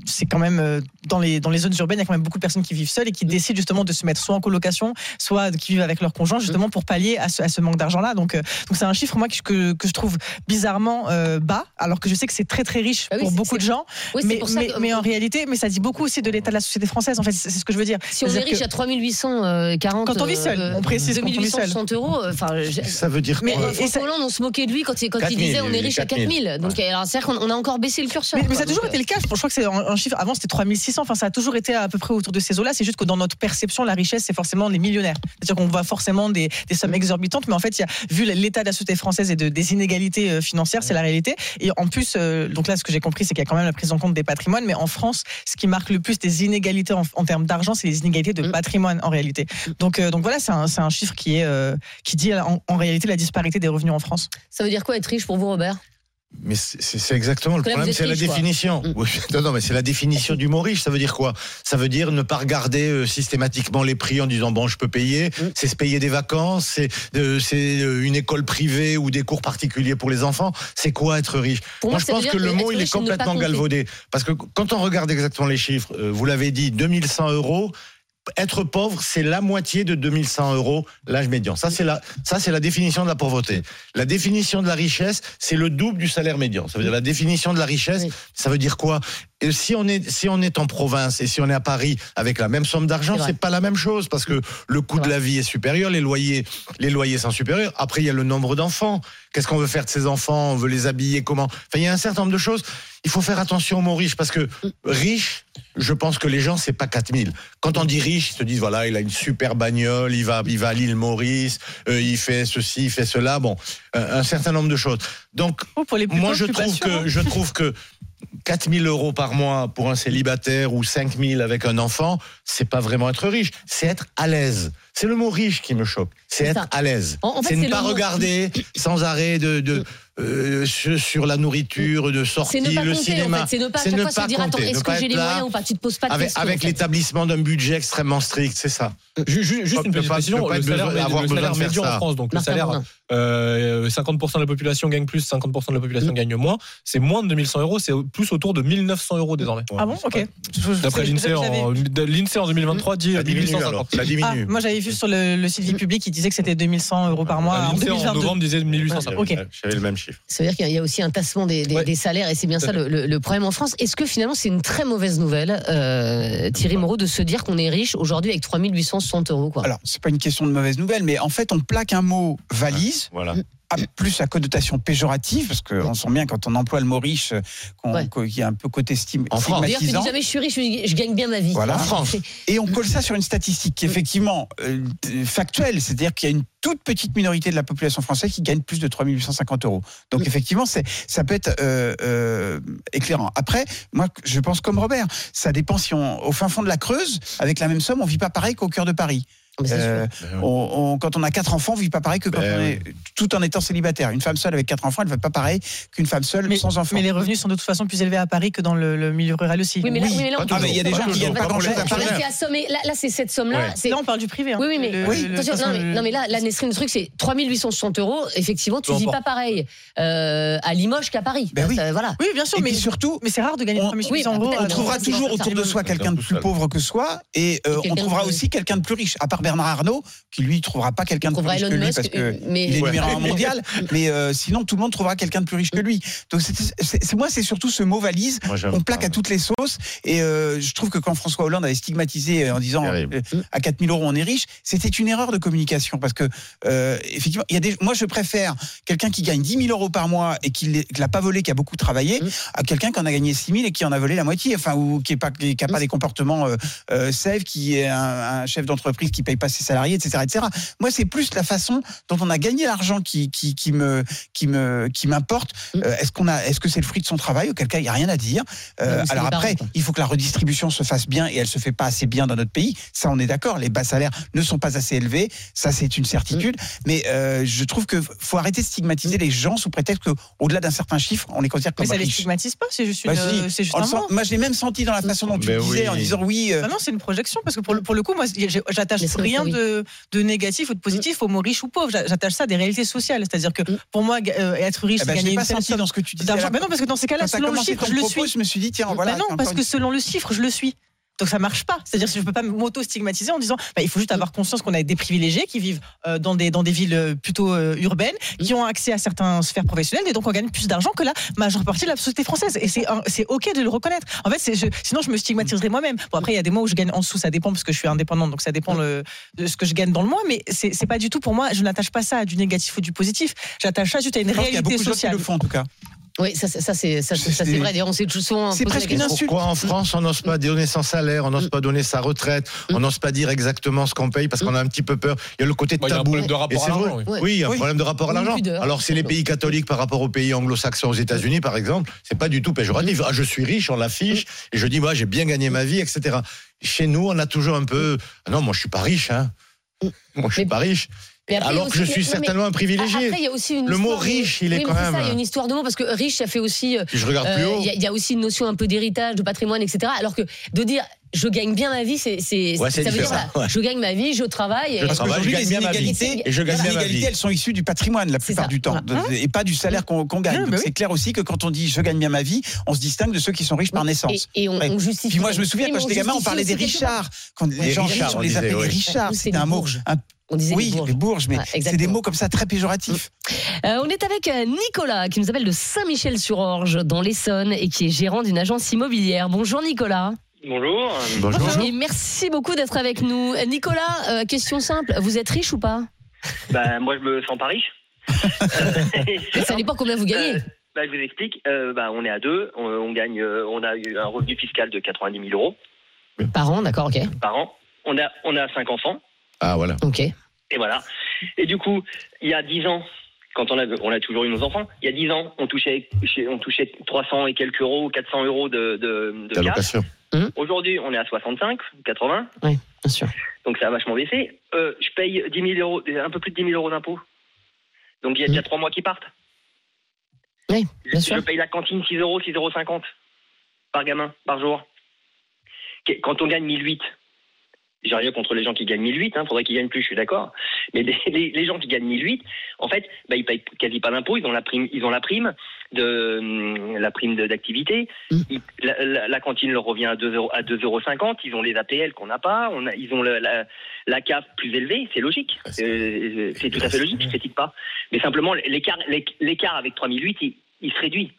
c'est quand même euh, dans les dans les zones urbaines, il y a quand même beaucoup de personnes qui vivent seules et qui décident justement de se mettre soit en colocation, soit qui vivent avec leur conjoint, justement pour pallier à ce, à ce manque d'argent-là. Donc, euh, donc c'est un chiffre moi que, que, que je trouve bizarrement euh, bas, alors que je sais que c'est très très riche Bah oui, pour c'est- beaucoup de c'est- gens. Oui, c'est mais, pour ça mais, que- mais en réalité, mais ça dit beaucoup aussi de l'état de la société française. En fait, c'est c'est ce que je veux dire. Si on est riche que- à 3840 Quand on vit seul, euh, on précise quand on vit seul. 2860 euros, euh, enfin, Ça veut dire Mais- quoi Euh, François Hollande, on se moquait de lui quand il, quand il 4000, disait on est riche à 4000. 4000. Donc, alors, c'est-à-dire qu'on on a encore baissé le curseur. Mais, mais ça a toujours été le cas. Je crois que c'est un, chiffre. Avant, c'était 3600. Enfin, ça a toujours été à peu près autour de ces eaux-là. C'est juste que dans notre perception, la richesse, c'est forcément les millionnaires. C'est-à-dire qu'on voit forcément des, des sommes exorbitantes, mais en fait, il y a, vu l'état de la société française et de, des inégalités euh, financières, c'est la réalité. Et en plus, euh, donc là, ce que j'ai compris, c'est qu'il y a quand même la prise en compte des patrimoines. Mais en France, ce qui marque le plus des inégalités en, en termes d'argent, c'est les inégalités de patrimoine en réalité. Donc, euh, donc voilà, c'est un, chiffre qui est euh, qui dit en, en réalité la disparité des revenus en France. Ça veut dire quoi être riche pour vous, Robert? Mais c'est exactement le que problème, c'est la quoi. définition. Mm. Oui, non, non, mais c'est la définition du mot riche. Ça veut dire quoi? Ça veut dire ne pas regarder euh, systématiquement les prix en disant bon, je peux payer. Mm. C'est se payer des vacances, c'est euh, euh, une école privée ou des cours particuliers pour les enfants. C'est quoi être riche? Pour moi, je pense dire que le mot il est complètement galvaudé parce que quand on regarde exactement les chiffres, vous l'avez dit, 2100 euros. Être pauvre, c'est la moitié de 2100 euros l'âge médian. Ça, c'est la, ça, c'est la définition de la pauvreté. La définition de la richesse, c'est le double du salaire médian. Ça veut dire la définition de la richesse, ça veut dire quoi? Et si on est si on est en province et si on est à Paris avec la même somme d'argent, C'est pas la même chose parce que le coût de la vie est supérieur, les loyers les loyers sont supérieurs. Après il y a le nombre d'enfants. Qu'est-ce qu'on veut faire de ces enfants? On veut les habiller comment? Enfin il y a un certain nombre de choses. Il faut faire attention aux mots riches parce que riche, je pense que les gens c'est pas 4000. Quand on dit riche, ils se disent voilà, il a une super bagnole, il va il va à l'île Maurice, euh, il fait ceci, il fait cela, bon, un, un certain nombre de choses. Donc Oh, pour les plus moi pauvres, je trouve que hein. je trouve que 4000 euros par mois pour un célibataire ou 5000 avec un enfant, c'est pas vraiment être riche, c'est être à l'aise. C'est le mot riche qui me choque. C'est être ça. à l'aise. En- en fait, C'est ne pas mot- regarder sans arrêt de, de euh, sur la nourriture, de sortie, ne pas le compter, cinéma. en fait. C'est ne pas à C'est chaque ne fois se pas dire attends, compter, est-ce que pas j'ai être les là moyens? Ou pas Tu te poses pas de avec, questions. avec en fait. l'établissement d'un budget extrêmement strict, c'est ça. Ju- ju- Juste Ne une petite pas- précision, pas le salaire, avoir le salaire médian en. France, donc le salaire, Bourdin. euh, 50% de la population gagne plus, 50% de la population gagne moins, c'est moins de 2100 euros, c'est plus autour de 1900 euros désormais. Ah bon? Ok. D'après l'INSEE, en, l'INSEE en 2023 dit Ça diminue 1850. alors, ça Ah, diminue. moi j'avais vu sur le, le site vie public, il disait que c'était 2100 euros par mois en L'INSEE en 2022. novembre disait 1850. Ok. J'avais le même chiffre. Ça veut dire qu'il y a aussi un tassement des, des- Ouais. des salaires et c'est bien ça le, le- le problème en France. Est-ce que finalement c'est une très mauvaise nouvelle, euh, Thierry Moreau, de se dire qu'on est riche aujourd'hui avec 3860 euros quoi? Alors, c'est pas une question de mauvaise nouvelle, mais en fait, on plaque un mot valise. Voilà. Plus à connotation péjorative, parce qu'on sent bien quand on emploie le mot riche, Ouais. qu'il y a un peu côté stim- En France. D'ailleurs, tu dis jamais je suis riche, je, gagne bien ma vie. Voilà. En France. Et on colle ça sur une statistique qui est effectivement euh, factuelle, c'est-à-dire qu'il y a une toute petite minorité de la population française qui gagne plus de 3850 euros. Donc effectivement, c'est, ça peut être euh, euh, éclairant. Après, moi, je pense comme Robert, ça dépend si on, au fin fond de la Creuse, avec la même somme, on vit pas pareil qu'au cœur de Paris. Euh, Ben oui. on- on- quand on a quatre enfants, on vit pas pareil que quand Ben on est tout en étant célibataire. Une femme seule avec quatre enfants, elle ne va pas pareil qu'une femme seule Mais, sans enfants. mais les revenus sont de toute façon plus élevés à Paris que dans le, le milieu rural aussi. Oui, mais là, Oui. oui, Ah, il y a des gens qui gagnent pas grand-chose à Paris. Là, c'est assommé. Là, c'est cette somme-là. Ouais. Là, on parle du privé. hein. Oui, oui, mais, Le- Oui. le- Attention, non, mais, non, mais là, là, Nesrine, le truc, c'est 3860 euros. Effectivement, tu Peu vis pas pareil euh, à Limoges qu'à Paris. Ben oui. Ça, voilà. Oui, bien sûr, Et mais, surtout, mais c'est rare de gagner on- 3800 oui, euros. on trouvera toujours autour de soi quelqu'un de plus pauvre que soi, et euh, on trouvera aussi quelqu'un de plus riche. À part Bernard Arnault, qui lui trouvera pas quelqu'un de plus riche Elon que lui Musk, parce que mais il est Ouais. numéro un mondial. *laughs* mais euh, sinon, tout le monde trouvera quelqu'un de plus riche que lui. Donc c'est, moi, c'est surtout ce mot valise. Moi, j'aime On plaque pas. à toutes les sauces. Et euh, je trouve que quand François Hollande avait stigmatisé euh, en disant euh, à 4000 euros on est riche, c'était une erreur de communication parce que euh, effectivement, il y a des. Moi, je préfère quelqu'un qui gagne 10 000 euros par mois et qui ne l'a pas volé, qui a beaucoup travaillé, Mm. à quelqu'un qui en a gagné 6 000 et qui en a volé la moitié, enfin ou qui n'a pas, qui a pas des comportements euh, euh, safe, qui est un, un chef d'entreprise qui paye pas ses salariés, etc., etc. Moi, c'est plus la façon dont on a gagné l'argent qui, qui, qui me qui me qui m'importe. Mm. Euh, est-ce qu'on a est-ce que c'est le fruit de son travail Auquel cas, il y a rien à dire. Euh, mais alors les après, parents, il faut que la redistribution se fasse bien et elle se fait pas assez bien dans notre pays. Ça, on est d'accord. Les bas salaires ne sont pas assez élevés. Ça, c'est une certitude. Mm. Mais euh, je trouve que faut arrêter de stigmatiser les gens sous prétexte qu'au-delà d'un certain chiffre, on les considère Mais comme ça les riches. stigmatise pas, c'est juste, Bah une, si, c'est juste on le un sent- mot. moi, je l'ai même senti dans la façon dont tu Mais le disais, en disant oui. euh, Ah non, c'est une projection parce que pour le, pour le coup, moi, j'attache Mais rien oui. de, de négatif ou de positif au mot riche ou pauvre. J'a- J'attache ça à des réalités sociales. C'est-à-dire que Mm. pour moi, euh, être riche, eh c'est ben, je gagner une pas senti somme dans ce que tu disais. d'argent. Mais non, parce que dans ces cas-là, selon le chiffre, je le suis. je me suis dit tiens voilà. Bah non, parce une- que selon le chiffre, je le suis. Donc ça marche pas. C'est-à-dire que je peux pas m'auto-stigmatiser en disant bah, il faut juste avoir conscience qu'on a des privilégiés qui vivent euh, dans des dans des villes euh, plutôt euh, urbaines, qui ont accès à certaines sphères professionnelles et donc on gagne plus d'argent que la majeure partie de la société française. Et c'est ok de le reconnaître. En fait, je- sinon je me stigmatiserais moi-même. Bon après il y a des mois où je gagne en dessous, ça dépend parce que je suis indépendante, donc ça dépend le- de ce que je gagne dans le mois. Mais c'est c'est pas du tout pour moi. Je n'attache pas ça à du négatif ou du positif. J'attache ça juste à une y a réalité de gens qui sociale. le font en tout cas. Oui, ça, ça, ça, c'est ça, ça, c'est vrai. D'ailleurs, on s'est toujours souvent posé la question. Pourquoi en France on n'ose pas donner son salaire, on n'ose pas donner sa retraite, on n'ose pas dire exactement ce qu'on paye parce qu'on a un petit peu peur. Il y a le côté Bah, il y a un tabou. problème de rapport Et c'est à vrai. l'argent, Oui, il y a un problème de rapport à Une l'argent. Alors c'est les pays catholiques par rapport aux pays anglo-saxons, aux États-Unis par exemple, c'est pas du tout péjoratif. Ah, je suis riche, on l'affiche, et je dis moi j'ai bien gagné ma vie, etc. Chez nous, on a toujours un peu. Ah non, moi je suis pas riche, hein. Moi je suis pas riche. Après, Alors que je suis certainement un privilégié. Après, il y a aussi une Le mot riche, il est Oui, quand même. Ça, il y a une histoire de mots parce que riche, ça fait aussi. euh, Puis je regarde plus euh, haut. Il y, a- il y a aussi une notion un peu d'héritage, de patrimoine, etc. Alors que de dire je gagne bien ma vie, c'est, c'est, Ouais, c'est ça veut dire ouais. je gagne ma vie, je travaille. Je et- Parce travaille, qu'aujourd'hui, je les gagne bien ma vie. Et je gagne les bien ma inégalités, vie. elles sont issues du patrimoine la plupart ça. du temps, Voilà. et pas du salaire qu'on gagne. Ah, bah c'est clair aussi que quand on dit je gagne bien ma vie, on se distingue de ceux qui sont riches par naissance. Et, et on, Ouais. on justifie. Puis moi, je me souviens quand j'étais on gamin, on parlait des. Richards. Quand les gens riches, on les appelait Richards. C'était un mot. On disait oui, les bourges. les bourges, mais Ouais, c'est des mots comme ça très péjoratifs. Euh, on est avec euh, Nicolas qui nous appelle de Saint-Michel-sur-Orge dans l'Essonne et qui est gérant d'une agence immobilière. Bonjour Nicolas. Bonjour. Et merci beaucoup d'être avec nous. Euh, Nicolas, euh, question simple, vous êtes riche ou pas? Ben, moi, je me sens pas riche. *laughs* Ça dépend combien vous gagnez? Euh, ben, je vous explique. Euh, ben, on est à deux. On, on gagne. euh, on a eu un revenu fiscal de 90 000 euros Par an, d'accord, ok. par an. On a, on a cinq enfants. Ah voilà. Ok. Et voilà. Et du coup, il y a 10 ans, quand on a, on a toujours eu nos enfants, il y a 10 ans, on touchait, on touchait 300 et quelques euros, 400 euros de, de, de cash. D'allocation. Aujourd'hui, on est à 65, 80. Oui, bien sûr. Donc ça a vachement baissé. Euh, je paye 10 000 euros, un peu plus de 10 000 euros d'impôts. Donc il y a déjà trois mois qui partent. Oui, je, je paye la cantine 6 euros, 6,50 euros par gamin, par jour. Quand on gagne 1008, j'ai rien contre les gens qui gagnent 1008, il faudrait qu'ils gagnent plus, je suis d'accord. Mais les, les- les gens qui gagnent 1008, en fait, bah, ils payent quasi pas d'impôts, ils ont la prime, ils ont la prime de la prime d'activité. Ils- La, la- la cantine leur revient à 2 euros, à 2,50 euros. Ils ont les APL qu'on n'a pas. On a, ils ont le- la, la CAF plus élevée, c'est logique. Euh, c'est tout à fait logique, je critique pas. Mais simplement, l'écart, l'éc- l'écart avec 3008, il, il se réduit.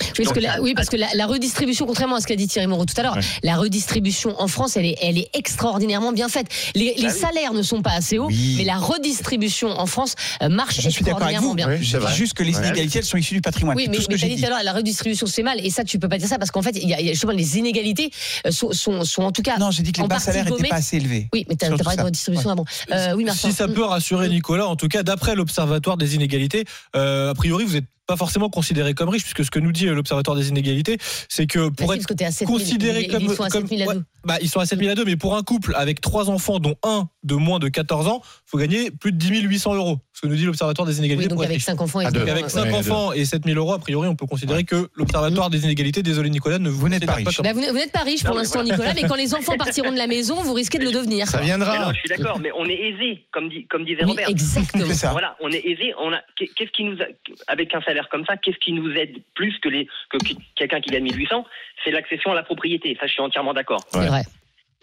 Oui, parce que, la, oui, parce que la, la redistribution, contrairement à ce qu'a dit Thierry Moreau tout à l'heure, la redistribution en France, elle est, elle est extraordinairement bien faite. Les, les salaires ne sont pas assez hauts, mais la redistribution en France euh, marche Je suis extraordinairement vous. bien. Je dis juste que les inégalités, elles sont issues du patrimoine. Oui, C'est mais, mais que t'as j'ai dit tout à l'heure, la redistribution c'est mal, et ça tu peux pas dire ça parce qu'en fait, il y a, il y a justement les inégalités euh, sont, sont, sont en tout cas. Non, j'ai dit que les bas salaires n'étaient pas assez élevés. Oui, mais t'as Surtout t'as parlé de redistribution avant. Euh, oui, Martin. Si ça peut rassurer Nicolas, en tout cas, d'après l'Observatoire des inégalités, euh, a priori, vous n'êtes pas forcément considéré comme riche, puisque ce que nous dit euh, l'Observatoire des inégalités, c'est que pour Bah être que t'es à 7 000, considéré ils- comme, ils sont à comme- 7 000 à ouais, deux. bah, ils sont à 7 000 à 2, mais pour un couple avec trois enfants, dont un de moins de 14 ans, faut gagner plus de 10 800 euros. Ce que nous dit l'Observatoire des inégalités. Oui, donc avec riche. 5 enfants, Donc évidemment, avec ouais. 5 Ouais, enfants et 7 000 euros, a priori, on peut considérer que l'Observatoire des inégalités, désolé Nicolas, ne vous, n'êtes pas riche. Bah, vous n'êtes vous n'êtes pas riche pour l'instant. Nicolas, mais quand les *laughs* enfants partiront de la maison, vous risquez de le devenir. Mais non, je suis d'accord, mais on est aisé, comme, dit, comme disait Oui, Robert. exactement. Ça. Voilà, on est aisé. On a, qu'est-ce qui nous, a- avec un salaire comme ça, qu'est-ce qui nous aide plus que les, que quelqu'un qui gagne 1800 C'est l'accession à la propriété. Ça, je suis entièrement d'accord. C'est vrai.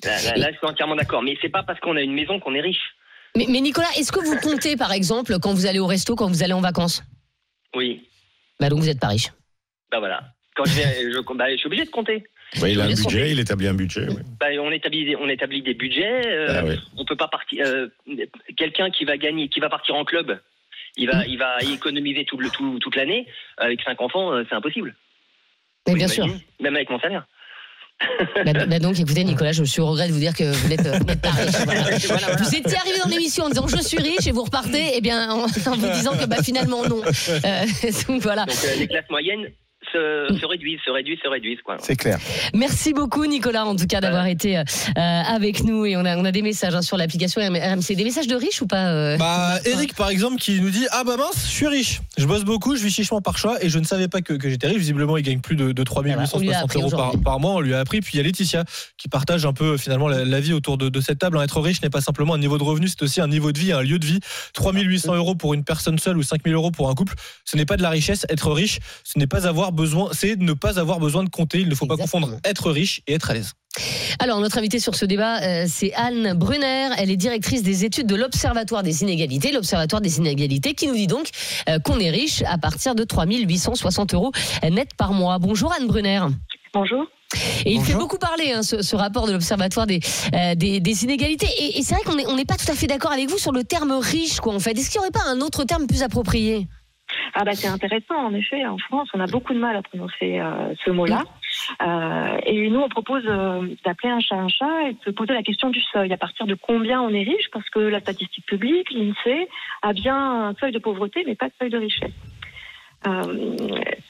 Là, là, là, je suis entièrement d'accord. Mais c'est pas parce qu'on a une maison qu'on est riche. Mais, mais Nicolas, est-ce que vous comptez, par exemple, quand vous allez au resto, quand vous allez en vacances Oui. Bah donc vous n'êtes pas riche. Bah voilà. Quand je, vais, je, bah, je suis obligé de compter. Ouais, il a un budget, il établit un budget. Bah, on établit des, on établit des budgets. euh, Ah. On peut pas partir. euh, Quelqu'un qui va gagner, qui va partir en club, il Mmh. va, il va économiser tout le, tout, toute l'année. Avec cinq enfants, euh, c'est impossible. Mais bien sûr. Même avec mon salaire. Bah, bah donc, écoutez, Nicolas, je suis au regret de vous dire que vous n'êtes, euh, n'êtes pas riche. *laughs* Voilà. Vous étiez arrivé dans l'émission en disant je suis riche et vous repartez, eh bien, en, en vous disant que bah, finalement non. Euh, *laughs* donc voilà. Donc euh, les classes moyennes se, se réduisent, se réduisent, se réduisent. Quoi. C'est clair. Merci beaucoup, Nicolas, en tout cas, d'avoir été euh, avec nous. Et on a, on a des messages hein, sur l'application RMC. Des messages de riches ou pas euh Bah, Eric, par exemple, qui nous dit Ah bah mince, je suis riche. Je bosse beaucoup, je vis chichement par choix et je ne savais pas que, que j'étais riche. Visiblement, il gagne plus de, de 3 on lui a 860 appris euros par, mois. On lui a appris. Puis il y a Laetitia qui partage un peu finalement la, la vie autour de, de cette table. hein. Être riche n'est pas simplement un niveau de revenu, c'est aussi un niveau de vie, un lieu de vie. 3 800 euros pour une personne seule ou 5 000 euros pour un couple. Ce n'est pas de la richesse. Être riche, ce n'est pas avoir besoin, c'est ne pas avoir besoin de compter. Il ne faut pas confondre être riche et être à l'aise. Alors, notre invitée sur ce débat, euh, c'est Anne Brunner. Elle est directrice des études de l'Observatoire des inégalités. L'Observatoire des inégalités qui nous dit donc euh, qu'on est riche à partir de 3 860 euros net par mois. Bonjour Anne Brunner. Bonjour. Et il fait beaucoup parler, hein, ce, ce rapport de l'Observatoire des, euh, des, des inégalités. Et, et c'est vrai qu'on n'est on n'est pas tout à fait d'accord avec vous sur le terme riche, quoi, en fait. Est-ce qu'il n'y aurait pas un autre terme plus approprié? Ah bah c'est intéressant en effet. En France, on a beaucoup de mal à prononcer euh, ce mot-là. Euh, et nous, on propose euh, d'appeler un chat un chat et de se poser la question du seuil. À partir de combien on est riche Parce que la statistique publique, l'INSEE, a bien un seuil de pauvreté, mais pas de seuil de richesse. Euh,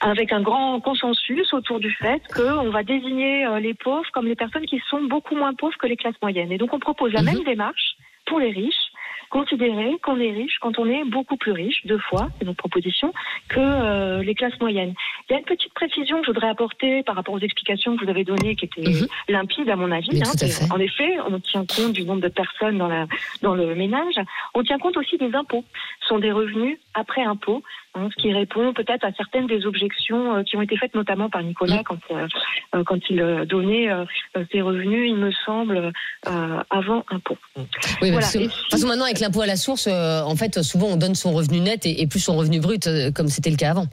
avec un grand consensus autour du fait qu'on va désigner les pauvres comme les personnes qui sont beaucoup moins pauvres que les classes moyennes. Et donc on propose la même démarche pour les riches, considérer qu'on est riche quand on est beaucoup plus riche, deux fois, c'est notre proposition, que euh, les classes moyennes. Il y a une petite précision que je voudrais apporter par rapport aux explications que vous avez données, qui étaient limpides à mon avis. Hein. tout à fait. En effet, on tient compte du nombre de personnes dans, la, dans le ménage. On tient compte aussi des impôts. Ce sont des revenus après impôts, hein, ce qui répond peut-être à certaines des objections euh, qui ont été faites notamment par Nicolas quand, euh, euh, quand il donnait euh, ses revenus, il me semble, avant impôt. Oui, Voilà. parce que, de toute façon, maintenant, avec l'impôt à la source, en fait, souvent, on donne son revenu net et, et plus son revenu brut, comme c'était le cas avant.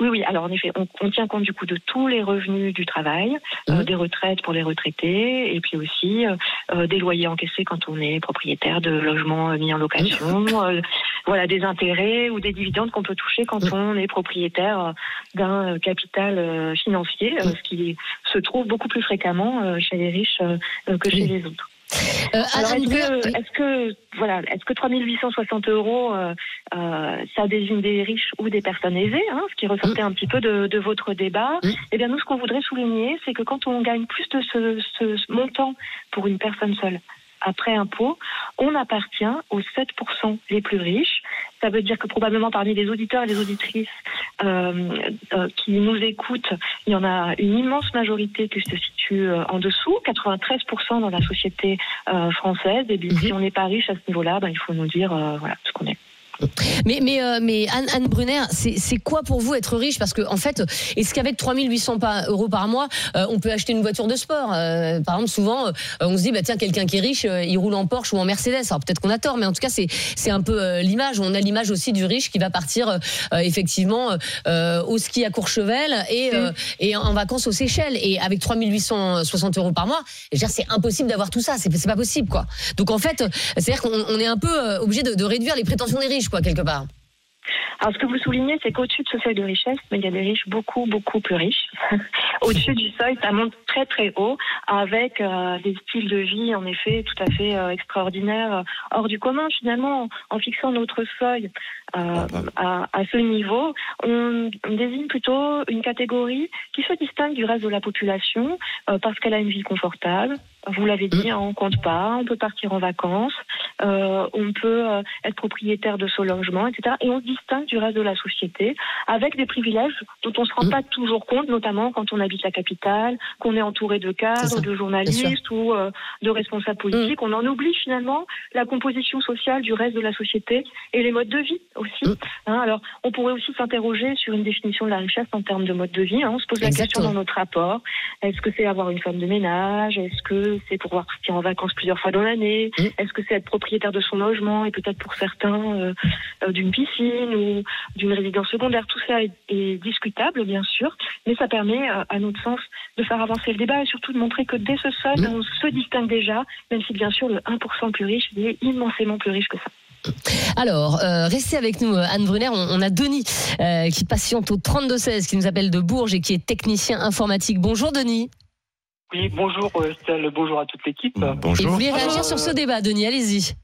Oui, oui. Alors en effet, on, on tient compte du coup de tous les revenus du travail, euh, des retraites pour les retraités, et puis aussi euh, euh, des loyers encaissés quand on est propriétaire de logements mis en location, euh, voilà, des intérêts ou des dividendes qu'on peut toucher quand on est propriétaire d'un capital financier, ce qui se trouve beaucoup plus fréquemment chez les riches que chez les autres. Euh, Alors, est-ce que, est-ce que, voilà, est-ce que 3860 euros, euh, euh, ça désigne des riches ou des personnes aisées, hein, ce qui ressortait un petit peu de, de votre débat. Eh bien, nous, ce qu'on voudrait souligner, c'est que quand on gagne plus de ce, ce- montant pour une personne seule après impôt, on appartient aux 7% les plus riches. Ça veut dire que probablement parmi les auditeurs et les auditrices qui nous écoutent, il y en a une immense majorité qui se situe euh, en dessous, 93% dans la société euh, française. Et bien, si on n'est pas riche à ce niveau-là, ben, il faut nous dire euh, voilà ce qu'on est. Mais, mais, euh, mais Anne, Anne Brunner, c'est quoi pour vous être riche? Parce que en fait, est-ce qu'avec 3800 pa- euros par mois, euh, on peut acheter une voiture de sport? Euh, Par exemple, souvent, euh, on se dit, bah, tiens, quelqu'un qui est riche, euh, il roule en Porsche ou en Mercedes. Alors peut-être qu'on a tort, mais en tout cas, c'est un peu euh, l'image. On a l'image aussi du riche qui va partir effectivement euh, au ski à Courchevel et, euh, et en vacances aux Seychelles. Et avec 3860 euros par mois, c'est impossible d'avoir tout ça. C'est pas possible, quoi. Donc en fait, c'est-à-dire qu'on on est un peu obligé de, de réduire les prétentions des riches, quoi, quelque part. Alors, ce que vous soulignez, c'est qu'au-dessus de ce seuil de richesse, mais il y a des riches beaucoup, beaucoup plus riches. *laughs* au-dessus du seuil, ça monte très, très haut, avec euh, des styles de vie, en effet, tout à fait euh, extraordinaires, euh, hors du commun, finalement, en fixant notre seuil euh, à, à ce niveau, on, on désigne plutôt une catégorie qui se distingue du reste de la population euh, parce qu'elle a une vie confortable. Vous l'avez dit, hein, on compte pas, on peut partir en vacances, euh, on peut euh, être propriétaire de son logement, etc. Et on se distingue du reste de la société avec des privilèges dont on se rend pas toujours compte, notamment quand on habite la capitale, qu'on est entouré de cadres, de journalistes ou euh, de responsables politiques. On en oublie finalement la composition sociale du reste de la société et les modes de vie aussi. Hein, alors, on pourrait aussi s'interroger sur une définition de la richesse en termes de mode de vie. hein. On se pose la question dans notre rapport. Est-ce que c'est avoir une femme de ménage? Est-ce que c'est pouvoir partir en vacances plusieurs fois dans l'année Est-ce que c'est être propriétaire de son logement et peut-être pour certains euh, euh, d'une piscine ou d'une résidence secondaire Tout ça est, est discutable, bien sûr, mais ça permet, euh, à notre sens, de faire avancer le débat et surtout de montrer que dès ce seuil, on se distingue déjà, même si bien sûr le 1% le plus riche il est immensément plus riche que ça. Alors, euh, restez avec nous, Anne Brunner. On, on a Denis euh, qui patiente au 3216, qui nous appelle de Bourges et qui est technicien informatique. Bonjour Denis. Oui, bonjour euh, Estelle, bonjour à toute l'équipe. Et vous voulez réagir sur ce débat, Denis Allez-y.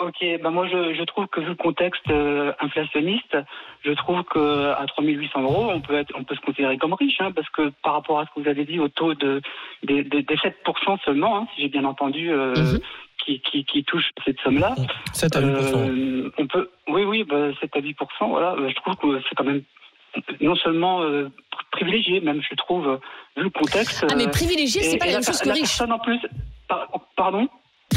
Ok, ben moi je, je trouve que vu le contexte euh, inflationniste, je trouve que à 3800 euros, on peut être, on peut se considérer comme riche, hein, parce que par rapport à ce que vous avez dit au taux de des, des, des 7% seulement, hein, si j'ai bien entendu, euh, qui, qui, qui touche cette somme-là. 7 à 8%. Euh, on peut, oui, oui, bah, 7 à 8 voilà. euh, Je trouve que c'est quand même non seulement euh, privilégié, même je trouve, euh, vu le contexte. Ah, mais euh, privilégié, c'est pas la même chose que riche. personne en plus, par- pardon?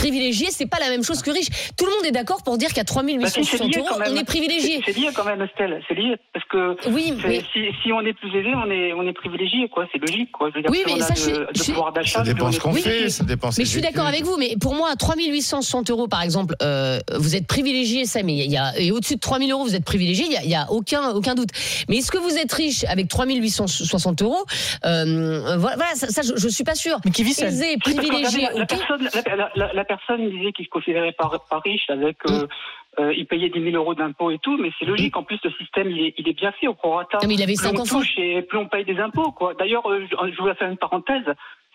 Privilégié, c'est pas la même chose que riche. Tout le monde est d'accord pour dire qu'à Bah, c'est- c'est 3860 lié euros, on est privilégié. C'est lié quand même, Estelle. C'est lié parce que Oui, mais- si, si on est plus aisé, on est on est privilégié, quoi. C'est logique, quoi. Je veux dire, Oui, mais on a ça, de, je suis- de je suis- pouvoir d'achat. Ça dépend ce qu'on fait, ça dépend Mais je suis d'accord avec vous, mais pour moi, 3860 euros, par exemple, euh, vous êtes privilégié, ça, mais il y a, et au-dessus de 3000 euros, vous êtes privilégié, il y a, il y a aucun, aucun doute. Mais est-ce que vous êtes riche avec 3860 euros euh, Voilà, voilà, ça, ça, je, je suis pas sûre. Mais qui vit Aisé, parce que privilégié, regardez, la, la ok. personne, la, la- la- la personne disait qu'il se considérait pas, pas riche avec. Euh, euh, il payait 10 000 euros d'impôts et tout, mais c'est logique. En plus, le système, il est, il est bien fait au prorata. Ah, mais il avait plus cinq on enfants. touche et plus on paye des impôts, quoi. D'ailleurs, euh, je, je voulais faire une parenthèse.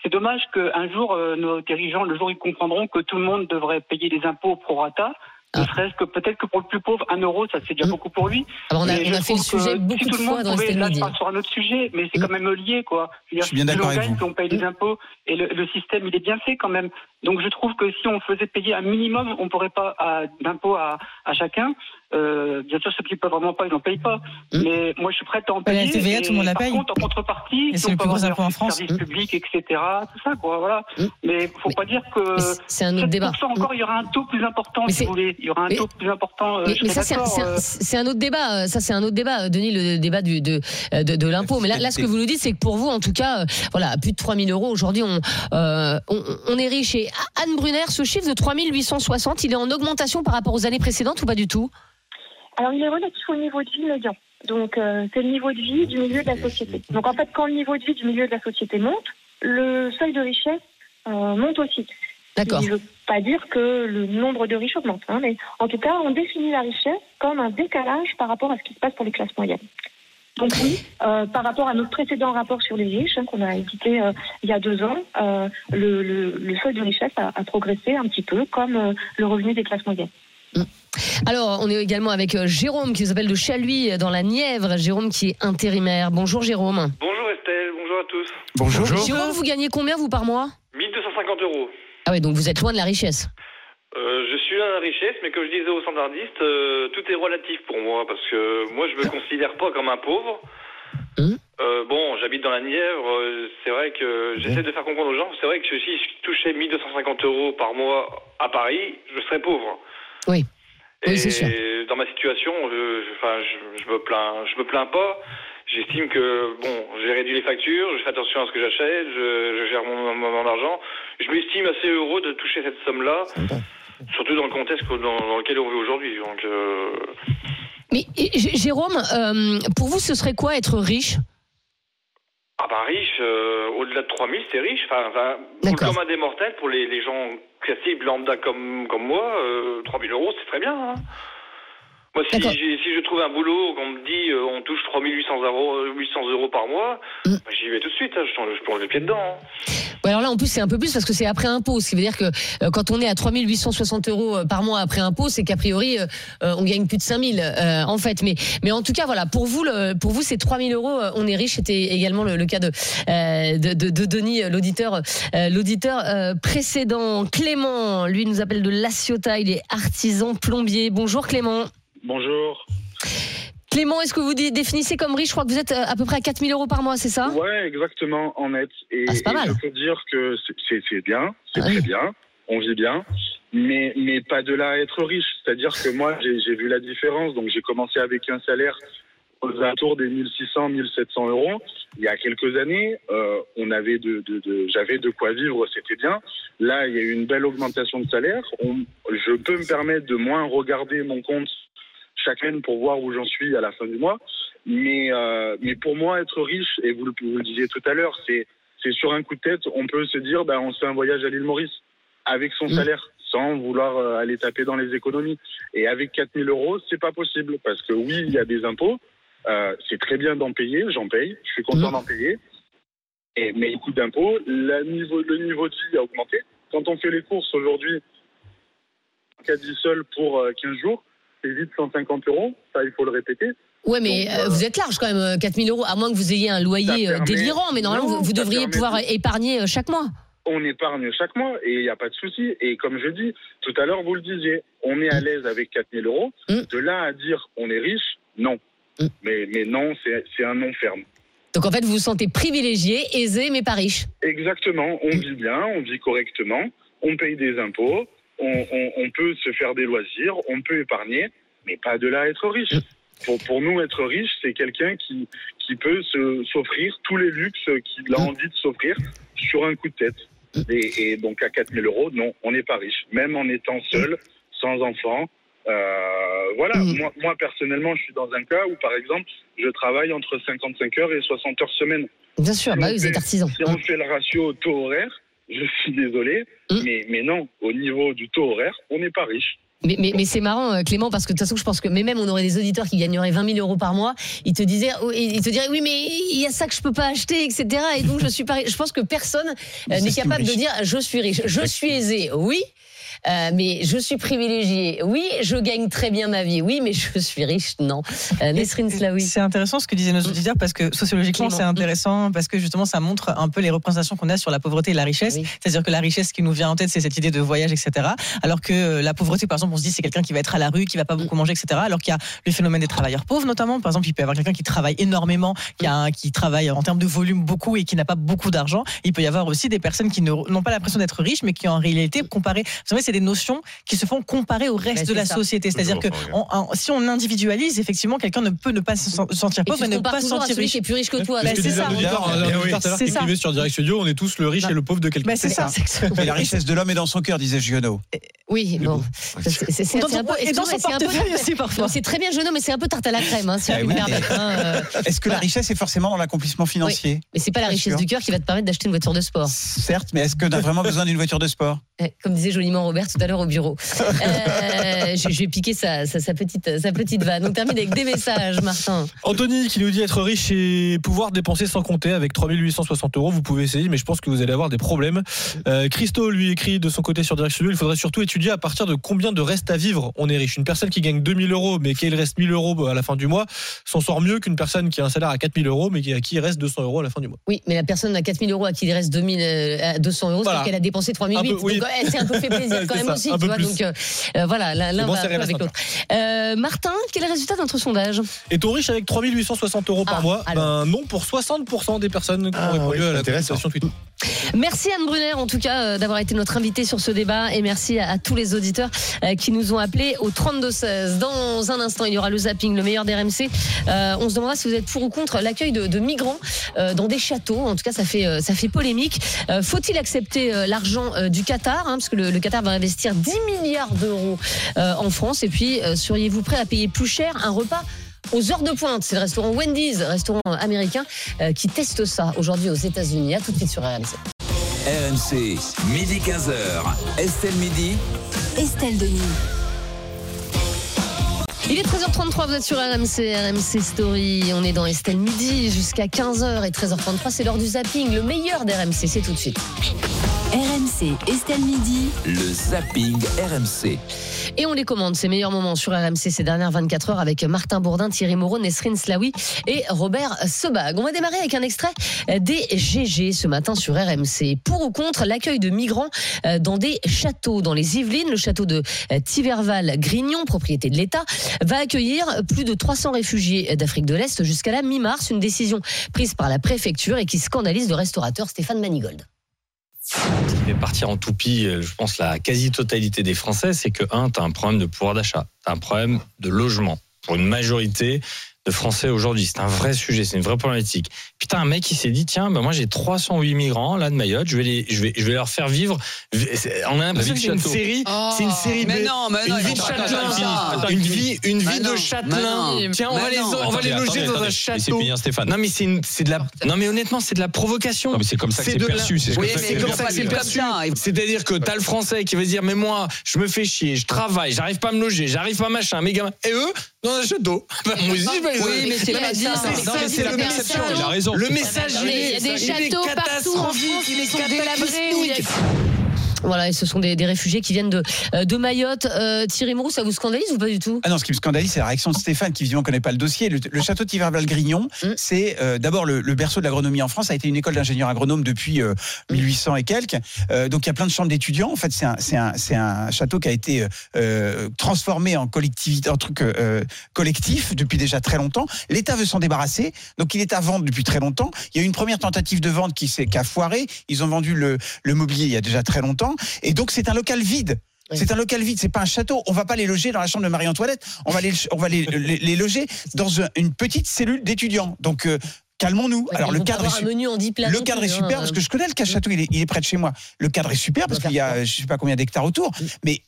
C'est dommage qu'un jour, euh, nos dirigeants, le jour, ils comprendront que tout le monde devrait payer des impôts au prorata. Ne serait-ce que peut-être que pour le plus pauvre, un euro, ça c'est déjà beaucoup pour lui. Ah, on a- on je a fait le sujet beaucoup si de tout le fois monde dans pouvait, là, je parle sur un autre sujet, mais c'est quand même lié, quoi. Je suis bien plus d'accord avec gagne, vous. plus on paye des impôts, et le, le système, il est bien fait quand même. Donc je trouve que si on faisait payer un minimum, on pourrait pas d'impôts à, à chacun. Euh, bien sûr, ceux qui peuvent vraiment pas, ils n'en payent pas. Mais moi, je suis prêt à en Bah, la payer. TVA, et tout le monde la par paye. contre, en contrepartie, c'est le plus gros impôt en France. services publics, etc., tout ça, quoi, voilà. Mais faut pas dire que. C'est un autre débat. 7% encore, il y aura un taux plus important, si vous voulez. Il y aura un mais- taux plus important. euh, Mais, mais ça, c'est un, d'accord, c'est un- euh, c'est un autre débat. euh, Ça, c'est un autre débat, Denis, le débat du, de, de, de l'impôt. Mais là, là, ce que vous nous dites, c'est que pour vous, en tout cas, voilà, à plus de 3 000 euros, aujourd'hui, on, euh, on, on est riche. Et Anne Brunner, ce chiffre de 3 860, il est en augmentation par rapport aux années précédentes ou pas du tout? Alors, il est relatif au niveau de vie médian. Donc, euh, c'est le niveau de vie du milieu de la société. Donc, en fait, quand le niveau de vie du milieu de la société monte, le seuil de richesse euh, monte aussi. D'accord. Qui ne veut pas dire que le nombre de riches augmente. hein, mais en tout cas, on définit la richesse comme un décalage par rapport à ce qui se passe pour les classes moyennes. Donc oui, euh, par rapport à notre précédent rapport sur les riches hein, qu'on a édité euh, il y a deux ans, euh, le, le, le seuil de richesse a, a progressé un petit peu comme euh, le revenu des classes moyennes. Alors, on est également avec Jérôme qui nous appelle de Chaluis euh, dans la Nièvre. Jérôme qui est intérimaire. Bonjour Jérôme. Bonjour Estelle, bonjour à tous. Bonjour. Jérôme, vous gagnez combien vous par mois? 1250 euros. Ah oui, donc vous êtes loin de la richesse. Euh, je suis la richesse, mais comme je disais aux standardistes, euh, tout est relatif pour moi, parce que moi je me considère pas comme un pauvre. Euh, bon, j'habite dans la Nièvre, c'est vrai que j'essaie de faire comprendre aux gens, c'est vrai que si je touchais 1250 euros par mois à Paris, je serais pauvre. Oui. Et Oui, c'est sûr. dans ma situation, je, je- enfin, je, je me plains, je me plains pas. J'estime que bon, j'ai réduit les factures, je fais attention à ce que j'achète, je, je gère mon, mon, mon argent. Je m'estime assez heureux de toucher cette somme-là, surtout dans le contexte dans, lequel on vit aujourd'hui. Donc, euh, Mais Jérôme, euh, pour vous, ce serait quoi être riche? Ah bah riche, euh, au-delà de 3000, c'est riche. Enfin, enfin, pour le commun des mortels, pour les, les gens classiques, lambda comme, comme moi, euh, 3000 euros, c'est très bien. hein. Moi, si, si je trouve un boulot, qu'on me dit euh, on touche 3800 euros, euh, 800 euros par mois, Mm. bah, j'y vais tout de suite, hein, je, je plonge les pieds dedans. hein. Ouais, alors là, en plus, c'est un peu plus parce que c'est après impôt. Ce qui veut dire que euh, quand on est à 3860 euros euh, par mois après impôt, c'est qu'a priori, euh, euh, on gagne plus de 5000 euh, en fait. Mais, mais en tout cas, voilà, pour vous, le, pour vous, c'est 3000 euros. On est riche. C'était également le, le cas de, euh, de, de, de Denis, l'auditeur, euh, l'auditeur euh, précédent. Clément, lui, nous appelle de La Ciotat. Il est artisan plombier. Bonjour Clément. Bonjour. Clément, est-ce que vous dé- définissez comme riche Je crois que vous êtes euh, à peu près à 4000 euros par mois, c'est ça? Ouais, exactement, en net. Et, Ah, c'est pas mal. je peux dire que c'est- bien, c'est très bien, on vit bien, mais, mais pas de là à être riche. C'est-à-dire que moi, j'ai j'ai vu la différence. Donc, j'ai commencé avec un salaire aux alentours des 1600, 1700 euros. Il y a quelques années, euh, on avait de, de, de- j'avais de quoi vivre, c'était bien. Là, il y a eu une belle augmentation de salaire. On- je peux me permettre de moins regarder mon compte chaque semaine pour voir où j'en suis à la fin du mois. Mais, euh, mais pour moi, être riche, et vous le, vous le disiez tout à l'heure, c'est, c'est sur un coup de tête, on peut se dire, ben, on se fait un voyage à l'île Maurice avec son salaire, sans vouloir euh, aller taper dans les économies. Et avec 4000 euros, c'est pas possible, parce que oui, il y a des impôts, euh, c'est très bien d'en payer, j'en paye, je suis content d'en payer. Et, mais le coût d'impôt, le niveau, le niveau de vie a augmenté. Quand on fait les courses aujourd'hui, un caddie seul pour euh, 15 jours, c'est vite 150 euros, ça il faut le répéter. Ouais, mais euh, vous êtes large quand même, euh, 4000 euros, à moins que vous ayez un loyer euh, permet- délirant. Mais normalement, Non, vous, devriez permet pouvoir épargner euh, chaque mois. On épargne chaque mois et il n'y a pas de souci. Et comme je dis, tout à l'heure, vous le disiez, on est à l'aise avec 4000 euros. De là à dire on est riche, non. Mais, mais non, c'est c'est un non ferme. Donc en fait, vous vous sentez privilégié, aisé, mais pas riche. Exactement, on vit bien, on vit correctement, on paye des impôts, on, on- on peut se faire des loisirs, on peut épargner, mais pas de là à être riche. Pour, pour nous, être riche, c'est quelqu'un qui, qui peut s'offrir tous les luxes qu'il a envie de s'offrir sur un coup de tête. Et, et donc à 4000 euros, non, on n'est pas riche. Même en étant seul, sans enfant. Euh, voilà, moi, moi personnellement, je suis dans un cas où, par exemple, je travaille entre 55 heures et 60 heures semaine. Bien sûr, Si bah oui, vous fait- êtes artisan. Si on fait le ratio taux horaire, je suis désolé, Hum. mais, mais non, au niveau du taux horaire, on n'est pas riche. Mais, mais, mais c'est marrant, euh, Clément, parce que de toute façon, je pense que mais même on aurait des auditeurs qui gagneraient 20 000 euros par mois. Ils te disaient, oh, ils te diraient, oui, mais il y a ça que je peux pas acheter, etc. Et donc je suis pas. Je pense que personne euh, n'est capable de dire, je suis riche, je suis aisé, oui. Euh, mais je suis privilégié. Oui, je gagne très bien ma vie. Oui, mais je suis riche. Non. Euh, Nesrine Slaoui. C'est intéressant ce que disaient nos auditeurs parce que sociologiquement c'est intéressant parce que justement ça montre un peu les représentations qu'on a sur la pauvreté et la richesse. C'est-à-dire que la richesse qui nous vient en tête c'est cette idée de voyage etc. Alors que euh, la pauvreté par exemple on se dit c'est quelqu'un qui va être à la rue, qui va pas beaucoup manger etc. Alors qu'il y a le phénomène des travailleurs pauvres notamment. Par exemple il peut y avoir quelqu'un qui travaille énormément, qui, a un- qui travaille en termes de volume beaucoup et qui n'a pas beaucoup d'argent. Il peut y avoir aussi des personnes qui n'ont pas l'impression d'être riches mais qui en réalité comparé. Vous savez c'est des notions qui se font comparer au reste de la ça. société. C'est-à-dire que on- si on individualise, effectivement, quelqu'un ne peut ne pas se sen- se sentir Et tu pauvre et, te ne pas se sentir riche. qui est plus riche que toi. Bah, Ce que c'est ça. C'est sur Direct Studio, on est tous le riche et le pauvre de quelqu'un. Bah, c'est ça. Et la richesse de l'homme est dans son cœur, disait Giono. Oui, bon. C'est- un peu- et dans son portefeuille *laughs* aussi, parfois. C'est très bien, homme, mais c'est un peu tarte à la crème, hein, si on peut oui, me permettre. hein, euh. Est-ce que la richesse est forcément dans l'accomplissement financier Mais c'est pas la richesse du cœur qui va te permettre d'acheter une voiture de sport. Certes, mais est-ce qu'on a vraiment besoin d'une voiture de sport? Eh, Comme disait joliment Robert tout à l'heure au bureau. Euh, je, je vais piquer sa, sa, sa petite, sa petite vanne. On termine avec des messages, Martin. Anthony qui nous dit être riche et pouvoir dépenser sans compter avec 3860 euros. Vous pouvez essayer, mais je pense que vous allez avoir des problèmes. Euh, Christo lui écrit de son côté sur Direct Studio il faudrait surtout étudier à partir de combien de reste à vivre on est riche. Une personne qui gagne 2000 euros, mais qui reste 1000 euros à la fin du mois, s'en sort mieux qu'une personne qui a un salaire à 4000 euros, mais à qui il reste 200 euros à la fin du mois. Oui, mais la personne à 4000 euros à qui il reste 2000, euh, à 200 euros, Voilà. c'est qu'elle a dépensé 3008. Un peu, oui. C'est un peu fait plaisir *laughs* quand même ça, aussi. un Tu vois, plus. donc euh, voilà, l'un bon, va avec l'autre. Euh, Martin, quel est le résultat de notre sondage? Est-on riche avec 3860 euros par Ah, mois alors. Ben non pour 60% des personnes qui Ah, ont répondu oui, à la consultation Twitter. Merci Anne Brunner en tout cas euh, d'avoir été notre invitée sur ce débat et merci à, à tous les auditeurs euh, qui nous ont appelés au 32-16. Dans un instant, il y aura le zapping, le meilleur des RMC. Euh, on se demandera si vous êtes pour ou contre l'accueil de, de migrants euh, dans des châteaux. En tout cas, ça fait, euh, ça fait polémique. Euh, Faut-il accepter euh, l'argent euh, du Qatar hein, Parce que le, le Qatar va investir 10 milliards d'euros euh, en France. Et puis, euh, seriez-vous prêt à payer plus cher un repas aux heures de pointe, c'est le restaurant Wendy's, restaurant américain, euh, qui teste ça aujourd'hui aux États-Unis. À tout de suite sur RMC. RMC, midi 15h. Estelle Midi. Estelle Denis. Il est 13h33, vous êtes sur RMC, RMC Story. On est dans Estelle Midi jusqu'à 15h et 13h33, c'est l'heure du zapping. Le meilleur d'RMC, c'est tout de suite. RMC, Estelle Midi. Le zapping RMC. Et on les commande, ces meilleurs moments sur RMC ces dernières 24 heures avec Martin Bourdin, Thierry Moreau, Nesrine Slaoui et Robert Sebag. On va démarrer avec un extrait des GG ce matin sur RMC. Pour ou contre l'accueil de migrants euh, dans des châteaux dans les Yvelines, le château de euh, Tiverval-Grignon, propriété de l'État, va accueillir plus de 300 réfugiés d'Afrique de l'Est jusqu'à la mi-mars. Une décision prise par la préfecture et qui scandalise le restaurateur Stéphane Manigold. qui fait partir en toupie, euh, je pense, la quasi-totalité des Français, c'est que, un, tu as un problème de pouvoir d'achat, tu as un problème de logement pour une majorité Français aujourd'hui. C'est un vrai sujet, c'est une vraie problématique. Putain, un mec qui s'est dit, tiens, bah moi j'ai 308 migrants là de Mayotte, je vais, les, je vais, je vais leur faire vivre. C'est- On a l'impression que c'est une série, Oh, c'est une série mais de, non, mais non, une vie de châtelain, une vie, une vie de châtelain. Tiens, on va les, on va les loger attendez, dans un château. Finir Stéphane. Non mais c'est c'est de la, non mais honnêtement c'est de la provocation. Non, mais c'est comme ça que c'est perçu, c'est comme ça que c'est c'est c'est perçu. C'est-à-dire que t'as le français qui va dire mais moi je me fais chier, je travaille, j'arrive pas à me loger, j'arrive pas à machin, mes gamins. Et eux dans un château. *laughs* Moi aussi je vais les Oui, mais c'est pas c'est ça. c'est mais ça, c'est le pas message. ça. Il a raison. Le message il est- des il est châteaux partout en France catastrophique, Voilà, et ce sont des, des réfugiés qui viennent de, euh, de Mayotte. Euh, Thierry Moreau, ça vous scandalise ou pas du tout? Ah non, ce qui me scandalise, c'est la réaction de Stéphane, qui visiblement connaît pas le dossier. Le, le château de Tiverval-Grignon, c'est euh, d'abord le, le berceau de l'agronomie en France. Ça a été une école d'ingénieurs agronomes depuis euh, 1800 et quelques. Donc il y a plein de chambres d'étudiants. En fait, c'est un, château qui a été transformé en collectivité, en truc collectif depuis déjà très longtemps. L'État veut s'en débarrasser, donc il est à vendre depuis très longtemps. Il y a eu une première tentative de vente qui, s'est- qui a foiré. Ils ont vendu le, le mobilier il y a déjà très longtemps, et donc c'est un local vide. C'est un local vide, c'est pas un château. On va pas les loger dans la chambre de Marie-Antoinette. On va les, on va les, les, les loger dans un- une petite cellule d'étudiants. Donc euh, calmons-nous. Ouais, Alors le cadre est menu en 10 plats le cadre est hein, super parce que je connais le cas château, il est, il est près de chez moi. Le cadre est super parce qu'il y a je sais pas combien d'hectares autour, mais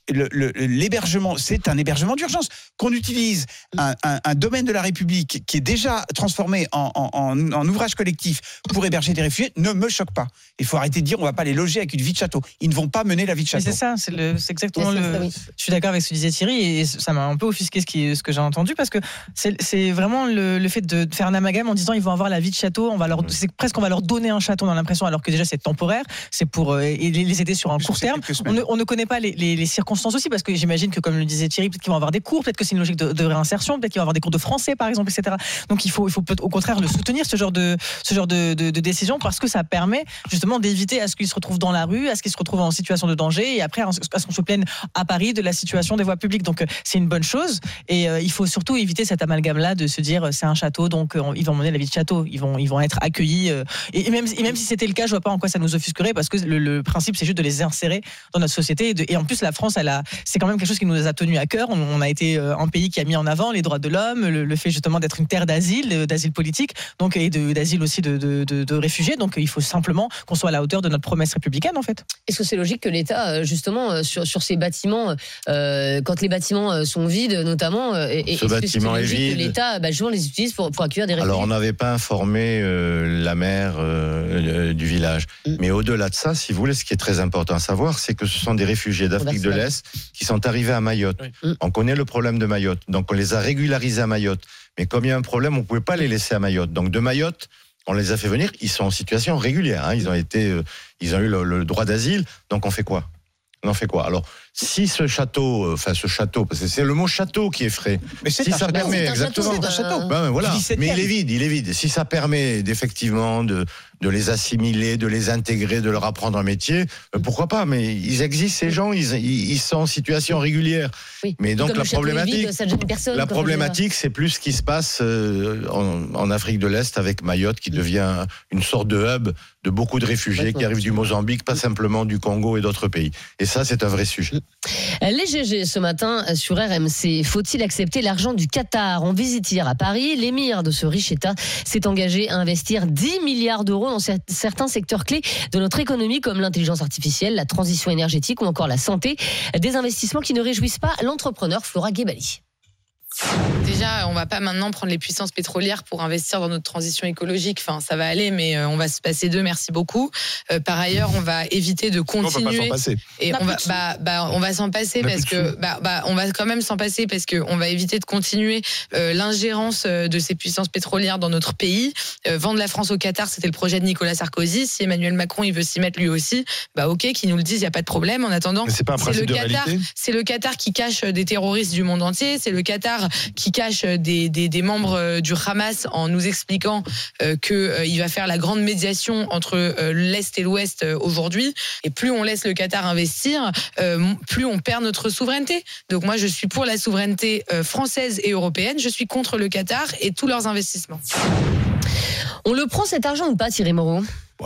l'hébergement, c'est un hébergement d'urgence. Qu'on utilise un, un- un domaine de la République qui est déjà transformé en, en- en- en ouvrage collectif pour héberger des réfugiés ne me choque pas. Il faut arrêter de dire on va pas les loger avec une vie de château. Ils ne vont pas mener la vie de château. c'est ça, c'est exactement le. Je suis d'accord avec ce que disait Thierry et ça m'a un peu offusqué ce, qui, ce que j'ai entendu parce que c'est c'est vraiment le, le fait de faire un amalgame en disant ils vont avoir la vie de château, on va leur, c'est presque on va leur donner un château, on a l'impression alors que déjà c'est temporaire, c'est pour euh, les aider sur un court terme. On ne, on ne connaît pas les, les- les circonstances aussi parce que j'imagine que comme le disait Thierry, peut-être qu'ils vont avoir des cours, peut-être que c'est une logique de, de réinsertion, peut-être qu'ils vont avoir des cours de français par exemple, etc. Donc il faut, il faut au contraire le soutenir ce genre de ce genre de, de, de décision parce que ça permet justement d'éviter à ce qu'ils se retrouvent dans la rue, à ce qu'ils se retrouvent en situation de danger et après à ce qu'on se plaigne à Paris de la situation des voies publiques. Donc euh, c'est une bonne chose et euh, il faut surtout éviter cet amalgame là de se dire c'est un château donc euh, ils vont mener la vie de château, ils vont ils vont être accueillis euh, et, même et même si c'était le cas, je vois pas en quoi ça nous offusquerait parce que le, le principe c'est juste de les insérer dans notre société et, de- et en plus la France elle a c'est quand même quelque chose qui nous a tenu à cœur. On, on a été euh, un pays qui a mis en avant les droits de l'homme, le, le fait justement d'être une terre d'asile, euh, d'asile politique, donc et d'asile aussi de, de, de- de réfugiés. Donc il faut simplement qu'on soit à la hauteur de notre promesse républicaine en fait. Est-ce que c'est logique que l'État, justement, sur, sur ces bâtiments, euh, quand les bâtiments sont vides, notamment, et- et Ce que bâtiment c'est est vide. que l'État, bah, justement, les utilise pour, pour accueillir des réfugiés Alors, on n'avait pas informé euh, la maire euh, euh, du village. Mm. Mais au-delà de ça, si vous voulez, ce qui est très important à savoir, c'est que ce sont des réfugiés d'Afrique de l'Est qui sont arrivés à Mayotte. Mm. On connaît le problème de Mayotte. Donc, on les a régularisés à Mayotte. Mais comme il y a un problème, on ne pouvait pas les laisser à Mayotte. Donc, de Mayotte, on les a fait venir. Ils sont en situation régulière. hein. Ils ont été, euh, ils ont eu le, le droit d'asile. Donc, on fait quoi? On en fait quoi? Alors, si ce château, euh, enfin ce château, parce que c'est le mot château qui est frais. Mais c'est si un ça château. permet C'est un château, exactement, c'est un château. Ben, voilà. Du 17e. Mais il est vide, il est vide. Si ça permet d'effectivement de, de les assimiler, de les intégrer, de leur apprendre un métier, euh, pourquoi pas? Mais ils existent ces gens, ils, ils, ils sont en situation régulière. Mais donc la château problématique, vide, la problématique, c'est plus ce qui se passe euh, en, en Afrique de l'Est avec Mayotte, qui devient une sorte de hub de beaucoup de réfugiés qui arrivent du Mozambique, pas simplement du Congo et d'autres pays. Et ça, c'est un vrai sujet. Les GG ce matin sur RMC. Faut-il accepter l'argent du Qatar? En visite hier à Paris, l'émir de ce riche État s'est engagé à investir 10 milliards d'euros dans cer- certains secteurs clés de notre économie, comme l'intelligence artificielle, la transition énergétique ou encore la santé. Des investissements qui ne réjouissent pas l'entrepreneur Flora Guébali. Déjà, on va pas maintenant prendre les puissances pétrolières pour investir dans notre transition écologique. Enfin, ça va aller, mais euh, on va se passer d'eux. Merci beaucoup. Euh, par ailleurs, on va éviter de on peut pas continuer. s'en passer. Et On va, bah, bah, on va s'en passer On a parce plus de que, bah, bah, on va quand même s'en passer parce que on va éviter de continuer euh, l'ingérence de ces puissances pétrolières dans notre pays. Euh, vendre la France au Qatar, c'était le projet de Nicolas Sarkozy. Si Emmanuel Macron il veut s'y mettre lui aussi, bah ok, qu'il nous le dise, il y a pas de problème. En attendant, c'est pas un principe le de Qatar, réalité c'est le Qatar qui cache des terroristes du monde entier. C'est le Qatar qui cache des, des, membres euh, du Hamas en nous expliquant euh, euh, va faire la grande médiation entre euh, l'Est et l'Ouest euh, aujourd'hui. Et plus on laisse le Qatar investir, euh, plus on perd notre souveraineté. Donc moi, je suis pour la souveraineté euh, française et européenne. Je suis contre le Qatar et tous leurs investissements. On le prend cet argent ou pas, Thierry Moreau?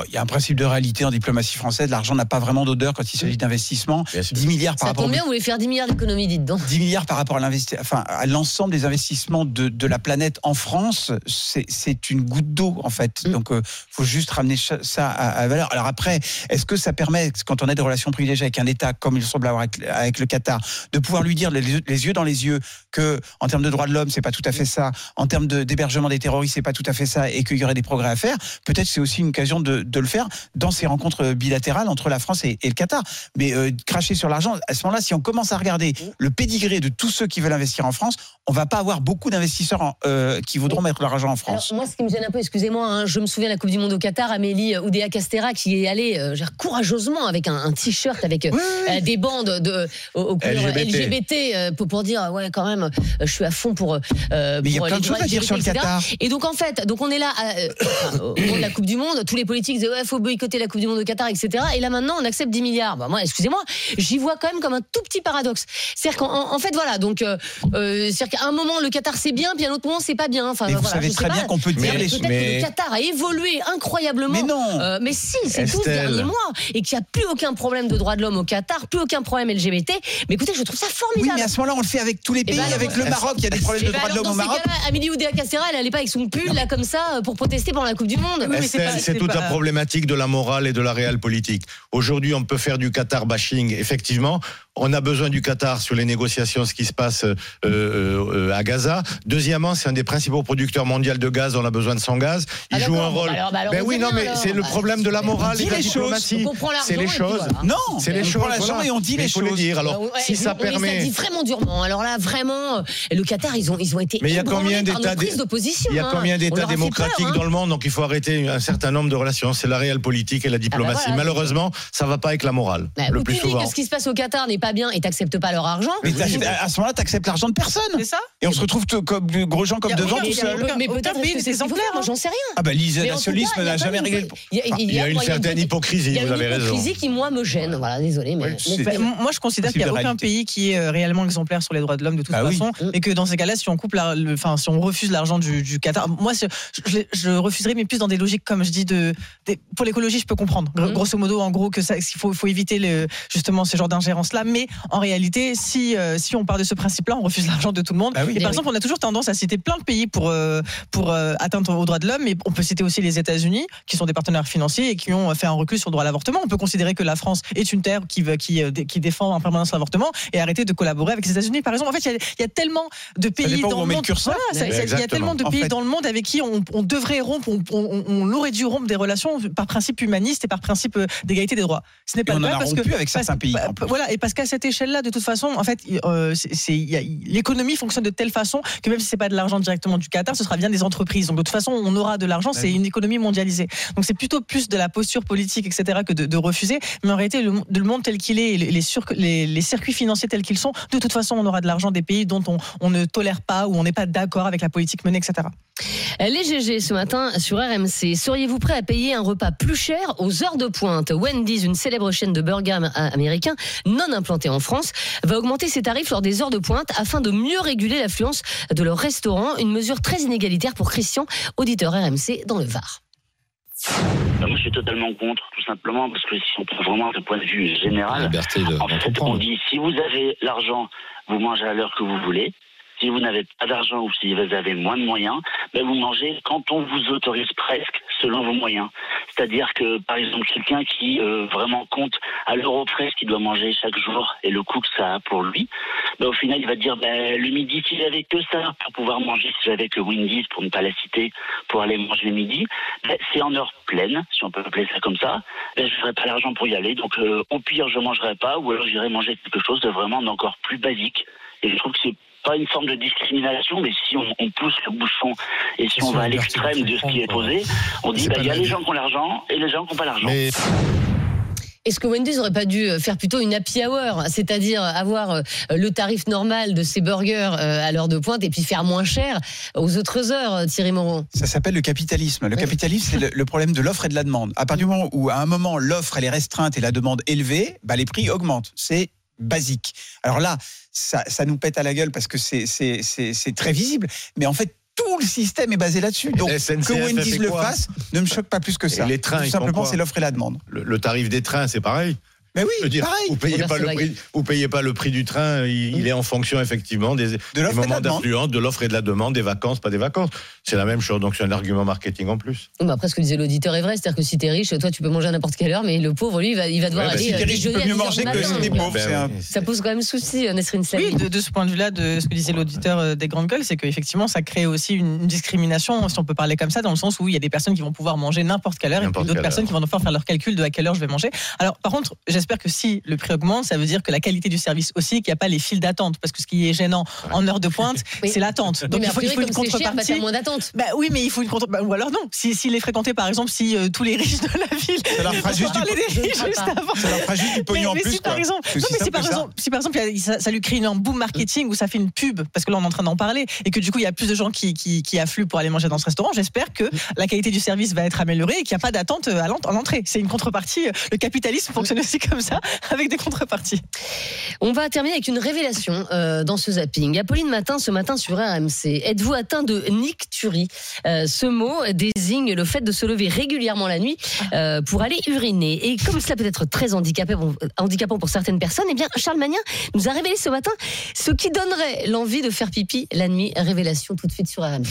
Il y a un principe de réalité en diplomatie française. L'argent n'a pas vraiment d'odeur quand il s'agit d'investissement. 10 milliards par Ça rapport tombe au bien, vous voulez faire 10 milliards d'économies, dites donc. 10 milliards par rapport à enfin, l'ensemble des investissements de, de la planète en France, c'est une goutte d'eau en fait. Mm. Donc, il faut juste ramener ça à, à valeur. Alors après, est-ce que ça permet, quand on a des relations privilégiées avec un État comme il semble avoir avec, avec le Qatar, de pouvoir lui dire les, yeux- les yeux dans les yeux que, en termes de droits de l'homme, c'est pas tout à fait ça, en termes de- d'hébergement des terroristes, c'est pas tout à fait ça, et qu'il y aurait des progrès à faire Peut-être c'est aussi une occasion de, de le faire dans ces rencontres bilatérales entre la France et, et le Qatar. Mais euh, cracher sur l'argent, à ce moment-là, si on commence à regarder le pédigré de tous ceux qui veulent investir en France, on va pas avoir beaucoup d'investisseurs euh, qui voudront mettre leur argent en France. Alors, moi, ce qui me gêne un peu, excusez-moi, hein, je me souviens de la Coupe du Monde au Qatar, Amélie euh, Oudéa Castera qui est allée euh, courageusement avec un, un t-shirt avec des bandes de, aux, aux couleurs LGBT. LGBT, pour, pour dire ouais quand même, je suis à fond pour. Mais il y a plein de choses à dire sur le. Qatar. Et donc en fait, donc on est là enfin, au moment de la Coupe du Monde, tous les politiques disaient ouais, faut boycotter la Coupe du Monde au Qatar, etc. Et là maintenant, on accepte 10 milliards. Bah, moi, excusez-moi, j'y vois quand même comme un tout petit paradoxe. C'est-à-dire qu'en en- en fait, voilà, donc, euh, euh, c'est-à-dire qu'à un moment, le Qatar c'est bien, puis à un autre moment, c'est pas bien. Enfin, vous voilà, savez je très bien qu'on peut dire les Peut-être que Mais- le Qatar a évolué incroyablement. Mais non. Euh, mais si, c'est tout ce Estelle. dernier mois. Et qu'il n'y a plus aucun problème de droits de l'homme au Qatar, plus aucun problème LGBT. Mais écoutez, je trouve ça Oui, formidable. mais à ce moment-là, on le fait avec tous les Eh pays, ben avec le Maroc, il y a des *laughs* problèmes Eh de ben droits de l'homme au Maroc. Amélie Oudéa Castera, elle allait pas avec son pull là comme ça pour protester pendant la Coupe du Monde. Estelle, c'est toute la problématique de la morale et de la réelle politique. Aujourd'hui, on peut faire du Qatar bashing, effectivement. On a besoin du Qatar sur les négociations, ce qui se passe euh, euh, à Gaza. Deuxièmement, c'est un des principaux producteurs mondiaux de gaz. On a besoin de son gaz. Il Ah, joue un rôle. bah alors, bah alors, ben on oui, non, mais alors. c'est le Bah, problème de la morale et de la les choses. diplomatie. On C'est les choses. voilà. Non, c'est les on choses. l'argent voilà. et on dit Mais les il faut les choses. dire. Alors, Ouais, si ça Ça permet. dit vraiment durement. Alors là, vraiment, euh, le Qatar, ils ont, ils ont été. Mais il y a combien d'États d'opposition. Il y a hein. combien On d'États a démocratiques hein. dans le monde? Donc il faut arrêter un certain nombre de relations. C'est la réelle politique et la diplomatie. voilà. Malheureusement, ça va pas avec la morale. Bah, le plus souvent. ce qui se passe au Qatar n'est pas bien et t'acceptes pas leur argent. Mais t'acceptes- à ce moment-là, tu acceptes l'argent de personne. C'est ça Et on se retrouve comme gros gens comme devant tout seul. Mais peut-être pays que c'est exemplaire, moi j'en sais rien. Ah bah l'isolationnisme n'a jamais réglé Il y a, Il y a une certaine hypocrisie, Il y a vous une avez raison. hypocrisie qui, moi, me gêne. Voilà, désolé. Moi, je considère qu'il n'y a aucun pays qui est euh, réellement exemplaire sur les droits de l'homme de toute Bah façon, et que dans ces cas-là, si on coupe, enfin, si on refuse l'argent du, Qatar, moi, je, refuserais, mais plus dans des logiques, comme je dis, de, pour l'écologie, je peux comprendre. Mhm. Grosso modo, en gros, que ça, qu'il faut, faut éviter le, justement ce genre d'ingérence-là. Mais en réalité, si euh, si on part de ce principe-là, on refuse l'argent de tout le monde. Bah oui. Et Eh par oui. exemple, on a toujours tendance à citer plein de pays pour euh, pour euh, atteindre aux droits de l'homme, mais on peut citer aussi les États-Unis, qui sont des partenaires financiers et qui ont fait un recul sur le droit à l'avortement. On peut considérer que la France est une terre qui qui qui défend en permanence l'avortement et arrêter de collaborer avec les États-Unis, par exemple. En fait, il y a- il y, a tellement de pays dans le le monde. curseur. Voilà, ça- y a tellement de En pays fait. dans le monde avec qui on, on devrait rompre, on, on- on aurait dû rompre des relations par principe humaniste et par principe d'égalité des droits. Ce n'est pas le cas parce que avec parce- pays. Voilà, et parce qu'à cette échelle-là, de toute façon, en fait, euh, l'économie fonctionne de telle façon que même si c'est pas de l'argent directement du Qatar, ce sera bien des entreprises. Donc de toute façon, on aura de l'argent. C'est une économie mondialisée. Donc c'est plutôt plus de la posture politique, etc., que de, de refuser. Mais en réalité, le, de le monde tel qu'il est, les, les, sur- les- les circuits financiers tels qu'ils sont, de toute façon, on aura de l'argent des pays dont on, on ne tolère pas ou on n'est pas d'accord avec la politique menée, etc. Les GG ce matin sur RMC. Seriez-vous prêt à payer un repas plus cher aux heures de pointe? Wendy's, une célèbre chaîne de burgers am- américain non implantée en France, va augmenter ses tarifs lors des heures de pointe afin de mieux réguler l'affluence de leur restaurant. Une mesure très inégalitaire pour Christian, auditeur RMC dans le Var. Bah, moi, je suis totalement contre, tout simplement, parce que si on prend vraiment d'un point de vue général, liberté de- en fait, on dit si vous avez l'argent, vous mangez à l'heure que vous voulez. Si vous n'avez pas d'argent ou si vous avez moins de moyens, ben vous mangez quand on vous autorise presque selon vos moyens. C'est-à-dire que, par exemple, quelqu'un qui euh, vraiment compte à l'euro près ce qu'il doit manger chaque jour et le coût que ça a pour lui, ben, au final, il va dire ben, le midi, si j'avais que ça pour pouvoir manger, si j'avais que Wendy's, pour ne pas la citer, pour aller manger le midi, ben, c'est en heure pleine, si on peut appeler ça comme ça, ben, je n'aurais pas l'argent pour y aller. Donc, euh, au pire, je mangerai pas ou alors j'irai manger quelque chose de vraiment encore plus basique. Et je trouve que c'est pas une forme de discrimination, mais si on, on pousse le bouchon et si on va à l'extrême de ce qui est posé, on dit bah, il y a les gens qui ont l'argent et les gens qui n'ont pas l'argent. Mais Est-ce que Wendy's aurait pas dû faire plutôt une happy hour, c'est-à-dire avoir euh, le tarif normal de ses burgers euh, à l'heure de pointe et puis faire moins cher aux autres heures, euh, Thierry Moreau? Ça s'appelle le capitalisme. Le capitalisme, c'est le, le problème de l'offre et de la demande. À partir du moment où, à un moment, l'offre elle est restreinte et la demande élevée, bah, les prix augmentent. C'est basique. Alors là, ça, ça nous pète à la gueule parce que c'est- très visible. Mais en fait, tout le système est basé là-dessus. Donc, SNCF que Wendy's le fasse ne me choque pas plus que ça. Et les trains, Tout simplement, c'est l'offre et la demande. le, le tarif des trains, c'est pareil. Mais oui, Je veux dire, pareil. Vous payez Robert pas le prix, vous payez pas le prix du train. Il, il est en fonction effectivement des, de moments d'affluence, de l'offre et de la demande, des vacances, pas des vacances. C'est la même chose. Donc c'est un argument marketing en plus. Bah, Après, ce que disait l'auditeur est vrai, c'est-à-dire que si t'es riche, toi, tu peux manger à n'importe quelle heure, mais le pauvre, lui, il va, il va devoir Ouais, bah, aller. si euh, t'es riche, tu peux à mieux 10 heures manger que si pauvre. Ben oui. Ça pose quand même souci, euh, Nesrine Slamy. Oui, de, de ce point de vue-là, de ce que disait l'auditeur euh, des grandes gueules, c'est qu'effectivement, ça crée aussi une, discrimination, si on peut parler comme ça, dans le sens où il y a des personnes qui vont pouvoir manger n'importe quelle heure et d'autres personnes qui vont devoir faire leur calcul de à quelle heure je vais manger. Alors, par contre, j'espère j'espère que si le prix augmente, ça veut dire que la qualité du service aussi, qu'il n'y a pas les files d'attente. Parce que ce qui est gênant en heure de pointe, *laughs* Oui. c'est l'attente. Donc il faut, il faut une cher, bah, contrepartie. moins d'attente. Bah oui, mais il faut une contre. bah, ou alors non. Si, s'il est fréquenté, par exemple, si euh, tous les riches de la ville. Ça leur fera juste du- pognon en plus, Si par exemple, non, mais si par exemple, si par exemple, ça, ça lui crée un boom marketing ou ça fait une pub, parce que là on est en train d'en parler, et que du coup il y a plus de gens qui, qui, qui affluent pour aller manger dans ce restaurant, j'espère que la qualité du service va être améliorée et qu'il n'y a pas d'attente à l'ent- à l'entrée. C'est une contrepartie. Le capitalisme fonctionne aussi comme ça, avec des contreparties. On va terminer avec une révélation euh, dans ce zapping. Apolline Matin, ce matin sur RMC. Êtes-vous atteint de nicturie Euh, Ce mot désigne le fait de se lever régulièrement la nuit euh, pour aller uriner. Et comme cela peut être très handicapant, pour certaines personnes, eh bien Charles Magnin nous a révélé ce matin ce qui donnerait l'envie de faire pipi la nuit. Révélation tout de suite sur RMC.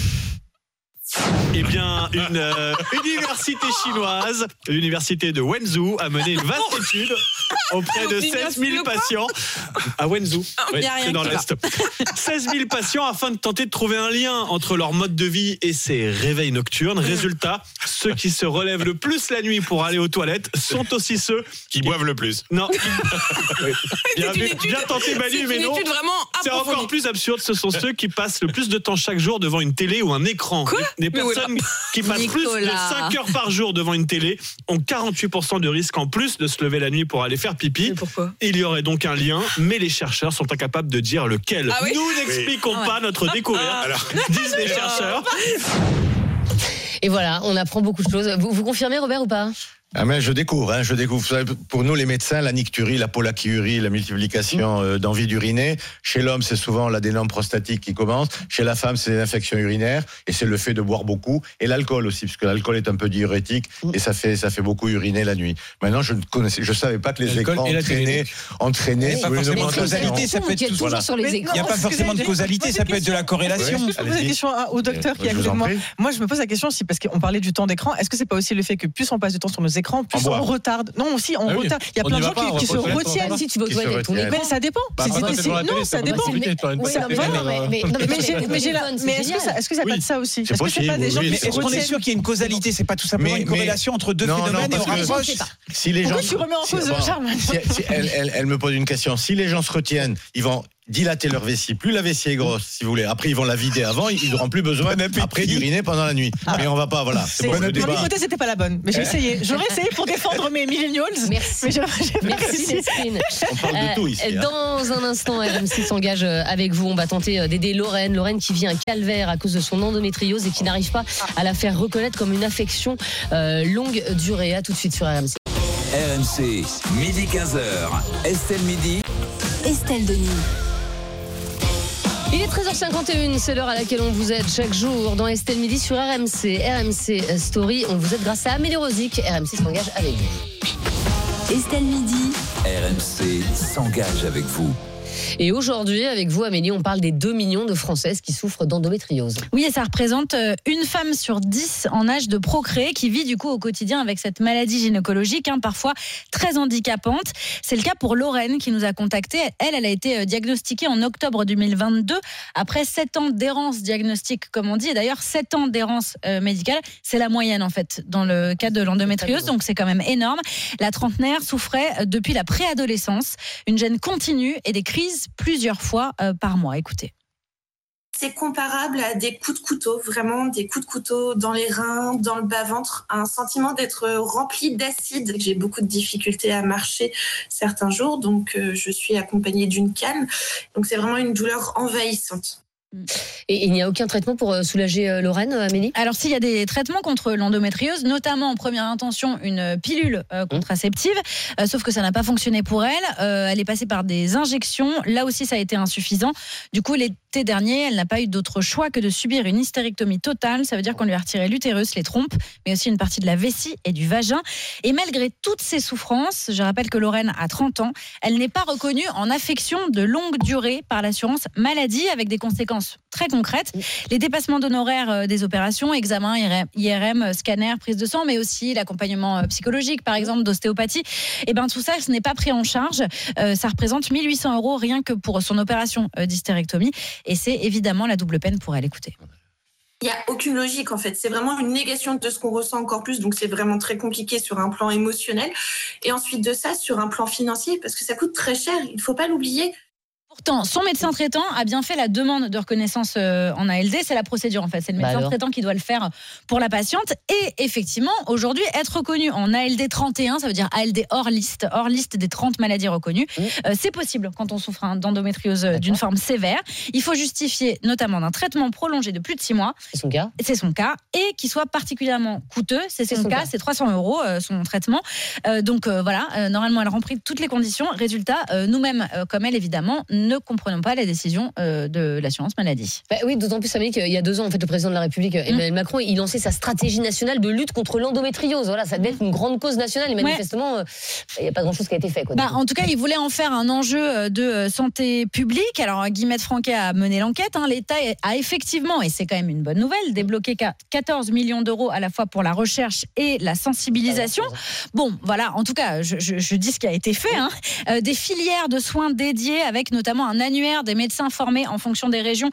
Eh bien, une euh, *laughs* université chinoise, l'université de Wenzhou, a mené une vaste étude *laughs* auprès de 16 000 patients *laughs* à Wenzhou. C'est dans l'Est. 16 000 patients afin de tenter de trouver un lien entre leur mode de vie et ces réveils nocturnes. Résultat, ceux qui se relèvent le plus la nuit pour aller aux toilettes sont aussi ceux qui boivent le plus. Non. *laughs* bien, une bien- étude- bien tenté Manu, une mais non. étude vraiment C'est encore plus absurde. Ce sont ceux qui passent le plus de temps chaque jour devant une télé ou un écran. Des où est personnes la- qui passent plus de Nicolas. 5 heures par jour devant une télé ont 48% de risque en plus de se lever la nuit pour aller faire pipi. Pourquoi? Il y aurait donc un lien, mais les chercheurs sont incapables de dire lequel. Ah oui Nous n'expliquons Oui. pas notre découverte, *laughs* disent les chercheurs. Et voilà, on apprend beaucoup de choses. Vous, vous confirmez, Robert, ou pas? Ah mais je découvre, hein, je découvre. Pour nous les médecins, la nicturie, la polachiurie, la multiplication euh, d'envie d'uriner. Chez l'homme, c'est souvent l'adénome prostatique qui commence. Chez la femme, c'est les infections urinaires et c'est le fait de boire beaucoup et l'alcool aussi, parce que l'alcool est un peu diurétique et ça fait ça fait beaucoup uriner la nuit. Maintenant, je ne connaissais, je savais pas que les L'alcool écrans la entraînaient, entraînaient Mais sur pas une forcément de augmentation. causalité, ça peut être tout Voilà. sur les Mais écrans. Il n'y a pas forcément de causalité, ça peut être de la corrélation. Ouais. Je pose la question au docteur qui est moi. Moi, je me pose la question aussi parce qu'on parlait du temps d'écran. Est-ce que c'est pas aussi le fait que plus on passe de temps sur nos écrans, plus En on retarde Non, aussi on Ah oui. retarde. Il y a On plein de gens pas, qui, se toilettes, retiennent. Si tu vas aux écran. Mais ça dépend. Bah, non, ça dépend. mais- est-ce que ça, pas de ça aussi? C'est Est-ce que c'est possible, pas des gens Est-ce qu'on est sûr qu'il y a une causalité? C'est pas tout simplement une corrélation entre deux phénomènes et on rapproche. Si les gens, Pourquoi tu remets en si- cause elle me pose une question. Si les gens se retiennent, ils vont dilater leur vessie. Plus la vessie est grosse, si vous voulez. Après, ils vont la vider avant. Ils n'auront plus besoin après d'uriner pendant la nuit. Mais on va pas, voilà. C'est bon, Mon hypothèse c'était pas la bonne, mais j'ai essayé. J'aurais essayé pour défendre mes millennials. *laughs* Merci. Mais pas Merci. On parle de tout ici, hein. Dans un instant, RMC s'engage euh, avec vous. On va tenter euh, d'aider Lorraine. Lorraine qui vit un calvaire à cause de son endométriose et qui n'arrive pas à la faire reconnaître comme une affection euh, longue durée. À tout de suite sur RMC. RMC, midi 15h. Estelle Midi. Estelle Denis. Il est 13h51, c'est l'heure à laquelle on vous aide chaque jour dans Estelle Midi sur RMC. RMC Story, on vous aide grâce à Amélie Rosic. RMC s'engage avec vous. Estelle Midi. RMC s'engage avec vous. Et aujourd'hui, avec vous, Amélie, on parle des 2 millions de Françaises qui souffrent d'endométriose. Oui, et ça représente euh, une femme sur dix en âge de procréer qui vit du coup au quotidien avec cette maladie gynécologique, hein, parfois très handicapante. C'est le cas pour Lorraine qui nous a contacté. Elle, elle a été euh, diagnostiquée en octobre 2022 après 7 ans d'errance diagnostique, comme on dit. Et d'ailleurs, 7 ans d'errance euh, médicale, c'est la moyenne en fait dans le cas de l'endométriose, donc c'est quand même énorme. La trentenaire souffrait depuis la préadolescence, une gêne continue et des crises plusieurs fois euh, par mois. Écoutez. C'est comparable à des coups de couteau, vraiment des coups de couteau dans les reins, dans le bas-ventre, un sentiment d'être rempli d'acide. J'ai beaucoup de difficultés à marcher certains jours, donc euh, je suis accompagnée d'une canne. Donc c'est vraiment une douleur envahissante. Et il n'y a aucun traitement pour euh, soulager euh, Lorraine, euh, Amélie? Alors, s'il y a des traitements contre l'endométriose, notamment en première intention une pilule euh, contraceptive, euh, sauf que ça n'a pas fonctionné pour elle. Euh, elle est passée par des injections. Là aussi, ça a été insuffisant. Du coup, dernier, elle n'a pas eu d'autre choix que de subir une hystérectomie totale. Ça veut dire qu'on lui a retiré l'utérus, les trompes, mais aussi une partie de la vessie et du vagin. Et malgré toutes ces souffrances, je rappelle que Lorraine a 30 ans, elle n'est pas reconnue en affection de longue durée par l'assurance maladie avec des conséquences très concrètes. Les dépassements d'honoraires euh, des opérations, examens, IRM, IRM, scanner, prise de sang, mais aussi l'accompagnement euh, psychologique, par exemple, d'ostéopathie. Et ben tout ça, ce n'est pas pris en charge. Euh, ça représente 1800 euros rien que pour son opération euh, d'hystérectomie. Et c'est évidemment la double peine pour elle. Écoutez. Il n'y a aucune logique en fait. C'est vraiment une négation de ce qu'on ressent encore plus. Donc c'est vraiment très compliqué sur un plan émotionnel. Et ensuite de ça, sur un plan financier, parce que ça coûte très cher. Il ne faut pas l'oublier. Pourtant, son médecin traitant a bien fait la demande de reconnaissance euh, en ALD. C'est la procédure en fait. C'est le Bah médecin traitant qui doit le faire pour la patiente. Et effectivement, aujourd'hui, être reconnu en ALD 31, ça veut dire ALD hors liste, hors liste des 30 maladies reconnues, euh, c'est possible quand on souffre d'endométriose euh, d'une forme sévère. Il faut justifier notamment d'un traitement prolongé de plus de 6 mois. C'est son cas. C'est son cas. Et qui soit particulièrement coûteux. C'est son, son cas. cas. C'est 300 euros euh, son traitement. Euh, donc voilà, normalement, elle remplit toutes les conditions. Résultat, nous-mêmes, comme elle évidemment, ne comprenons pas la décision euh, de l'assurance maladie. Bah oui, d'autant plus, Amélie, qu'il y a deux ans, en fait, le président de la République, Emmanuel Macron, il lançait sa stratégie nationale de lutte contre l'endométriose. Voilà, ça devait être une grande cause nationale et manifestement, euh, il n'y a pas grand-chose qui a été fait. Quoi, Bah, en tout cas, il voulait en faire un enjeu euh, de euh, santé publique. Alors, Guillemette Franquet a mené l'enquête. hein. L'État a effectivement, et c'est quand même une bonne nouvelle, débloqué qua- 14 millions d'euros à la fois pour la recherche et la sensibilisation. Bon, voilà, en tout cas, je, je- je dis ce qui a été fait. hein. Euh, des filières de soins dédiées avec notamment un annuaire des médecins formés en fonction des régions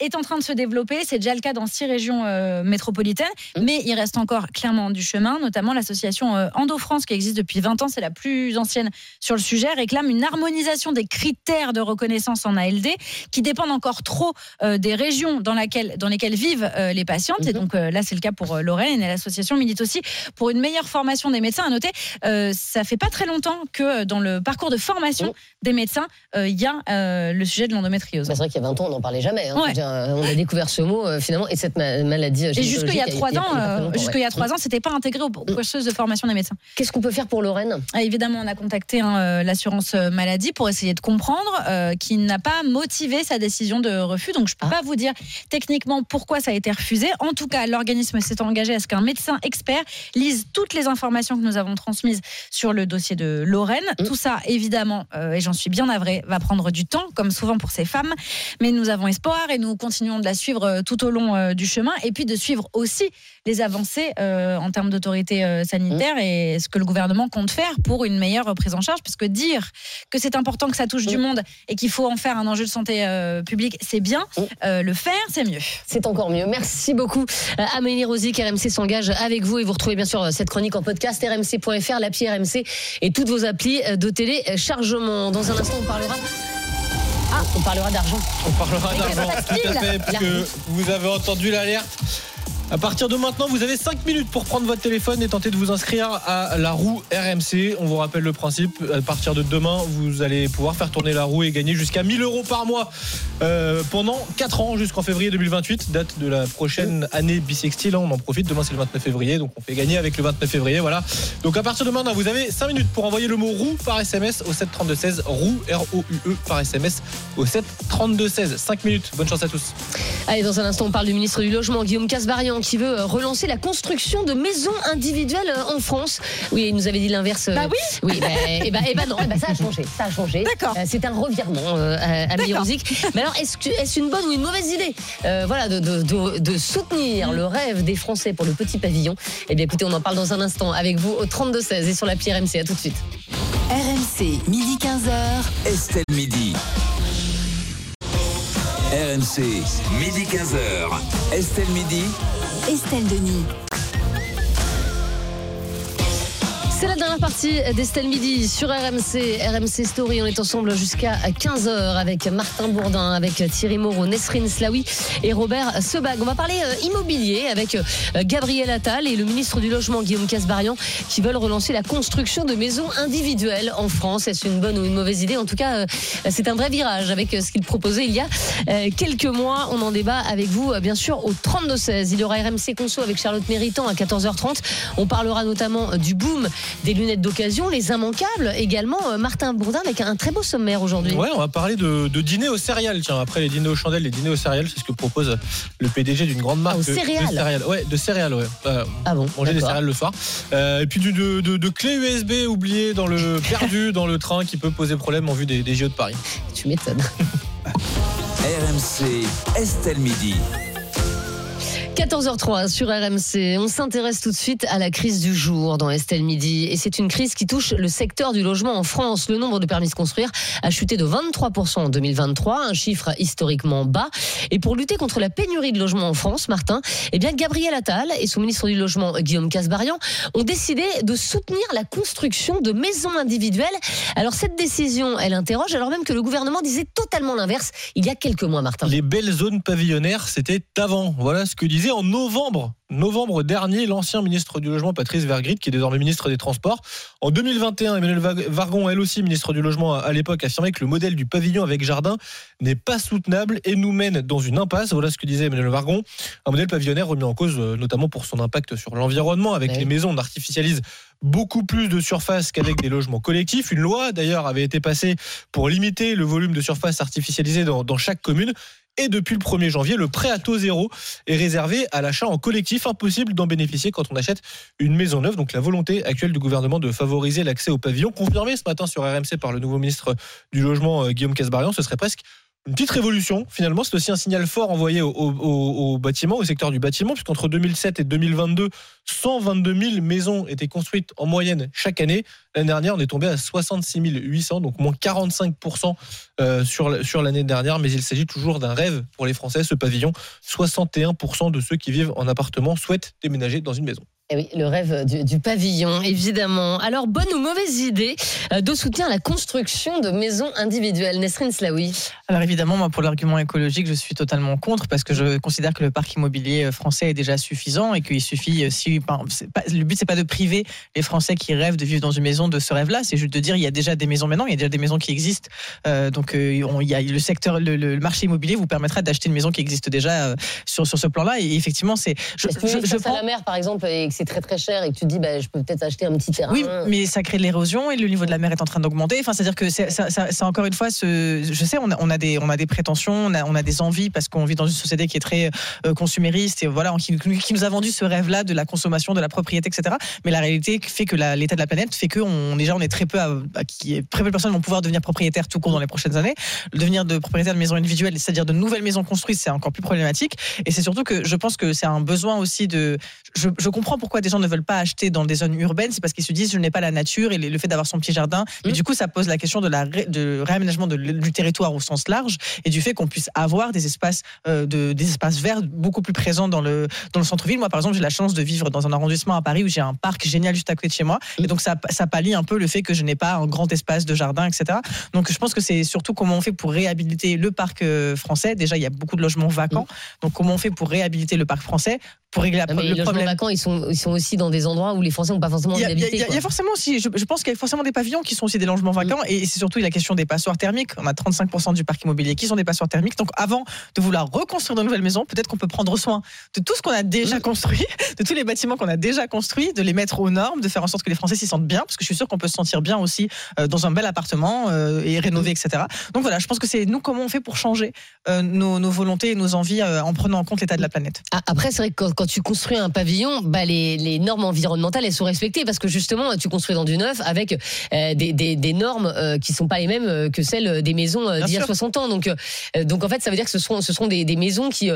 est en train de se développer. C'est déjà le cas dans six régions euh, métropolitaines, mais il reste encore clairement du chemin, notamment l'association euh, Endo-France qui existe depuis 20 ans, c'est la plus ancienne sur le sujet, réclame une harmonisation des critères de reconnaissance en ALD qui dépendent encore trop euh, des régions dans, laquelle, dans lesquelles vivent les patientes. Et donc euh, là, c'est le cas pour Lorraine et l'association milite aussi pour une meilleure formation des médecins. À noter, ça fait pas très longtemps que dans le parcours de formation des médecins, il y a le sujet de l'endométriose. Bah, c'est vrai qu'il y a 20 ans, on n'en parlait jamais. hein. Ouais. Dire, euh, on a découvert ce mot euh, finalement et cette ma- maladie. euh, Et jusqu'il y a trois ans, il y a pas longtemps, jusqu'il y a trois ans, c'était pas intégré aux aux cursus de formation des médecins. Qu'est-ce qu'on peut faire pour Lorraine Ah, Évidemment, on a contacté hein, l'assurance maladie pour essayer de comprendre, euh, qui n'a pas motivé sa décision de refus. Donc, je peux pas vous dire techniquement pourquoi ça a été refusé. En tout cas, l'organisme s'est engagé à ce qu'un médecin expert lise toutes les informations que nous avons transmises sur le dossier de Lorraine. Tout ça, évidemment, euh, et j'en suis bien navrée, va prendre du temps, comme souvent pour ces femmes. Mais nous avons espoir et nous continuons de la suivre euh, tout au long euh, du chemin et puis de suivre aussi les avancées euh, en termes d'autorité sanitaire et ce que le gouvernement compte faire pour une meilleure prise en charge. Parce que dire que c'est important que ça touche du monde et qu'il faut en faire un enjeu de santé publique, c'est bien. Euh, le faire, c'est mieux. C'est encore mieux. Merci beaucoup. Amélie Rosy, RMC s'engage avec vous et vous retrouvez bien sûr cette chronique en podcast rmc.fr, l'appli RMC et toutes vos applis de téléchargement. Dans un instant, on parlera. Ah, on parlera d'argent. On parlera d'argent, tout à fait, parce que vous avez entendu l'alerte. À partir de maintenant, vous avez 5 minutes pour prendre votre téléphone et tenter de vous inscrire à la roue RMC. On vous rappelle le principe. À partir de demain, vous allez pouvoir faire tourner la roue et gagner jusqu'à 1000 euros par mois euh, pendant 4 ans jusqu'en février 2028, date de la prochaine année bissextile. On en profite. Demain, c'est le 29 février, donc on fait gagner avec le 29 février. Voilà. Donc à partir de maintenant, vous avez 5 minutes pour envoyer le mot roue par SMS au 732-16. Roue, R-O-U-E par SMS au 732-16. 5 minutes. Bonne chance à tous. Allez, dans un instant, on parle du ministre du Logement, Guillaume Casbarian, qui veut euh, relancer la construction de maisons individuelles euh, en France. Oui, il nous avait dit l'inverse. Bah oui Oui, bah, et bah, eh bah non, eh bah ça a changé. Ça a changé. D'accord. c'est un revirement euh, à, à Musique. Mais alors, est-ce une bonne ou une mauvaise idée euh, Voilà, de, de, de- de soutenir le rêve des Français pour le petit pavillon? Eh bien, écoutez, on en parle dans un instant avec vous au 32-16 et sur l'appli RMC. À tout de suite. RMC, midi 15h. Estelle Midi. RMC, midi 15h. Estelle Midi. Estelle Denis. C'est la dernière partie d'Estelle Midi sur RMC, RMC Story. On est ensemble jusqu'à 15h avec Martin Bourdin, avec Thierry Moreau, Nesrine Slaoui et Robert Sebag. On va parler euh, immobilier avec euh, Gabriel Attal et le ministre du Logement Guillaume Casbarian qui veulent relancer la construction de maisons individuelles en France. Est-ce une bonne ou une mauvaise idée? En tout cas, euh, c'est un vrai virage avec ce qu'il proposait il y a quelques mois. On en débat avec vous, bien sûr, au 32-16. Il y aura RMC Conso avec Charlotte Méritant à 14h30. On parlera notamment du boom des lunettes d'occasion, les immanquables. Également, euh, Martin Bourdin avec un très beau sommaire aujourd'hui. Ouais, on va parler de, de dîner aux céréales. Tiens, après les dîners aux chandelles, les dîners aux céréales, c'est ce que propose le PDG d'une grande marque Ah, aux de, de céréales Ouais, de céréales, ouais. Euh, ah bon Manger des céréales le soir. Euh, et puis du- de, de, de clés USB oubliées dans le *laughs* perdu dans le train qui peut poser problème en vue des, des JO de Paris. Tu m'étonnes. *laughs* RMC, Estelle Midi. 14h03 sur RMC. On s'intéresse tout de suite à la crise du jour dans Estelle Midi. Et c'est une crise qui touche le secteur du logement en France. Le nombre de permis de construire a chuté de 23% en 2023, un chiffre historiquement bas. Et pour lutter contre la pénurie de logements en France, Martin, eh bien, Gabriel Attal et son ministre du Logement, Guillaume Casbarian, ont décidé de soutenir la construction de maisons individuelles. Alors, cette décision, elle interroge, alors même que le gouvernement disait totalement l'inverse il y a quelques mois, Martin. Les belles zones pavillonnaires, c'était avant. Voilà ce que disait en novembre. Novembre dernier, l'ancien ministre du Logement, Patrice Vergrit, qui est désormais ministre des Transports. En 2021, Emmanuel Vargon, elle aussi ministre du Logement à l'époque, affirmait que le modèle du pavillon avec jardin n'est pas soutenable et nous mène dans une impasse. Voilà ce que disait Emmanuel Vargon. Un modèle pavillonnaire remis en cause euh, notamment pour son impact sur l'environnement. Avec les maisons, on artificialise beaucoup plus de surface qu'avec des logements collectifs. Une loi, d'ailleurs, avait été passée pour limiter le volume de surface artificialisée dans, dans chaque commune. Et depuis le 1er janvier, le prêt à taux zéro est réservé à l'achat en collectif. Impossible d'en bénéficier quand on achète une maison neuve. Donc la volonté actuelle du gouvernement de favoriser l'accès au pavillon, confirmée ce matin sur RMC par le nouveau ministre du Logement, euh, Guillaume Casbarian, ce serait presque une petite révolution, finalement, c'est aussi un signal fort envoyé au, au- au- bâtiment, au secteur du bâtiment, puisqu'entre 2007 et 2022, 122 000 maisons étaient construites en moyenne chaque année. L'année dernière, on est tombé à 66 800, donc moins 45 euh, sur, sur l'année dernière. Mais il s'agit toujours d'un rêve pour les Français, ce pavillon. 61% de ceux qui vivent en appartement souhaitent déménager dans une maison. Eh oui, le rêve du, du pavillon, évidemment. Alors, bonne ou mauvaise idée euh, de soutien à la construction de maisons individuelles. Nesrine Slaoui. Alors évidemment, moi, pour l'argument écologique, je suis totalement contre parce que je considère que le parc immobilier euh, français est déjà suffisant et qu'il suffit, euh, si, pas- le but c'est pas de priver les Français qui rêvent de vivre dans une maison de ce rêve-là, c'est juste de dire il y a déjà des maisons maintenant, il y a déjà des maisons qui existent, Euh, donc on- il y a le secteur, le, le marché immobilier vous permettra d'acheter une maison qui existe déjà sur sur ce plan-là. Et effectivement c'est, je, je- je à la mer, par exemple, et que très très cher et que tu te dis, bah, je peux peut-être acheter un petit terrain oui, mais ça crée de l'érosion et le niveau de la mer est en train d'augmenter. Enfin, c'est-à-dire que c'est encore une fois, ce, je sais, on a, des, on a des prétentions, on a, des envies parce qu'on vit dans une société qui est très euh, consumériste et voilà, qui, qui nous a vendu ce rêve-là de la consommation, de la propriété, etc. Mais la réalité fait que l'état de la planète fait que on, déjà on est très peu, à, qui, très peu de personnes vont pouvoir devenir propriétaires tout court dans les prochaines années. Devenir de propriétaire de maisons individuelles, c'est-à-dire de nouvelles maisons construites, c'est encore plus problématique. Et c'est surtout que je pense que c'est un besoin aussi de. Je, je comprends pourquoi des gens ne veulent pas acheter dans des zones urbaines, c'est parce qu'ils se disent je n'ai pas la nature et le fait d'avoir son petit jardin. Mais du coup, ça pose la question de la ré- de réaménagement de du territoire au sens large et du fait qu'on puisse avoir des espaces euh, de des espaces verts beaucoup plus présents dans le dans le centre-ville. Moi, par exemple, j'ai la chance de vivre dans un arrondissement à Paris où j'ai un parc génial juste à côté de chez moi, et donc ça ça pallie un peu le fait que je n'ai pas un grand espace de jardin, etc. Donc, je pense que c'est surtout comment on fait pour réhabiliter le parc euh, français. Déjà, il y a beaucoup de logements vacants. Donc, comment on fait pour réhabiliter le parc français pour régler la, Ah, mais les le logements problème vacants, ils sont, ils sont aussi dans des endroits où les Français n'ont pas forcément envie d'habiter. il y a- forcément aussi, je, je pense qu'il y a forcément des pavillons qui sont aussi des logements vacants et c'est surtout la question des passoires thermiques. On a 35% du parc immobilier qui sont des passoires thermiques. Donc avant de vouloir reconstruire de nouvelles maisons, peut-être qu'on peut prendre soin de tout ce qu'on a déjà construit, *laughs* de tous les bâtiments qu'on a déjà construits, de les mettre aux normes, de faire en sorte que les Français s'y sentent bien, parce que je suis sûr qu'on peut se sentir bien aussi euh, dans un bel appartement euh, et rénover, etc. Donc voilà, je pense que c'est nous comment on fait pour changer euh, nos, nos volontés et nos envies en prenant en compte l'état de la planète. Ah, Après, c'est vrai que quand, quand tu construis un pavillon, bah, les, les normes environnementales, elles sont respectées parce que justement, tu construis dans du neuf avec euh, des, des, des normes euh, qui sont pas les mêmes euh, que celles des maisons euh, d'il y a sûr. 60 ans. Donc, euh, donc en fait, ça veut dire que ce seront, ce seront des, des maisons qui,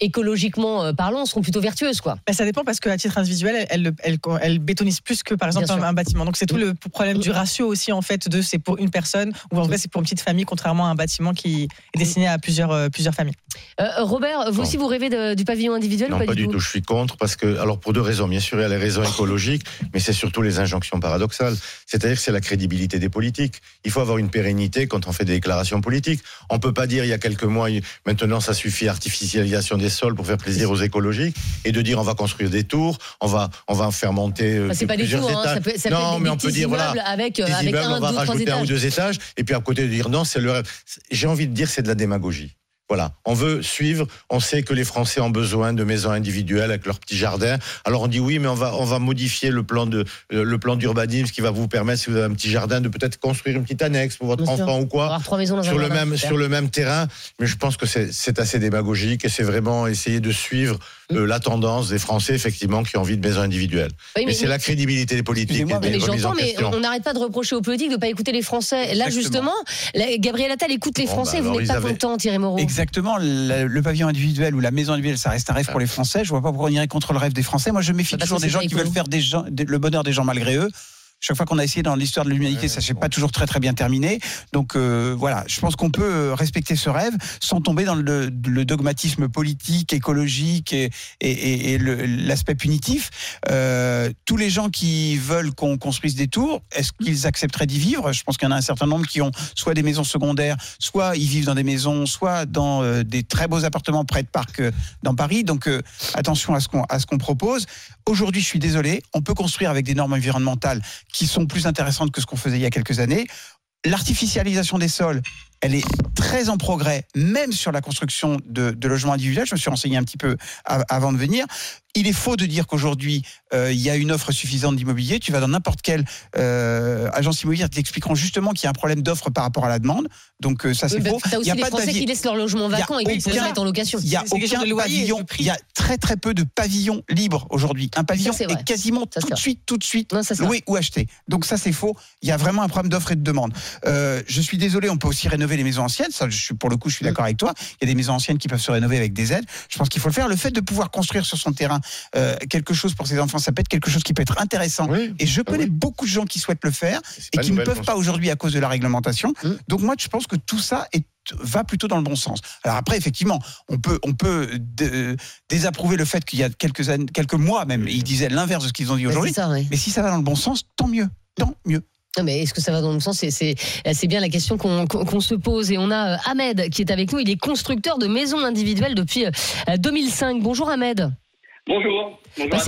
écologiquement parlant, seront plutôt vertueuses. Quoi. Ben, ça dépend parce qu'à titre individuel, elle, elle, elle, elle bétonise plus que par exemple un. Mm. bâtiment. Donc c'est tout le problème du ratio aussi en fait de c'est pour une personne ou en tout cas c'est pour une petite famille contrairement à un bâtiment qui est destiné à plusieurs, euh, plusieurs familles. Euh, Robert, vous aussi, vous rêvez de- du pavillon individuel Non, ou pas, du tout? Je suis contre parce que, alors pour deux raisons. Bien sûr, il y a les raisons écologiques, mais c'est surtout les injonctions paradoxales. C'est-à-dire que c'est la crédibilité des politiques. Il faut avoir une pérennité quand on fait des déclarations politiques. On peut pas dire il y a quelques mois, maintenant ça suffit artificialisation des sols pour faire plaisir aux écologiques et de dire on va construire des tours, on va on va faire monter euh, Enfin, c'est pas des tours, hein, ça peut- ça non, mais on peut dire voilà, avec, euh, des avec immeubles, un, on va deux, rajouter un ou deux étages et puis à côté de dire non, c'est le rêve. J'ai envie de dire c'est de la démagogie. Voilà, on veut suivre. On sait que les Français ont besoin de maisons individuelles avec leur petit jardin. Alors on dit oui, mais on va on va modifier le plan de euh, le plan d'urbanisme qui va vous permettre, si vous avez un petit jardin, de peut-être construire une petite annexe pour votre Bien sûr. enfant ou quoi trois maisons dans sur le même sur le même terrain. Mais je pense que c'est assez démagogique et c'est vraiment essayer de suivre. Euh, la tendance des Français effectivement qui ont envie de maisons individuelles. Oui, mais- mais c'est la crédibilité des politiques et Mais des j'entends, mais on n'arrête pas de reprocher aux politiques de ne pas écouter les Français. Là, Exactement. justement, Gabriel Attal écoute les Bon, Français. bah, vous n'êtes pas avaient- content, Thierry Moreau. Exactement. Le, le pavillon individuel ou la maison individuelle, ça reste un rêve pour les Français. Je vois pas pourquoi on irait contre le rêve des Français. Moi, je méfie Bah, toujours des gens qui veulent faire des gens, des- le bonheur des gens malgré eux. Chaque fois qu'on a essayé dans l'histoire de l'humanité, ça s'est pas toujours très très bien terminé. Donc euh, voilà, je pense qu'on peut euh, respecter ce rêve sans tomber dans le, le dogmatisme politique, écologique et, et- et- et le- l'aspect punitif. Euh, tous les gens qui veulent qu'on construise des tours, est-ce qu'ils accepteraient d'y vivre? Je pense qu'il y en a un certain nombre qui ont soit des maisons secondaires, soit ils vivent dans des maisons, soit dans euh, des très beaux appartements près de parcs dans Paris. Donc attention à ce qu'on à ce qu'on propose. Aujourd'hui, je suis désolé, on peut construire avec des normes environnementales qui sont plus intéressantes que ce qu'on faisait il y a quelques années. L'artificialisation des sols, elle est très en progrès, même sur la construction de, de logements individuels. Je me suis renseigné un petit peu av- avant de venir. Il est faux de dire qu'aujourd'hui, euh, il y a une offre suffisante d'immobilier. Tu vas dans n'importe quelle euh, agence immobilière, ils t'expliqueront justement qu'il y a un problème d'offre par rapport à la demande. Donc euh, ça, c'est Oui, faux. Il aussi y a les pas de Français qui laissent leur logement il y a vacant et qui se mettent en location. Il y a aucun pavillon. Il y a très très peu de pavillons libres aujourd'hui. Un pavillon c'est vrai. est quasiment Ça, tout de suite, tout de suite Non, ça, c'est vrai. loué ou acheté. Donc ça c'est faux. Il y a vraiment un problème d'offre et de demande. Euh, je suis désolé, on peut aussi rénover les maisons anciennes. Ça, je suis pour le coup, je suis d'accord avec toi. Il y a des maisons anciennes qui peuvent se rénover avec des aides. Je pense qu'il faut le faire. Le fait de pouvoir construire sur son terrain euh, quelque chose pour ses enfants, ça peut être quelque chose qui peut être intéressant. Et je connais beaucoup de gens qui souhaitent le faire et qui ne peuvent pas aujourd'hui à cause de la réglementation. Donc moi, je pense que tout ça est va plutôt dans le bon sens. Alors après, effectivement, on peut, on peut dé- désapprouver le fait qu'il y a quelques années, quelques mois même, ils disaient l'inverse de ce qu'ils ont dit aujourd'hui. Mais si ça va dans le bon sens, tant mieux, tant mieux. Non, mais est-ce que ça va dans le sens C'est- C'est c'est bien la question qu'on se pose. Et on a euh, Ahmed qui est avec nous. Il est constructeur de maisons individuelles depuis euh, 2005. Bonjour Ahmed. Bonjour. Bonjour Bah,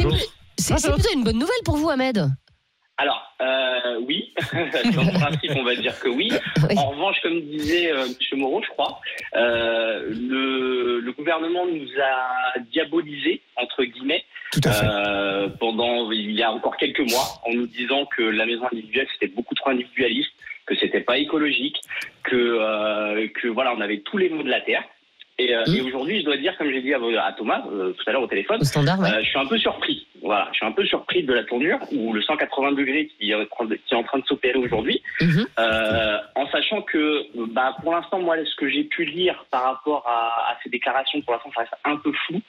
c'est plutôt une bonne nouvelle pour vous, Ahmed. Alors, euh, oui, *laughs* le *laughs* principe, on va dire que oui. En revanche, comme disait euh, M. Moreau, je crois, euh, le, le gouvernement nous a diabolisé, entre guillemets, euh, pendant il y a encore quelques mois, en nous disant que la maison individuelle, c'était beaucoup trop individualiste, que c'était pas écologique, que, euh, que voilà, on avait tous les maux de la terre. Et, euh, et aujourd'hui, je dois dire, comme j'ai dit à, à Thomas euh, tout à l'heure au téléphone, standard, ouais. euh, je suis un peu surpris. Voilà, je suis un peu surpris de la tournure ou le 180 degrés qui est en train de, qui est en train de s'opérer aujourd'hui, euh, en sachant que, bah, pour l'instant, moi, ce que j'ai pu lire par rapport à, à ces déclarations, pour l'instant, ça reste un peu flou.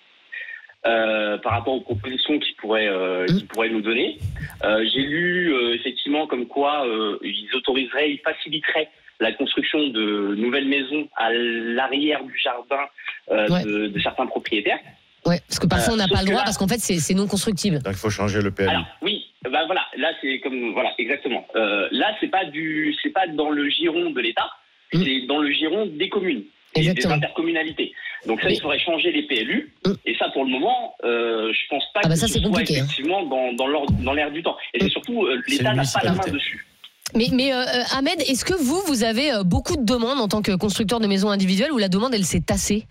Euh, par rapport aux propositions qu'ils pourraient, euh, qu'ils pourraient nous donner. Euh, J'ai lu effectivement comme quoi ils autoriseraient, ils faciliteraient la construction de nouvelles maisons à l'arrière du jardin Ouais. de, de certains propriétaires. Ouais, parce que parfois Euh, on n'a sauf pas le droit là- parce qu'en fait c'est non constructible. Donc il faut changer le PLU. Alors oui, ben voilà, là c'est comme voilà exactement. Euh, là c'est pas du, c'est pas dans le giron de l'État, c'est dans le giron des communes et des Exactement. intercommunalités. Donc ça il faudrait changer les PLU et ça pour le moment euh, je pense pas Ah bah que ça, ce c'est soit compliqué, hein. effectivement dans dans l'ordre- dans l'air du temps. Et c'est surtout euh, l'État n'a pas la main dessus. Mais, mais euh, euh, Ahmed, est-ce que vous, vous avez euh, beaucoup de demandes en tant que constructeur de maisons individuelles ou la demande elle s'est tassée?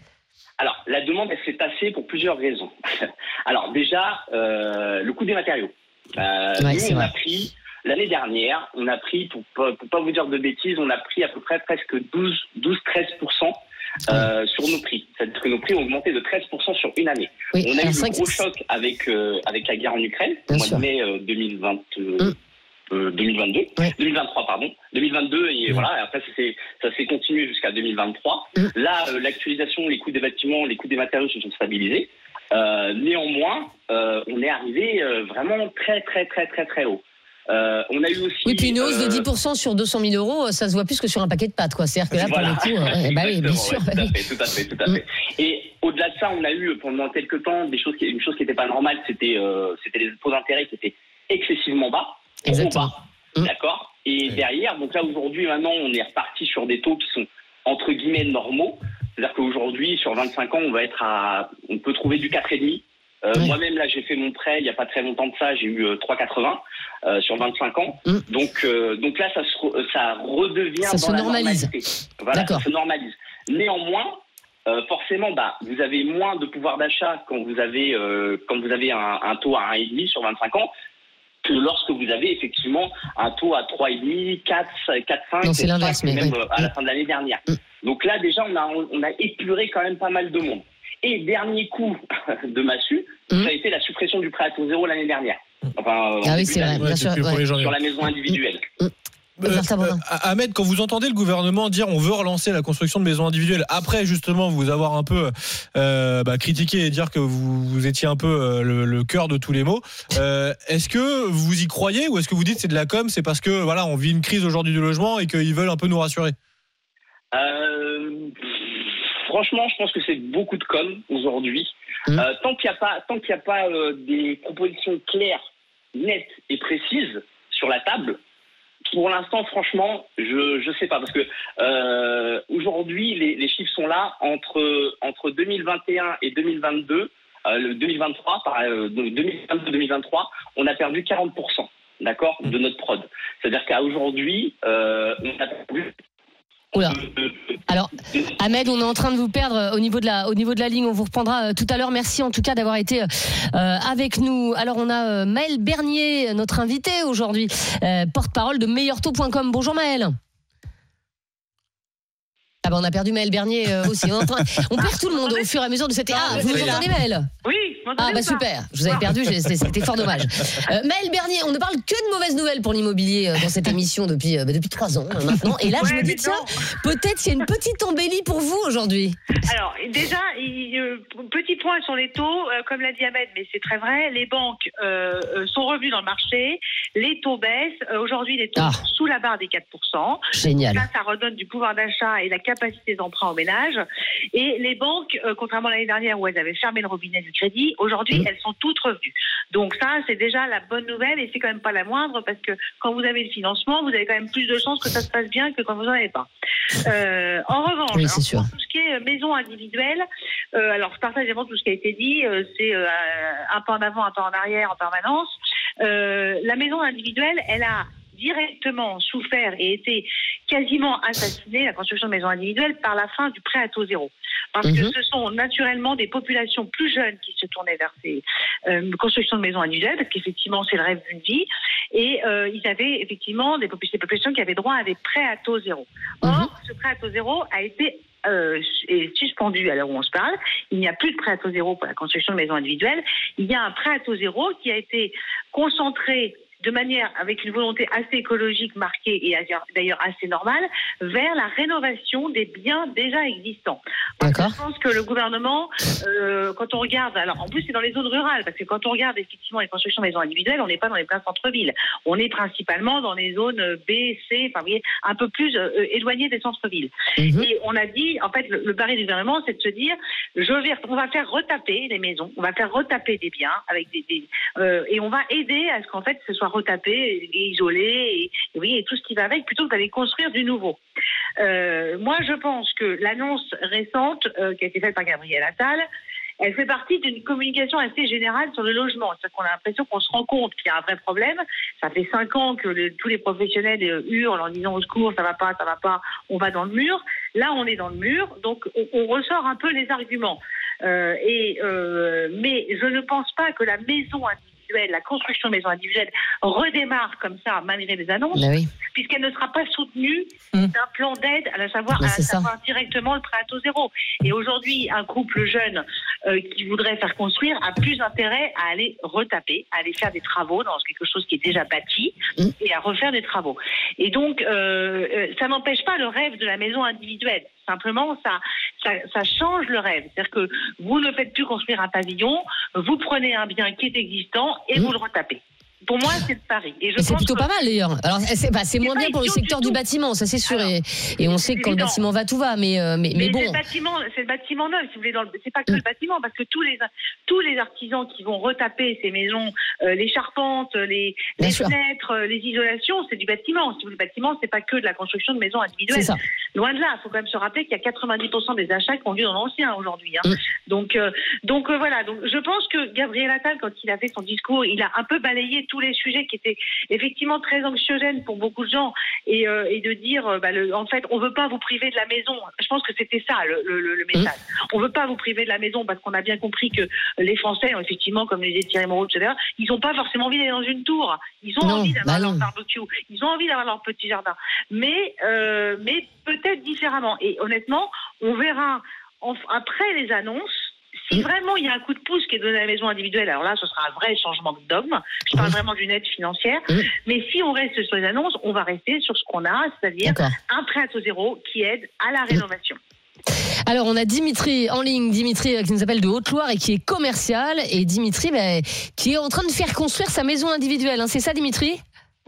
Alors, la demande, elle s'est tassée pour plusieurs raisons. *laughs* Alors, déjà, euh, le coût des matériaux. Euh, Ouais, nous, on vrai. a pris, l'année dernière, on a pris, pour pas, pour pas vous dire de bêtises, on a pris à peu près presque 12-13% euh, sur nos prix. C'est-à-dire que nos prix ont augmenté de 13% sur une année. Oui, on a eu vrai gros choc avec, euh, avec la guerre en Ukraine, au mois de mai euh, 2020. Euh, euh, 2022, 2023 pardon, 2022 et voilà. Et après ça s'est ça s'est continué jusqu'à 2023. Là, euh, l'actualisation, les coûts des bâtiments, les coûts des matériaux se sont stabilisés. Euh, néanmoins, euh, on est arrivé euh, vraiment très très très très très haut. Euh, on a eu aussi. Oui, puis une hausse de euh, 10% sur 200 000 euros, ça se voit plus que sur un paquet de pâtes, quoi. C'est-à-dire que là, Voilà. pour le coup, euh, ouais, bah oui, bien sûr. Ouais, tout à fait, tout à fait, tout à fait. Et au-delà de ça, on a eu pendant quelques temps des choses qui, une chose qui n'était pas normale, c'était euh, c'était les taux d'intérêt qui étaient excessivement bas, Exactement. bas, d'accord. Et derrière, donc là aujourd'hui, maintenant, on est reparti sur des taux qui sont entre guillemets normaux. C'est-à-dire qu'aujourd'hui, sur 25 ans, on va être à, on peut trouver du 4,5. Euh, Moi-même, là, j'ai fait mon prêt il n'y a pas très longtemps de ça. J'ai eu euh, 3,80 euh, sur 25 ans. Donc, euh, donc là, ça, se re- ça redevient Ça dans se la normalise. normalité. Voilà, ça se normalise. Néanmoins, euh, forcément, bah, vous avez moins de pouvoir d'achat quand vous avez euh, quand vous avez un, un taux à 1,5 sur 25 ans que lorsque vous avez effectivement un taux à 3,5, 4, 4, 5, Non, c'est l'inverse, mais même oui. euh, à la fin de l'année dernière. Donc là, déjà, on a, on a épuré quand même pas mal de monde. Et dernier coup *laughs* de massue, ça a été la suppression du prêt à taux zéro l'année dernière. Enfin, euh, Ah oui, c'est vrai, bien sûr, sur la maison individuelle. Euh, Ahmed, quand vous entendez le gouvernement dire on veut relancer la construction de maisons individuelles, après justement vous avoir un peu euh, bah, critiqué et dire que vous, vous étiez un peu euh, le, le cœur de tous les mots, euh, est-ce que vous y croyez ou est-ce que vous dites c'est de la com, c'est parce que voilà on vit une crise aujourd'hui du logement et qu'ils veulent un peu nous rassurer? Euh, franchement, je pense que c'est beaucoup de com aujourd'hui. Mmh. Euh, tant qu'il n'y a pas, tant qu'il n'y a pas euh, des propositions claires, nettes et précises sur la table, pour l'instant, franchement, je je sais pas parce que euh, aujourd'hui les, les chiffres sont là entre entre 2021 et 2022, euh, le 2023 par 2022-2023, on a perdu 40% d'accord de notre prod. C'est-à-dire qu'à aujourd'hui, euh, on a perdu Oula. Alors, Ahmed, on est en train de vous perdre euh, au niveau de la, ligne. On vous reprendra euh, tout à l'heure. Merci en tout cas d'avoir été euh, avec nous. Alors, on a Maël Bernier, notre invité aujourd'hui, porte-parole de meilleurtaux.com. Bonjour Maël. Ah ben on a perdu Maël Bernier euh, aussi. On, train- perd tout le monde au fur et à mesure de cette. Ah, vous nous entendez Maël Oui, vous Ah m'entendez bah super, je vous avais perdu, c'était fort dommage. Euh, Maël Bernier, on ne parle que de mauvaises nouvelles pour l'immobilier euh, dans cette émission depuis, euh, bah, depuis trois ans euh, maintenant. Et là, je Ouais, me dis, tiens, peut-être il y a une petite embellie pour vous aujourd'hui. Alors, déjà, il- petit point sur les taux, comme l'a dit Ahmed, mais c'est très vrai, les banques sont revenues dans le marché, les taux baissent, aujourd'hui les taux Ah. sont sous la barre des 4%. Génial. Là, ça redonne du pouvoir d'achat et la capacité d'emprunt aux ménages. Et les banques, euh, contrairement à l'année dernière où elles avaient fermé le robinet du crédit, aujourd'hui, Mmh. elles sont toutes revenues. Donc ça, c'est déjà la bonne nouvelle et c'est quand même pas la moindre parce que quand vous avez le financement, vous avez quand même plus de chances que ça se passe bien que quand vous n'en avez pas. Euh, en revanche, Oui, alors, c'est sûr. pour tout ce qui est euh, maison individuelle, euh, alors je partage évidemment tout ce qui a été dit, c'est un pas en avant, un pas en arrière en permanence. La maison individuelle, elle a directement souffert et été quasiment assassinée, la construction de maisons individuelles, par la fin du prêt à taux zéro. Parce que Mhm. ce sont naturellement des populations plus jeunes qui se tournaient vers ces euh, constructions de maisons individuelles, parce qu'effectivement, c'est le rêve d'une vie. Et euh, ils avaient effectivement des, popul- des populations qui avaient droit à des prêts à taux zéro. Or, ce prêt à taux zéro a été euh, est suspendu à l'heure où on se parle. Il n'y a plus de prêt à taux zéro pour la construction de maisons individuelles. Il y a un prêt à taux zéro qui a été concentré de manière avec une volonté assez écologique marquée et d'ailleurs assez normale vers la rénovation des biens déjà existants. Parce que Je pense que le gouvernement, euh, quand on regarde, alors en plus c'est dans les zones rurales, parce que quand on regarde effectivement les constructions de maisons individuelles, on n'est pas dans les pleins centres-villes. On est principalement dans les zones B, C, enfin vous voyez, un peu plus euh, euh, éloignées des centres-villes. Et on a dit, en fait, le, le pari du gouvernement, c'est de se dire, je vais, on va faire retaper les maisons, on va faire retaper des biens avec des, des- euh, et on va aider à ce qu'en fait ce soit retapé et, isolé et, et tout ce qui va avec, plutôt que d'aller construire du nouveau. Euh, moi, je pense que l'annonce récente euh, qui a été faite par Gabriel Attal, elle fait partie d'une communication assez générale sur le logement. C'est-à-dire qu'on a l'impression qu'on se rend compte qu'il y a un vrai problème. Ça fait cinq ans que tous les professionnels euh, hurlent en disant au secours, ça va pas, ça va pas, on va dans le mur. Là, on est dans le mur, donc on, ressort un peu les arguments. Mais je ne pense pas que la maison la construction de maisons individuelles redémarre comme ça malgré les annonces, oui. puisqu'elle ne sera pas soutenue d'un plan d'aide, à savoir, Bah, à savoir directement le prêt à taux zéro. Et aujourd'hui, un couple jeune euh, qui voudrait faire construire a plus intérêt à aller retaper, à aller faire des travaux dans quelque chose qui est déjà bâti Mm. et à refaire des travaux. Et donc, euh, euh, ça n'empêche pas le rêve de la maison individuelle. Simplement, ça, ça, ça change le rêve. C'est-à-dire que vous ne faites plus construire un pavillon, vous prenez un bien qui est existant et vous le retapez. Pour moi, c'est le pari. Et je c'est plutôt que- pas mal d'ailleurs. Alors c'est bah, moins bien pour le du secteur du, bâtiment, ça c'est sûr. et, et on sait que quand le bâtiment va, tout va. Mais, euh, mais, mais Mais bon. c'est le bâtiment, neuf, si vous voulez. Dans le, c'est pas que le bâtiment, parce que tous les tous les artisans qui vont retaper ces maisons, euh, les charpentes, les, les fenêtres, euh, les isolations, c'est du bâtiment. Si vous voulez, le bâtiment, c'est pas que de la construction de maisons individuelles. Ça. Loin de là, il faut quand même se rappeler qu'il y a 90% des achats qui ont lieu dans l'ancien aujourd'hui. Mm. hein. Donc, euh, donc euh, voilà. Donc, je pense que Gabriel Attal, quand il a fait son discours, il a un peu balayé tous les sujets qui étaient effectivement très anxiogènes pour beaucoup de gens et, euh, et de dire, euh, bah, le- en fait, on veut pas vous priver de la maison. Je pense que c'était ça le, le- le- le message. On veut pas vous priver de la maison parce qu'on a bien compris que les Français, effectivement, comme le disait Thierry Moreau l'heure, ils ont pas forcément envie d'aller dans une tour. Ils ont Non, envie d'avoir bah leur barbecue. Ils ont envie d'avoir leur petit jardin. Mais, euh, mais peut-être différemment. Et honnêtement, on verra en- après les annonces Si vraiment il y a un coup de pouce qui est donné à la maison individuelle, alors là, ce sera un vrai changement de dogme. Je parle vraiment d'une aide financière. Mais si on reste sur les annonces, on va rester sur ce qu'on a, c'est-à-dire un prêt à taux zéro qui aide à la rénovation. Alors, on a Dimitri en ligne, Dimitri euh, qui nous appelle de Haute-Loire et qui est commercial, et Dimitri ben, qui est en train de faire construire sa maison individuelle. hein. C'est ça, Dimitri?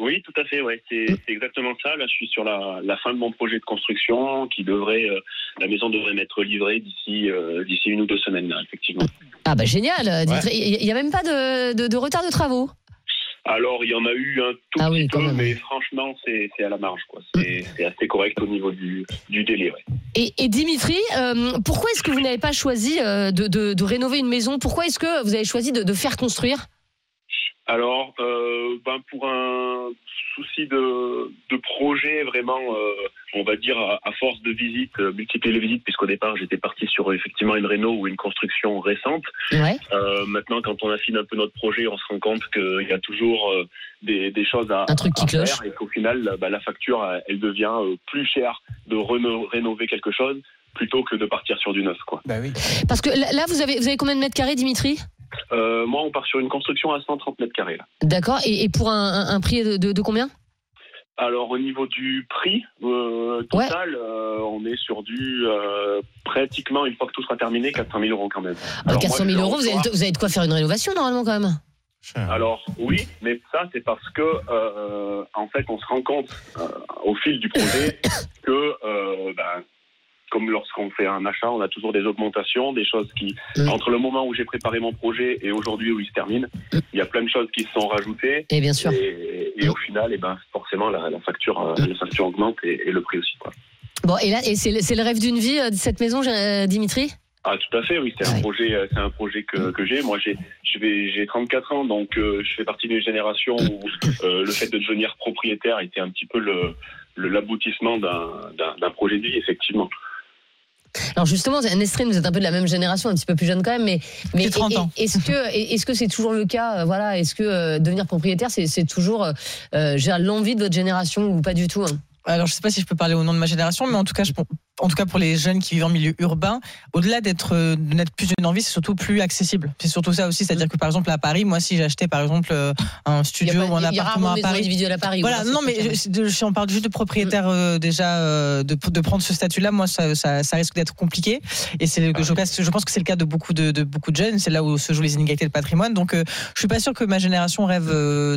Oui, tout à fait, ouais. c'est c'est exactement ça. Là, je suis sur la, la fin de mon projet de construction qui devrait, euh, la maison devrait m'être livrée d'ici euh, d'ici une ou deux semaines, là, effectivement. Ah bah génial, euh, Dimitri. Il n'y a même pas de, de- de retard de travaux Alors, il y en a eu un tout Ah petit peu, mais franchement, c'est c'est à la marge, quoi. C'est assez correct au niveau du, du délai, ouais. Et, et Dimitri, euh, pourquoi est-ce que vous n'avez pas choisi de, de- de rénover une maison? Pourquoi est-ce que vous avez choisi de, de faire construire? Alors, euh, ben pour un souci de, de projet, vraiment, euh, on va dire à, à force de visites, euh, multiplier les visites, puisqu'au départ j'étais parti sur effectivement une réno ou une construction récente. Euh, maintenant, quand on affine un peu notre projet, on se rend compte qu'il y a toujours euh, des, des choses à, Un truc qui à cloche. faire et qu'au final, bah, la facture, elle- devient euh, plus chère de reno- rénover quelque chose plutôt que de partir sur du neuf, quoi. Bah oui. Parce que là, là, vous avez, vous avez combien de mètres carrés, Dimitri? Euh, moi, on part sur une construction à 130 mètres carrés. D'accord. Et, et pour un, prix de, de- de combien? Alors au niveau du prix euh, total, euh, on est sur du euh, pratiquement une fois que tout sera terminé 400 000 euros quand même. Ah, Alors, 400 moi, 000 je euros, vous avez, vous avez de quoi faire une rénovation normalement quand même. Alors oui, mais ça c'est parce que euh, en fait on se rend compte euh, au fil du projet *coughs* que euh, ben, comme lorsqu'on fait un achat, on a toujours des augmentations, des choses qui entre le moment où j'ai préparé mon projet et aujourd'hui où il se termine, il y a plein de choses qui se sont rajoutées. Et bien sûr. Et, et au final, et ben forcément la, la facture, euh, la facture augmente et, et le prix aussi. Quoi. Bon, et là, et c'est le rêve d'une vie, euh, de cette maison, euh, Dimitri? Ah tout à fait, oui, c'est un projet, c'est un projet que, que j'ai. Moi, j'ai, je vais, j'ai 34 ans, donc euh, je fais partie d'une génération où euh, le fait de devenir propriétaire était un petit peu le, l'aboutissement d'un projet de vie, effectivement. Alors justement, Nesrine, vous êtes un peu de la même génération, un petit peu plus jeune quand même, mais, mais est-ce que *laughs* est-ce que c'est toujours le cas euh, Voilà, est-ce que euh, devenir propriétaire, c'est toujours euh, euh, j'ai l'envie de votre génération ou pas du tout hein? Alors, je sais pas si je peux parler au nom de ma génération, mais en tout cas, je, en tout cas pour les jeunes qui vivent en milieu urbain, au-delà d'être euh, de n'être plus une envie, c'est surtout plus accessible. C'est surtout ça aussi, c'est-à-dire que par exemple à Paris, moi, si j'achetais par exemple euh, un studio ou un appartement à Paris, à Paris, Voilà, non, mais je- on parle juste de propriétaire euh, déjà euh, de, de prendre ce statut-là, moi, ça, ça, ça risque d'être compliqué. Et c'est le- je, pense- je pense que c'est le cas de beaucoup de, de beaucoup de jeunes. C'est là où se jouent les inégalités de patrimoine. Donc, euh, je suis pas sûr que ma génération rêve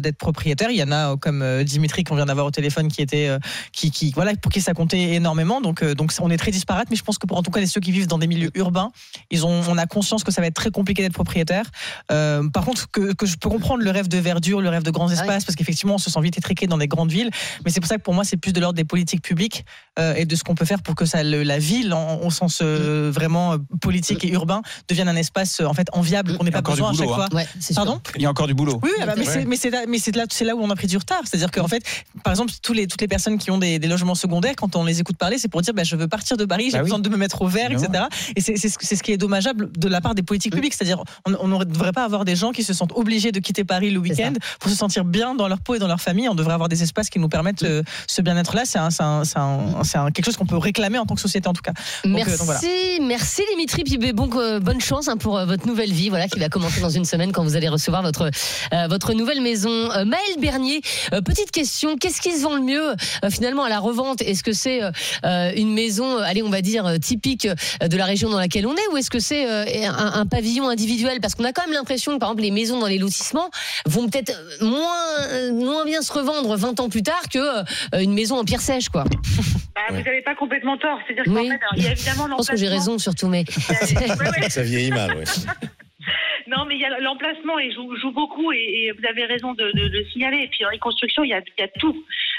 d'être propriétaire. Il y en a comme Dimitri qu'on vient d'avoir au téléphone qui était qui, qui voilà pour qui ça comptait énormément. Donc, donc on est très disparates. Mais je pense que pour en tout cas les ceux qui vivent dans des milieux urbains, ils ont on a conscience que ça va être très compliqué d'être propriétaire. Euh, par contre, que, que je peux comprendre le rêve de verdure, le rêve de grands espaces, parce qu'effectivement on se sent vite étriqué dans des grandes villes. Mais c'est pour ça que pour moi c'est plus de l'ordre des politiques publiques euh, et de ce qu'on peut faire pour que ça le- la ville en, au sens euh, vraiment euh, politique et urbain devienne un espace en fait enviable qu'on n'ait pas encore du besoin à chaque boulot, fois. hein. Pardon. Il y a encore du boulot. Oui, ah bah, mais Ouais. c'est là, où on a pris du retard. C'est-à-dire qu'en fait, par exemple, tous les, toutes les personnes qui ont des, des logements secondaires, quand on les écoute parler, c'est pour dire, bah, je veux partir de Paris, j'ai Bah oui. besoin de me mettre au vert, etc. Et c'est c'est ce qui est dommageable de la part des politiques publiques. C'est-à-dire, on ne devrait pas avoir des gens qui se sentent obligés de quitter Paris le week-end pour se sentir bien dans leur peau et dans leur famille. On devrait avoir des espaces qui nous permettent euh, ce bien-être-là. C'est un, c'est un- c'est un- quelque chose qu'on peut réclamer en tant que société, en tout cas. Donc, euh, Merci, donc voilà. merci Dimitri. Puis ben, bon, euh, bonne chance hein, pour euh, votre nouvelle vie, voilà, qui va commencer dans une semaine quand vous allez recevoir votre euh, votre nouvelle maison. Euh, Maëlle Bernier, euh, petite question, qu'est-ce qui se vend le mieux euh, finalement à la revente? Est-ce que c'est une maison, euh, allez, on va dire euh, typique euh, de la région dans laquelle on est, ou est-ce que c'est un, un pavillon individuel? Parce qu'on a quand même l'impression que par exemple les maisons dans les lotissements vont peut-être moins moins bien se revendre 20 ans plus tard que euh, une maison en pierre sèche, quoi. Bah, Vous n'avez pas complètement tort. C'est-à-dire qu'en Oui. fait, alors, il y a évidemment Je pense que j'ai l'emplacement. raison surtout, mais *laughs* *laughs* Ça vieillit mal, oui. *laughs* Non, mais il y a l'emplacement et joue, joue beaucoup et, et vous avez raison de, de, de signaler. Et puis dans les constructions, il y a, il y a tout.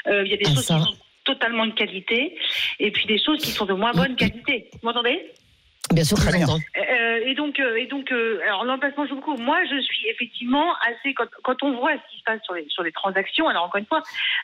Euh, il y a des Ah, choses ça. qui sont totalement de qualité et puis des choses qui sont de moins bonne qualité. Vous m'entendez? Bien sûr, je vous entends. Euh, et donc, euh, et donc, euh, alors l'emplacement joue beaucoup. Moi, je suis effectivement assez quand, quand on voit ce qui se passe sur les sur les transactions. Alors encore une fois,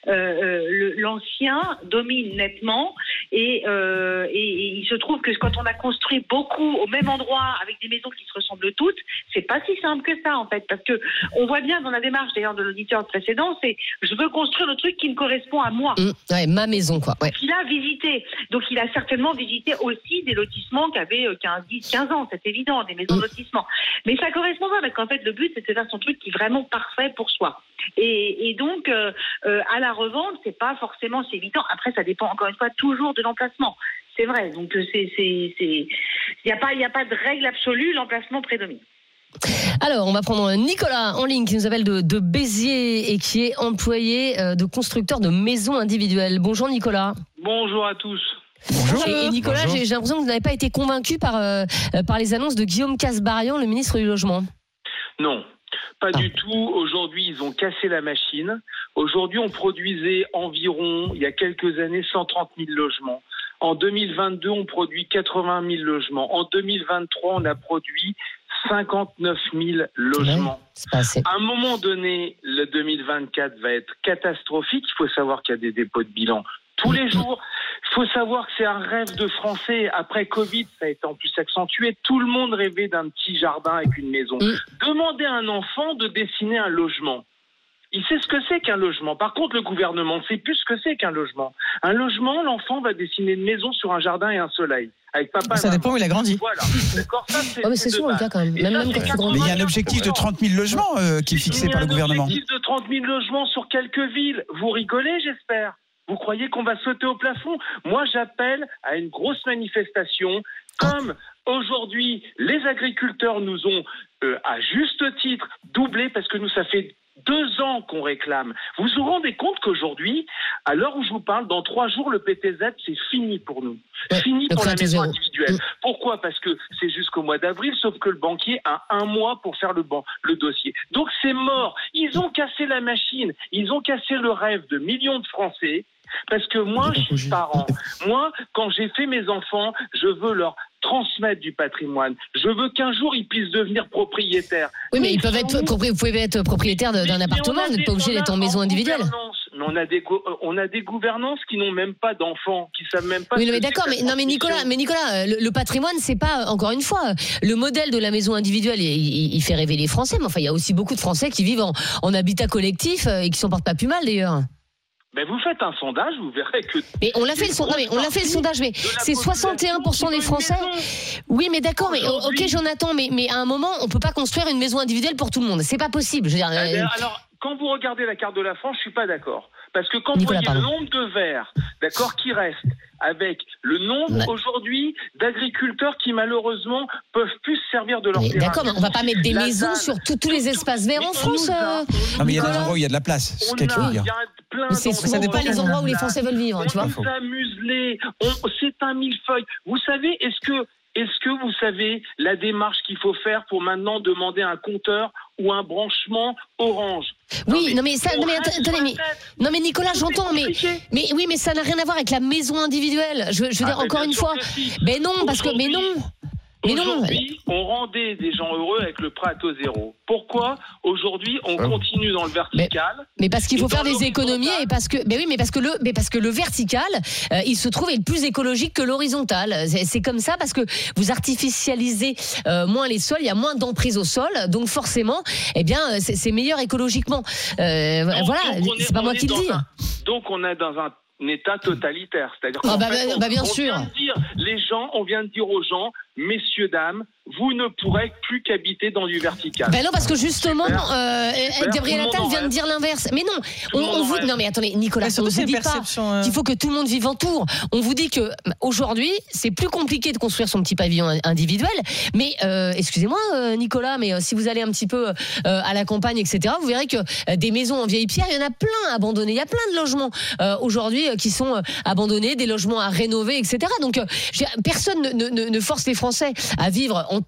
euh, euh, l'ancien domine nettement et, euh, et, et il se trouve que quand on a construit beaucoup au même endroit avec des maisons qui se ressemblent toutes, c'est pas si simple que ça en fait, parce que on voit bien dans la démarche d'ailleurs de l'auditeur précédent, c'est je veux construire le truc qui me correspond à moi. Mmh, ouais, ma maison, quoi. Ouais. Il a visité. Donc, il a certainement visité aussi des lotissements qui avaient euh, 15, 10, 15 ans, c'est évident. des maisons de lotissement. Mais ça correspond pas parce qu'en fait le but c'est de faire son truc qui est vraiment parfait pour soi. Et, et donc euh, euh, à la revente c'est pas forcément si évident. Après ça dépend encore une fois toujours de l'emplacement. C'est vrai. Donc euh, c'est c'est c'est il n'y a pas il y a pas de règle absolue. L'emplacement prédomine. Alors, on va prendre Nicolas en ligne qui nous appelle de, de Béziers et qui est employé de constructeur de maisons individuelles. Bonjour Nicolas. Bonjour à tous. Et, et Nicolas, j'ai l'impression que vous n'avez pas été convaincu par, euh, euh, par les annonces de Guillaume Casbarian, le ministre du Logement. Non, pas du tout. Aujourd'hui, ils ont cassé la machine. Aujourd'hui, on produisait environ, il y a quelques années, 130 000 logements. En 2022, on produit 80 000 logements. En 2023, on a produit 59 000 logements. À un moment donné, le 2024 va être catastrophique. Il faut savoir qu'il y a des dépôts de bilan tous les jours. Il faut savoir que c'est un rêve de Français. Après Covid, ça a été en plus accentué. Tout le monde rêvait d'un petit jardin avec une maison. Demandez à un enfant de dessiner un logement. Il sait ce que c'est qu'un logement. Par contre, le gouvernement ne sait plus ce que c'est qu'un logement. Un logement, l'enfant va dessiner une maison sur un jardin et un soleil. Avec papa et Ça dépend où il a grandi. Voilà. D'accord Ça, c'est Oh, mais c'est de souvent le base. cas quand même. Et Même, ça, même c'est quand tu grandis. Mais il y a un objectif de 30 000 logements euh, qui est fixé Il y a par le un gouvernement. objectif de 30 000 logements sur quelques villes. Vous rigolez, j'espère. Vous croyez qu'on va sauter au plafond? Moi, j'appelle à une grosse manifestation. Comme aujourd'hui, les agriculteurs nous ont, euh, à juste titre, doublé parce que nous, ça fait deux ans qu'on réclame. Vous vous rendez compte qu'aujourd'hui, à l'heure où je vous parle, dans trois jours, le PTZ, c'est fini pour nous. fini pour la maison individuelle. Pourquoi? Parce que c'est jusqu'au mois d'avril, sauf que le banquier a un mois pour faire le, ban- le dossier. Donc c'est mort. Ils ont cassé la machine. Ils ont cassé le rêve de millions de Français. Parce que moi, je suis parent. Moi, quand j'ai fait mes enfants, je veux leur transmettre du patrimoine. Je veux qu'un jour, ils puissent devenir propriétaires. Oui, mais ils peuvent être vous pouvez être propriétaire d'un appartement, vous n'êtes pas obligé d'être en maison individuelle. Mais on a des, go- euh, on a des gouvernances qui n'ont même pas d'enfants, qui savent même pas. Oui, mais d'accord, mais non, mais Nicolas, mais Nicolas, euh, le, le patrimoine, c'est pas encore une fois le modèle de la maison individuelle. Il, il- il fait rêver les Français, mais enfin, il y a aussi beaucoup de Français qui vivent en, en habitat collectif euh, et qui s'en portent pas plus mal d'ailleurs. Mais vous faites un sondage, vous verrez que. Mais on l'a fait le sondage, mais on l'a fait le sondage, mais c'est 61% des Français. Oui, mais d'accord, mais ok, Jonathan, mais mais à un moment, on peut pas construire une maison individuelle pour tout le monde. C'est pas possible. Je veux dire, Eh alors, quand vous regardez la carte de la France, je suis pas d'accord. Parce que quand Nicolas, vous voyez le nombre de verres, d'accord, qui restent, avec le nombre aujourd'hui d'agriculteurs qui malheureusement peuvent plus se servir de leur mais terrain. d'accord, mais on va pas mettre des La maisons sur tous- tous les espaces verts en France. euh, Non, mais il y a des endroits où il y a de la place. C'est ce On qu'il faut a, dire. il y a plein Mais c'est- d'endroits ça dépend où les on endroits où les a- Français veulent vivre, tu vois. On s'amuse-les. On- C'est un millefeuille. Vous savez, est-ce que, est-ce que vous savez la démarche qu'il faut faire pour maintenant demander un compteur ou un branchement orange? Oui, non mais ça, non mais attendez, mais non mais Nicolas, j'entends, mais mais oui, mais ça n'a rien à voir avec la maison individuelle. Je, je veux Ah, dire encore une fois, mais non, parce que mais non. Aujourd'hui, on rendait des gens heureux avec le prêt à taux zéro. Pourquoi aujourd'hui on continue dans le vertical Mais parce qu'il faut faire des économies et parce que, mais oui, mais parce que le, mais parce que le vertical, euh, il se trouve être plus écologique que l'horizontal. C'est comme ça parce que vous artificialisez euh, moins les sols, il y a moins d'emprise au sol, donc forcément, eh bien, euh, c'est meilleur écologiquement. Euh, Donc- voilà, est- c'est pas moi est qui le dis. un- Donc on est dans un État totalitaire, c'est-à-dire Ah bah, bah, on- bah, bien on sûr. vient de dire, les gens, on vient de dire aux gens, messieurs dames, vous ne pourrez plus qu'habiter dans du vertical. Ben non, parce que justement, euh, Gabriel Attal vient de dire l'inverse. Mais non, Tout on, on vous non mais attendez, Nicolas, on vous dit pas euh. qu'il faut que tout le monde vive en tour. On vous dit que euh, aujourd'hui, c'est plus compliqué de construire son petit pavillon in- individuel. Mais euh, excusez-moi, Nicolas, mais si vous allez un petit peu euh, à la campagne, etc., vous verrez que des maisons en vieille pierre, il y en a plein abandonnées. Il y a plein de logements euh, aujourd'hui qui sont abandonnés, des logements à rénover, etc. Donc euh, personne ne, ne- ne force les Français à vivre en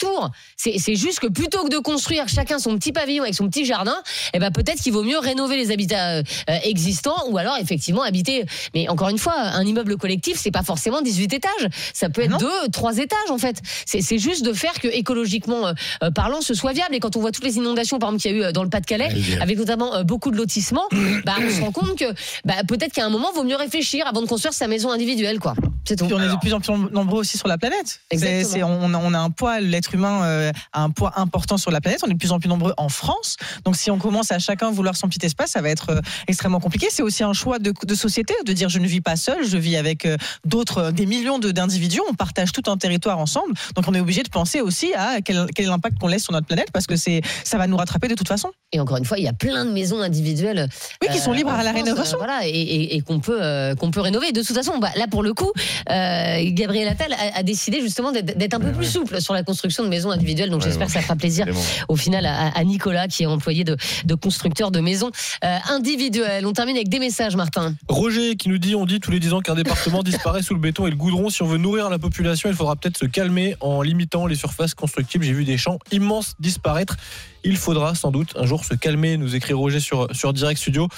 C'est juste que plutôt que de construire chacun son petit pavillon avec son petit jardin, eh ben peut-être qu'il vaut mieux rénover les habitats euh, euh, existants ou alors effectivement habiter. Mais encore une fois, un immeuble collectif, c'est pas forcément 18 étages. Ça peut être deux, trois étages en fait. C'est juste de faire que écologiquement euh, euh, parlant, ce soit viable. Et quand on voit toutes les inondations, par exemple, qu'il y a eu euh, dans le Pas-de-Calais, avec notamment euh, beaucoup de lotissements, *coughs* bah, on se rend compte que bah, peut-être qu'à un moment, vaut mieux réfléchir avant de construire sa maison individuelle, quoi. C'est tout. Puis on est de plus en plus nombreux aussi sur la planète. On, a, on a un poids, l'être humain euh, a un poids important sur la planète. On est de plus en plus nombreux en France. Donc si on commence à chacun vouloir son petit espace, ça va être euh, extrêmement compliqué. C'est aussi un choix de, de société de dire je ne vis pas seul, je vis avec euh, d'autres, des millions de- d'individus. On partage tout un territoire ensemble. Donc on est obligé de penser aussi à quel, quel est l'impact qu'on laisse sur notre planète parce que c'est, ça va nous rattraper de toute façon. Et encore une fois, il y a plein de maisons individuelles. Oui, qui sont libres à la France, rénovation. euh, voilà, et, et- et qu'on peut, euh, qu'on peut rénover. De toute façon, bah, là, pour le coup, euh, Gabriel Attal a, a décidé justement d'être d'être un peu plus souple sur la construction de maisons individuelles. Donc, Ouais, j'espère ouais. que ça fera plaisir au final à, à Nicolas, qui est employé de, de constructeur de maisons euh, individuelles. On termine avec des messages, Martin. Roger qui nous dit on dit tous les 10 ans qu'un département *laughs* disparaît sous le béton et le goudron. Si on veut nourrir la population, il faudra peut-être se calmer en limitant les surfaces constructibles. J'ai vu des champs immenses disparaître. Il faudra sans doute un jour se calmer, nous écrit Roger sur, sur Direct Studio.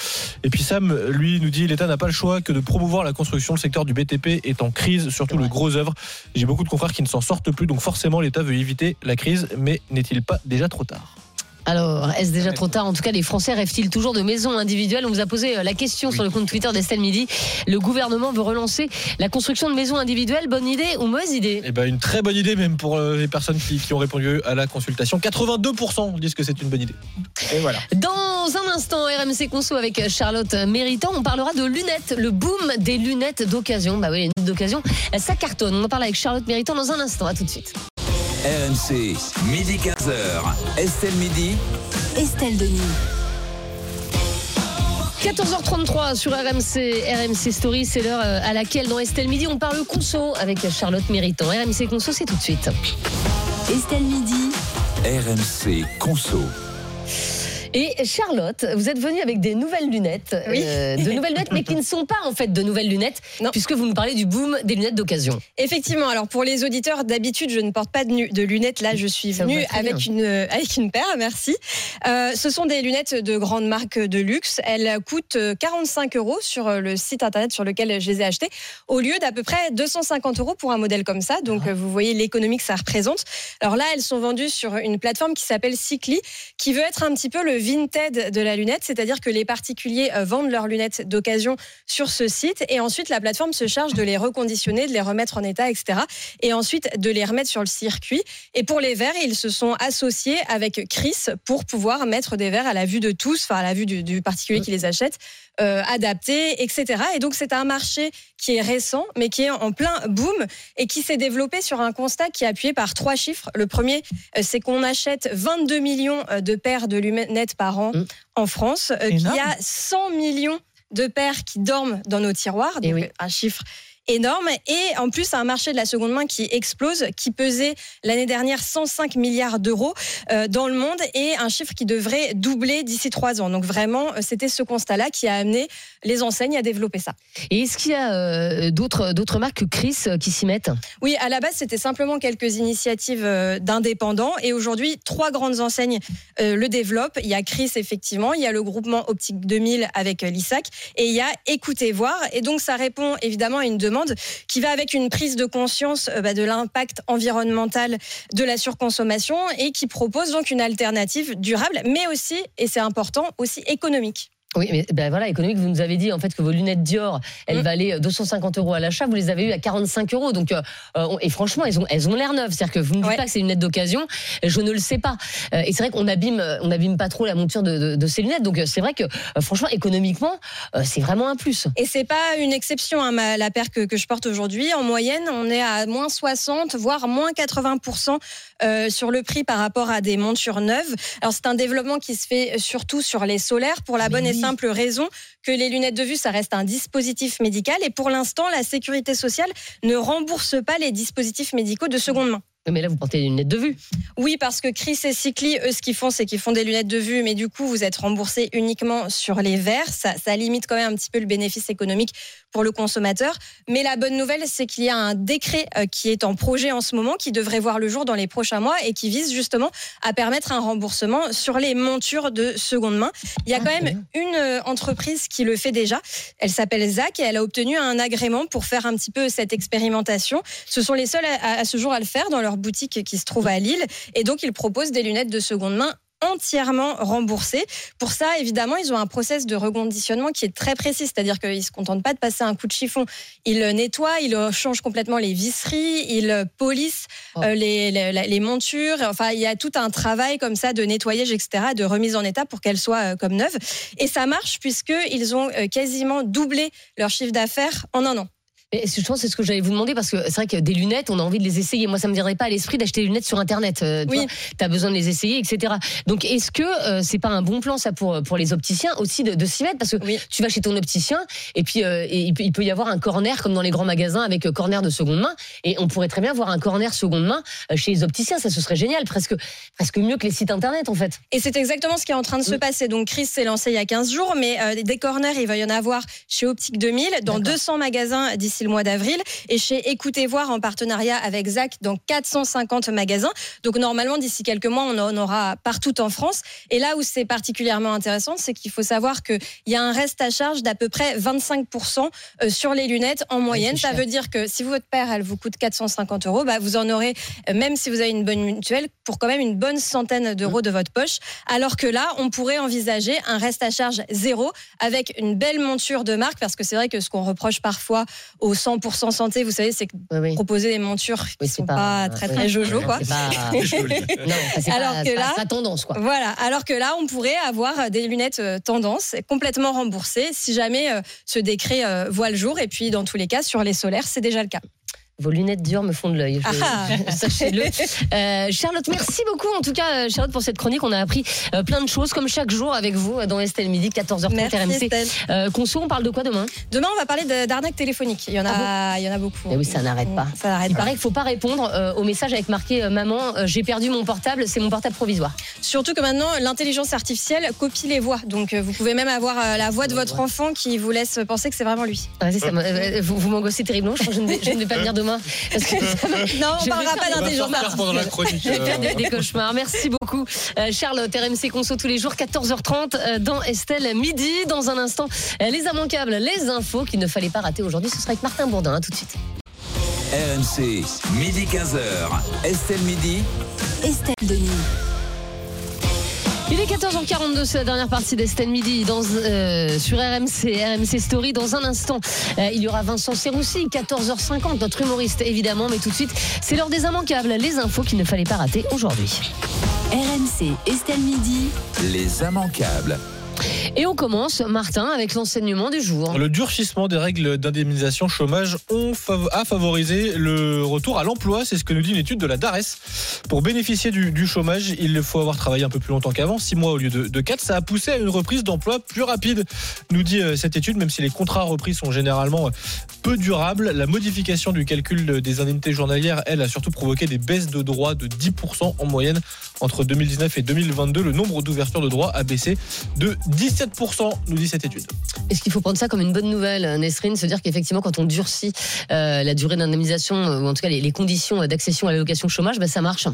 Et puis Sam, lui, nous dit l'État n'a pas le choix que de promouvoir la construction. Le secteur du BTP est en crise, surtout le gros œuvre. J'ai beaucoup de confrères qui ne s'en sortent plus, donc forcément l'État veut éviter la crise, mais n'est-il pas déjà trop tard? Alors, est-ce déjà trop tard? En tout cas, les Français rêvent-ils toujours de maisons individuelles? On vous a posé euh, la question sur le compte Twitter d'Estelle Midi. Le gouvernement veut relancer la construction de maisons individuelles. Bonne idée ou mauvaise idée? Eh ben, une très bonne idée même pour euh, les personnes qui, qui ont répondu à la consultation. 82% disent que c'est une bonne idée. Et voilà. Dans un instant, RMC Conso avec Charlotte Méritant, on parlera de lunettes, le boom des lunettes d'occasion. Bah oui, les lunettes d'occasion, ça cartonne. On en parle avec Charlotte Méritant dans un instant. À tout de suite. RMC, midi 15h. Estelle Midi. Estelle Denis. 14h33 sur RMC, RMC Story, c'est l'heure euh, à laquelle dans Estelle Midi on parle conso avec Charlotte Méritant. RMC Conso, c'est tout de suite. Estelle Midi. RMC Conso. Et Charlotte, vous êtes venue avec des nouvelles lunettes, Oui. euh, de nouvelles lunettes, mais qui ne sont pas en fait de nouvelles lunettes, puisque vous nous parlez du boom des lunettes d'occasion. Effectivement, alors pour les auditeurs, d'habitude, je ne porte pas de, lunettes. Là, je suis venue avec bien. une, euh, avec une paire, merci. Euh, ce sont des lunettes de grande marque de luxe. Elles coûtent euh, 45 euros sur le site internet sur lequel je les ai achetées, au lieu d'à peu près 250 euros pour un modèle comme ça. Donc, Ah. vous voyez l'économie que ça représente. Alors là, elles sont vendues sur une plateforme qui s'appelle Cycli, qui veut être un petit peu le Vinted de la lunette, c'est-à-dire que les particuliers euh, vendent leurs lunettes d'occasion sur ce site et ensuite la plateforme se charge de les reconditionner, de les remettre en état, etc. Et ensuite de les remettre sur le circuit. Et pour les verres, ils se sont associés avec Chris pour pouvoir mettre des verres à la vue de tous, enfin à la vue du, du particulier qui les achète, euh, adaptés, etc. Et donc c'est un marché qui est récent, mais qui est en plein boom et qui s'est développé sur un constat qui est appuyé par trois chiffres. Le premier, euh, c'est qu'on achète 22 millions euh, de paires de lunettes par an en France, euh, qu'il y a 100 millions de paires qui dorment dans nos tiroirs, donc euh, un chiffre énorme. Et en plus, un marché de la seconde main qui explose, qui pesait l'année dernière 105 milliards d'euros euh, dans le monde et un chiffre qui devrait doubler d'ici trois ans. Donc vraiment, euh, c'était ce constat-là qui a amené les enseignes à développer ça. Et est-ce qu'il y a euh, d'autres marques que Chris qui s'y mettent? Oui, à la base, c'était simplement quelques initiatives d'indépendants. Et aujourd'hui, trois grandes enseignes le développent. Il y a Chris, effectivement. Il y a le groupement Optique 2000 avec l'ISAC. Et il y a Écoutez Voir. Et donc, ça répond évidemment à une demande qui va avec une prise de conscience euh, bah, de l'impact environnemental de la surconsommation et qui propose donc une alternative durable, mais aussi, et c'est important, aussi économique. Oui, mais ben voilà, économique, vous nous avez dit en fait que vos lunettes Dior, elles Mm. valaient 250 euros à l'achat, vous les avez eues à 45 euros. Donc, euh, euh, et franchement, elles ont, elles ont l'air neuves. C'est-à-dire que vous ne dites pas que c'est une lunette d'occasion, je ne le sais pas. Euh, et c'est vrai qu'on abîme, on abîme pas trop la monture de, de- de ces lunettes. Donc, euh, c'est vrai que euh, franchement, économiquement, euh, c'est vraiment un plus. Et c'est pas une exception, hein, ma- la paire que, que je porte aujourd'hui. En moyenne, on est à moins 60, voire moins 80% euh, sur le prix par rapport à des montures neuves. Alors c'est un développement qui se fait surtout sur les solaires pour la bonne et simple raison que les lunettes de vue, ça reste un dispositif médical. Et pour l'instant, la sécurité sociale ne rembourse pas les dispositifs médicaux de seconde main. Mais là, vous portez des lunettes de vue. Oui, parce que Chris et Cycli, eux, ce qu'ils font, c'est qu'ils font des lunettes de vue, mais du coup, vous êtes remboursé uniquement sur les verres. Ça, ça limite quand même un petit peu le bénéfice économique pour le consommateur. Mais la bonne nouvelle, c'est qu'il y a un décret euh, qui est en projet en ce moment, qui devrait voir le jour dans les prochains mois et qui vise justement à permettre un remboursement sur les montures de seconde main. Il y a quand même une euh, entreprise qui le fait déjà. Elle s'appelle ZAC et elle a obtenu un agrément pour faire un petit peu cette expérimentation. Ce sont les seuls à, à ce jour à le faire dans leur boutique qui se trouve à Lille. Et donc, ils proposent des lunettes de seconde main entièrement remboursés. Pour ça, évidemment, ils ont un process de reconditionnement qui est très précis, c'est-à-dire qu'ils ne se contentent pas de passer un coup de chiffon. Ils nettoient, ils changent complètement les visseries, ils polissent euh, les, les, les montures. Enfin, il y a tout un travail comme ça de nettoyage, etc., de remise en état pour qu'elles soient euh, comme neuves. Et ça marche puisqu'ils ont euh, quasiment doublé leur chiffre d'affaires en un an. Mais je pense que c'est ce que j'allais vous demander parce que c'est vrai que des lunettes, on a envie de les essayer. Moi, ça me viendrait pas à l'esprit d'acheter des lunettes sur Internet. Euh, Oui. Tu as besoin de les essayer, etc. Donc, est-ce que euh, c'est pas un bon plan ça pour pour les opticiens aussi de, de s'y mettre? Parce que tu vas chez ton opticien et puis euh, et il, peut, il peut y avoir un corner comme dans les grands magasins avec euh, corner de seconde main et on pourrait très bien voir un corner seconde main euh, chez les opticiens. Ça, ce serait génial, presque presque mieux que les sites Internet en fait. Et c'est exactement ce qui est en train de se passer. Donc, Chris s'est lancé il y a 15 jours, mais euh, des corners, il va y en avoir chez Optique 2000, dans 200 magasins d'ici le mois d'avril, et chez Écoutez Voir en partenariat avec Zach dans 450 magasins. Donc, normalement, d'ici quelques mois, on en aura partout en France. Et là où c'est particulièrement intéressant, c'est qu'il faut savoir qu'il y a un reste à charge d'à peu près 25% euh, sur les lunettes en moyenne. Ça veut dire que si votre paire, elle vous coûte 450 euros, bah, vous en aurez, euh, même si vous avez une bonne mutuelle, pour quand même une bonne centaine d'euros de votre poche. Alors que là, on pourrait envisager un reste à charge zéro avec une belle monture de marque, parce que c'est vrai que ce qu'on reproche parfois aux 100% santé, vous savez, c'est proposer des montures qui sont pas, très très oui. jojo, quoi. C'est pas- Non, c'est pas- *laughs* alors que là, pas tendance, quoi. Voilà. Alors que là, on pourrait avoir des lunettes euh, tendance complètement remboursées si jamais euh, ce décret euh, voit le jour. Et puis, dans tous les cas, sur les solaires, c'est déjà le cas. Vos lunettes dures me font de l'œil. je- Ah. *laughs* Sachez-le. Euh, Charlotte, merci beaucoup en tout cas, euh, Charlotte, pour cette chronique. On a appris euh, plein de choses, comme chaque jour avec vous dans Estelle Midi, 14h30 Merci, RMC. Estelle. Euh, Conso, on parle de quoi demain? Demain, on va parler de- d'arnaque téléphonique. Il y en a, il y en a beaucoup. Eh oui, ça n'arrête pas. Ça n'arrête Il pas. paraît qu'il faut pas répondre au message avec marqué Maman, j'ai perdu mon portable, c'est mon portable provisoire. Surtout que maintenant, l'intelligence artificielle copie les voix. Donc, vous pouvez même avoir la voix de votre enfant qui vous laisse penser que c'est vraiment lui. Ah, ça, vous vous m'angoissez terriblement. Je ne vais, ne pas venir demain. Parce que ça va- Non, on parlera pas des- d'intelligence artificielle. Je vais faire des, des cauchemars. Merci beaucoup, Euh, Charlotte. RMC Conso tous les jours, 14h30 euh, dans Estelle midi. Dans un instant, euh, les immanquables, les infos qu'il ne fallait pas rater aujourd'hui. Ce sera avec Martin Bourdin. hein, tout de suite. RMC, midi 15h. Estelle Midi. Estelle Denis. Il est 14h42, c'est la dernière partie d'Estelle Midi dans, euh, sur RMC, RMC Story. Dans un instant, euh, il y aura Vincent Serroussi, 14h50, notre humoriste évidemment. Mais tout de suite, c'est l'heure des immanquables, les infos qu'il ne fallait pas rater aujourd'hui. RMC, Estelle Midi. Les immanquables. Et on commence, Martin, avec l'enseignement du jour. Le durcissement des règles d'indemnisation chômage a favorisé le retour à l'emploi. C'est ce que nous dit une étude de la DARES. Pour bénéficier du, chômage, il faut avoir travaillé un peu plus longtemps qu'avant, 6 mois au lieu de, de 4. Ça a poussé à une reprise d'emploi plus rapide, nous dit euh, cette étude, même si les contrats repris sont généralement euh, peu durables. La modification du calcul de- des indemnités journalières, elle, a surtout provoqué des baisses de droits de 10% en moyenne entre 2019 et 2022. Le nombre d'ouvertures de droits a baissé de 17%, nous dit cette étude. Est-ce qu'il faut prendre ça comme une bonne nouvelle, Nesrine, se dire qu'effectivement, quand on durcit euh, la durée d'indemnisation, euh, ou en tout cas les, les conditions d'accession à l'allocation chômage, bah, ça marche?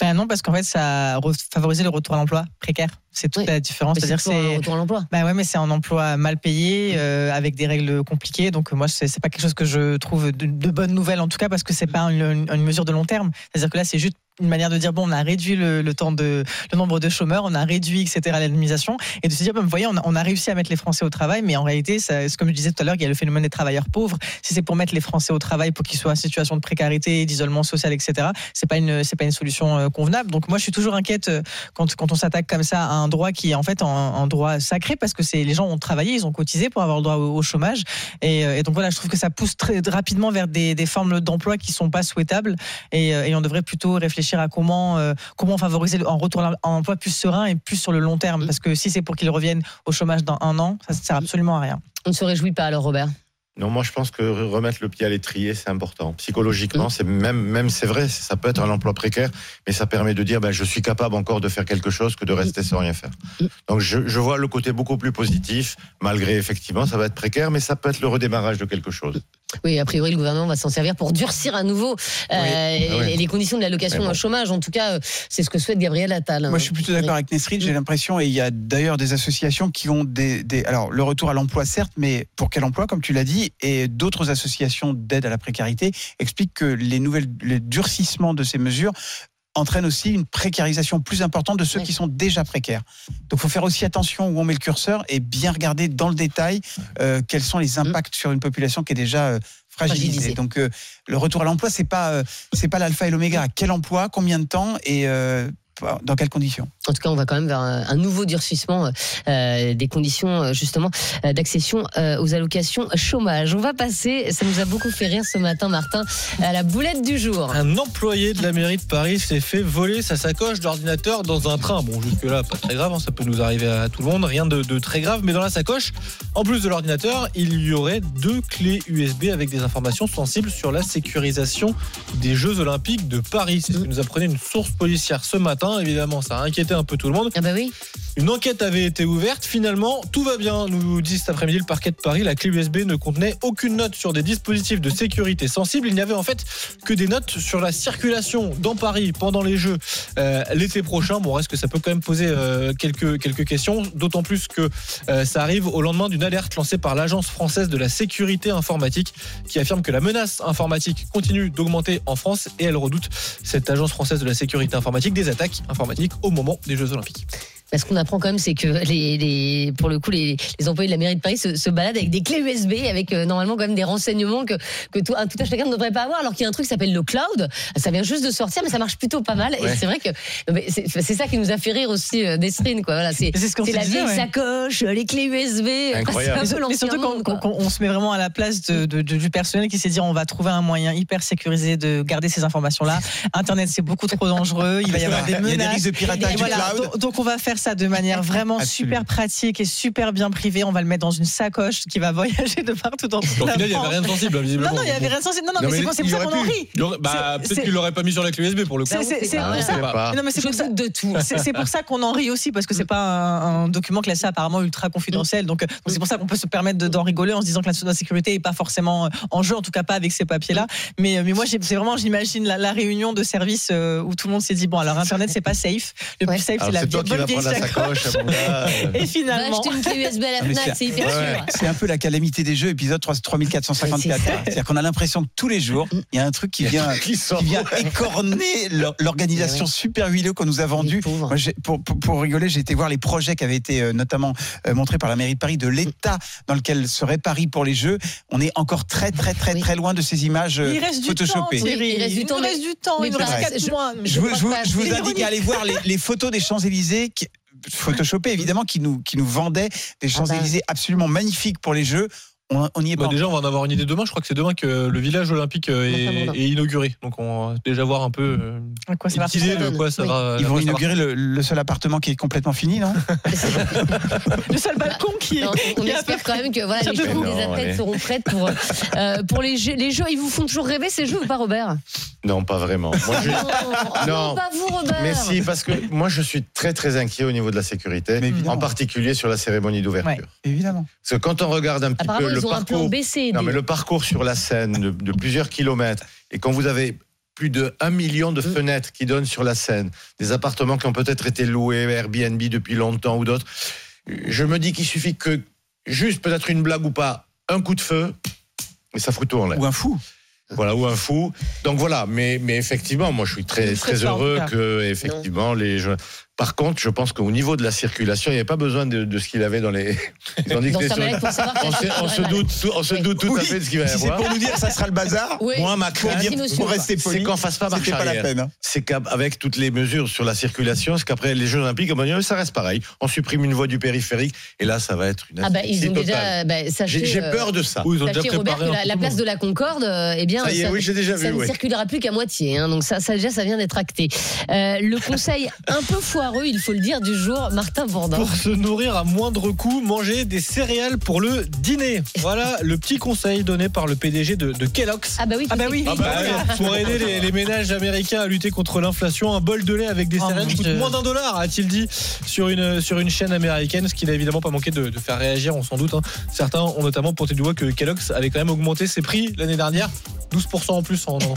Ben non, parce qu'en fait, ça a favorisé le retour à l'emploi précaire. C'est toute la différence. C'est C'est-à-dire c'est retour à l'emploi. Bah ouais, mais c'est un emploi mal payé euh, avec des règles compliquées. Donc euh, moi, c'est c'est pas quelque chose que je trouve de, de bonne nouvelle en tout cas parce que c'est pas une, une mesure de long terme. C'est-à-dire que là, c'est juste une manière de dire bon, on a réduit le, temps de le nombre de chômeurs, on a réduit etc l'administration et de se dire ben, vous voyez, on a, réussi à mettre les Français au travail, mais en réalité, ça, comme je disais tout à l'heure, il y a le phénomène des travailleurs pauvres. Si c'est pour mettre les Français au travail pour qu'ils soient en situation de précarité, d'isolement social, etc., c'est pas une c'est pas une solution euh, convenable. Donc moi, je suis toujours inquiète euh, quand quand on s'attaque comme ça à un droit qui est en fait un, droit sacré parce que c'est les gens ont travaillé, ils ont cotisé pour avoir le droit au, chômage et, euh, et donc voilà, je trouve que ça pousse très rapidement vers des, des formes d'emploi qui sont pas souhaitables et on devrait plutôt réfléchir à comment euh, comment favoriser un retour à l'emploi plus serein et plus sur le long terme parce que si c'est pour qu'ils reviennent au chômage dans un an, ça ne sert absolument à rien. On ne se réjouit pas alors, Robert? Non, moi je pense que re- remettre le pied à l'étrier, c'est important. Psychologiquement, c'est même, même c'est vrai, ça peut être un emploi précaire, mais ça permet de dire, ben, je suis capable encore de faire quelque chose que de rester sans rien faire. Donc je, je vois le côté beaucoup plus positif, malgré effectivement, ça va être précaire, mais ça peut être le redémarrage de quelque chose. Oui, a priori, le gouvernement va s'en servir pour durcir à nouveau euh, les- Ah les conditions de l'allocation bon. au chômage. En tout cas, euh, c'est ce que souhaite Gabriel Attal. Moi, je suis plutôt d'accord avec Nesrine. J'ai l'impression, et il y a d'ailleurs des associations qui ont des, des- alors le retour à l'emploi certes, mais pour quel emploi, comme tu l'as dit, et d'autres associations d'aide à la précarité expliquent que les nouvelles, les durcissements de ces mesures entraîne aussi une précarisation plus importante de ceux qui sont déjà précaires. Donc, il faut faire aussi attention où on met le curseur et bien regarder dans le détail euh, quels sont les impacts sur une population qui est déjà euh, fragilisée. Fragilisée. Donc, euh, le retour à l'emploi, c'est pas c'est pas l'alpha et l'oméga. Quel emploi, combien de temps et dans quelles conditions? En tout cas, on va quand même vers un, nouveau durcissement euh, des conditions euh, justement euh, d'accession euh, aux allocations chômage. On va passer, ça nous a beaucoup fait rire ce matin, Martin, à la boulette du jour. Un employé de la mairie de Paris s'est fait voler sa sacoche d'ordinateur dans un train. Bon, jusque-là, pas très grave, hein, ça peut nous arriver à tout le monde, rien de, de très grave. Mais dans la sacoche, en plus de l'ordinateur, il y aurait deux clés USB avec des informations sensibles sur la sécurisation des Jeux Olympiques de Paris. C'est ce que nous apprenait une source policière ce matin. Évidemment, ça a inquiété un peu tout le monde. Ah bah oui. Une enquête avait été ouverte. Finalement, tout va bien, nous dit cet après-midi le parquet de Paris. La clé USB ne contenait aucune note sur des dispositifs de sécurité sensibles. Il n'y avait en fait que des notes sur la circulation dans Paris pendant les Jeux euh, l'été prochain. Bon, reste que ça peut quand même poser euh, quelques, quelques questions, d'autant plus que euh, ça arrive au lendemain d'une alerte lancée par l'Agence française de la sécurité informatique qui affirme que la menace informatique continue d'augmenter en France et elle redoute, cette Agence française de la sécurité informatique, des attaques informatiques au moment des Jeux Olympiques. Ce qu'on apprend quand même, c'est que les, les, pour le coup, les, les employés de la mairie de Paris se, se baladent avec des clés USB, avec euh, normalement quand même des renseignements que, que tout, un tout à chacun ne devrait pas avoir, alors qu'il y a un truc qui s'appelle le cloud. Ça vient juste de sortir, mais ça marche plutôt pas mal. Et c'est vrai que c'est ça qui nous a fait rire aussi, euh, Nesrine, quoi. Voilà, c'est ce la vieille ouais. sacoche, euh, les clés USB. Incroyable. C'est un peu Mais surtout qu'on- on se met vraiment à la place de- de- de- du personnel qui s'est dit on va trouver un moyen hyper sécurisé de garder ces informations-là. Internet c'est beaucoup trop dangereux, il va y avoir des Il y a des menaces. risques de piratage voilà, cloud. donc, donc on va faire ça de manière vraiment Absolument. super pratique et super bien privée. On va le mettre dans une sacoche qui va voyager de partout dans toute Au la final, il n'y avait rien de sensible, hein, visiblement. Non, non, il n'y avait rien de sensible. Non, non, mais c'est pour, c'est pour il ça qu'on en rit. Bah, peut-être qu'il l'aurait pas mis sur la clé USB pour le coup. C'est- pour ça. Je sais pas. Non, mais c'est Je pour ça. doute de tout. C'est c'est pour ça qu'on en rit aussi parce que c'est pas un, un document classé apparemment ultra confidentiel. Donc c'est pour ça qu'on peut se permettre de- d'en rigoler en se disant que la sécurité est pas forcément euh, en jeu, en tout cas pas avec ces papiers-là. Mais euh, mais moi j'ai- c'est vraiment j'imagine la, la réunion de services euh, où tout le monde s'est dit bon alors internet c'est pas safe. Le plus safe c'est la bonne vieille prendre la sacoche, à mon gars. Et Va finalement. acheter une clé USB à la Ah, Fnac, c'est hyper ouais, sûr. c'est un peu la calamité des jeux, épisode 3- 3454. C'est ça. C'est-à-dire qu'on a l'impression que tous les jours, il y a un truc qui vient, Qui vient écorner l'or- l'organisation super huileuse qu'on nous a vendue. pour, pour, pour rigoler, j'ai été voir les projets qui avaient été euh, notamment euh, montrés par la mairie de Paris de l'état dans lequel serait Paris pour les Jeux. On est encore très très très très loin de ces images euh, Il reste du temps, photoshopées. Il reste du temps, Il reste du temps. Il reste 4 je- mois. Je vous, indique à aller voir les, les photos des Champs-Élysées, photoshopées évidemment, qui nous, qui nous vendaient des Champs-Élysées absolument magnifiques pour les Jeux. On, on y est Bah, pas. déjà, on va en avoir une idée demain. Je crois que c'est demain que le village olympique euh, est, est inauguré. Donc, on va déjà voir un peu euh, À quoi ça va de quoi ça Oui. va. Ils vont quoi inaugurer le, le seul appartement qui est complètement fini, non *laughs* Le seul balcon qui est. Non, on espère quand même que voilà, les chevaux non, des athlètes allez. seront prêtes pour, euh, pour les, jeux, les jeux. Ils vous font toujours rêver ces jeux ou pas, Robert? Non, pas vraiment. Moi, je- non, Non. non, pas vous, Robert. Mais si, parce que moi, je suis très, très inquiet au niveau de la sécurité, en particulier sur la cérémonie d'ouverture. Évidemment. Parce que quand on regarde un petit peu le ils ont un plan baissé. non, des- mais le parcours sur la Seine de, de plusieurs kilomètres, et quand vous avez plus de 1 million de Mm. fenêtres qui donnent sur la Seine, des appartements qui ont peut-être été loués Airbnb depuis longtemps ou d'autres, je me dis qu'il suffit que juste peut-être une blague ou pas, un coup de feu, et ça fout tout en l'air. Ou un fou. Voilà, ou un fou. Donc voilà, mais, mais effectivement, moi je suis très, très heureux que effectivement les. Par contre, je pense qu'au niveau de la circulation, il n'y avait pas besoin de, de ce qu'il avait dans les. *laughs* Ils ont dit que les on, se, on se doute, tout, on se Oui. doute tout à fait de ce qu'il va y Si c'est avoir. pour nous dire que ça sera le bazar, Oui. Moi, ma pour, crainte, pour rester poli, c'est qu'on fasse pas marche pas la peine. hein. C'est qu'avec toutes les mesures sur la circulation, c'est qu'après les Jeux Olympiques, ça reste pareil. On supprime une voie du périphérique, et là, ça va être une Ah bah ils ont totale. déjà. Bah, J'ai euh, peur de ça. Oui, ils ont Sachez, déjà Robert, préparé la, place de la Concorde, euh, eh bien, Ça y est, oui, j'ai déjà ça vu, ne circulera plus qu'à moitié. hein, donc ça, ça déjà, ça vient d'être acté. Euh, le conseil un peu foireux, il faut le dire, du jour, Martin Bourdin. Pour se nourrir à moindre coût, manger des céréales pour le dîner. Voilà le petit conseil donné par le PDG de, de Kellogg's. Ah bah oui. Ah bah oui. Ah bah pour aider les, les ménages américains à lutter contre l'inflation, un bol de lait avec des Oh céréales coûte moins d'un dollar, a-t-il dit sur une, sur une chaîne américaine, ce qui n'a évidemment pas manqué de, de faire réagir, on s'en doute. hein. Certains ont notamment pointé du doigt que Kellogg's avait quand même augmenté ses prix l'année dernière 12% en plus en. *laughs*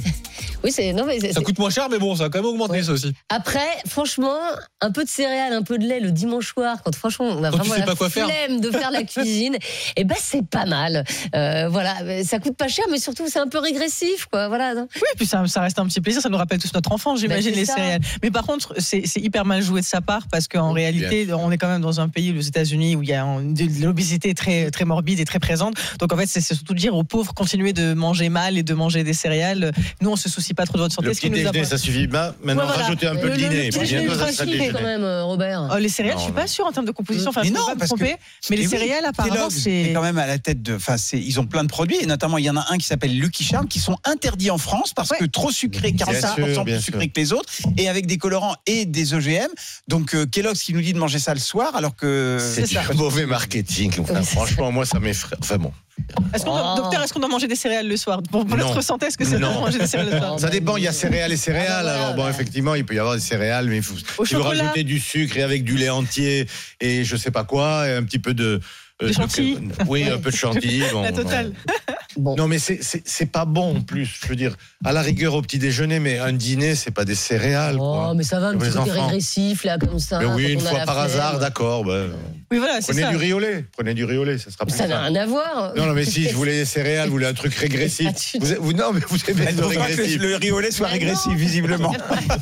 Oui, c'est. Non, mais Ça coûte moins cher, mais bon, ça a quand même augmenté ça aussi. Après, franchement, un peu de céréales, un peu de lait le dimanche soir, quand franchement on a Quand tu vraiment sais la pas quoi faire. flemme de faire la *laughs* cuisine, et ben c'est pas mal. Euh, voilà, ça coûte pas cher, mais surtout c'est un peu régressif, quoi. Voilà. Oui, puis ça, ça reste un petit plaisir, ça nous rappelle tous notre enfance, j'imagine, Ben, c'est les ça. céréales. Mais par contre, c'est hyper mal joué de sa part parce qu'en réalité, on est quand même dans un pays, les États-Unis, où il y a de l'obésité très, très morbide et très présente. Donc en fait, c'est surtout dire aux pauvres, continuez de manger mal et de manger des céréales. Nous, on se soucie pas trop de votre santé. Le ce petit déjeuner, ça suffit pas. Maintenant, Ouais, voilà. rajoutez un peu Le- de dîner. le le quand même, euh, Robert. Oh, les céréales, Non, je suis pas sûre en termes de composition. Enfin, Mais je non, pas me parce que tromper. Mais les Eh oui, céréales, apparemment, c'est. est quand même à la tête de. Enfin, c'est- ils ont plein de produits et notamment il y en a un qui s'appelle Lucky Charm qui sont interdits en France parce que trop sucré, 45% sûr, bien plus sucré que les autres et avec des colorants et des OGM. Donc euh, Kellogg's qui nous dit de manger ça le soir alors que C'est du mauvais marketing. Enfin, franchement, moi, ça m'effraie. Enfin bon. Est-ce qu'on doit- Oh. Docteur, est-ce qu'on doit manger des céréales le soir? Pour, Non. notre santé, est-ce que c'est bon de Non. manger des céréales le soir? Ça dépend, il y a céréales et céréales. Alors bon, effectivement, il peut y avoir des céréales, mais il faut, Au chocolat. rajoutez du sucre et avec du lait entier et je sais pas quoi, et un petit peu de... euh, de- chantilly. Oui, un peu de chantilly. *laughs* bon, La non. totale. Non, mais c'est- c'est c'est pas bon en plus. Je veux dire, à la rigueur au petit déjeuner, mais un dîner, c'est pas des céréales. Oh, mais ça va, un Pour petit les côté enfants. régressif, là, comme ça. Mais oui, quand une on a fois la par flemme. hasard, d'accord. ben, Oui, voilà, c'est prenez ça. du riz au lait. Prenez du riz au lait, ça sera plus Ça n'a rien à voir. Non, non, mais si je *laughs* voulais des céréales, vous voulez un truc régressif. vous, vous- non, mais vous aimez le régressif. le riz au lait soit régressif visiblement.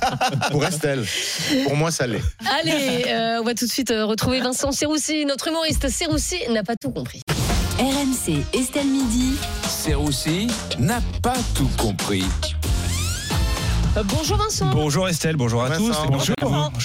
*laughs* Pour Estelle. Pour moi, ça l'est. Allez, euh, on va tout de suite euh, retrouver Vincent Serroussi, notre humoriste Serroussi n'a pas tout compris. RMC Estelle Midi. Serroussi n'a pas tout compris. Euh, bonjour Vincent. Bonjour Estelle, bonjour à tous. et Bonjour.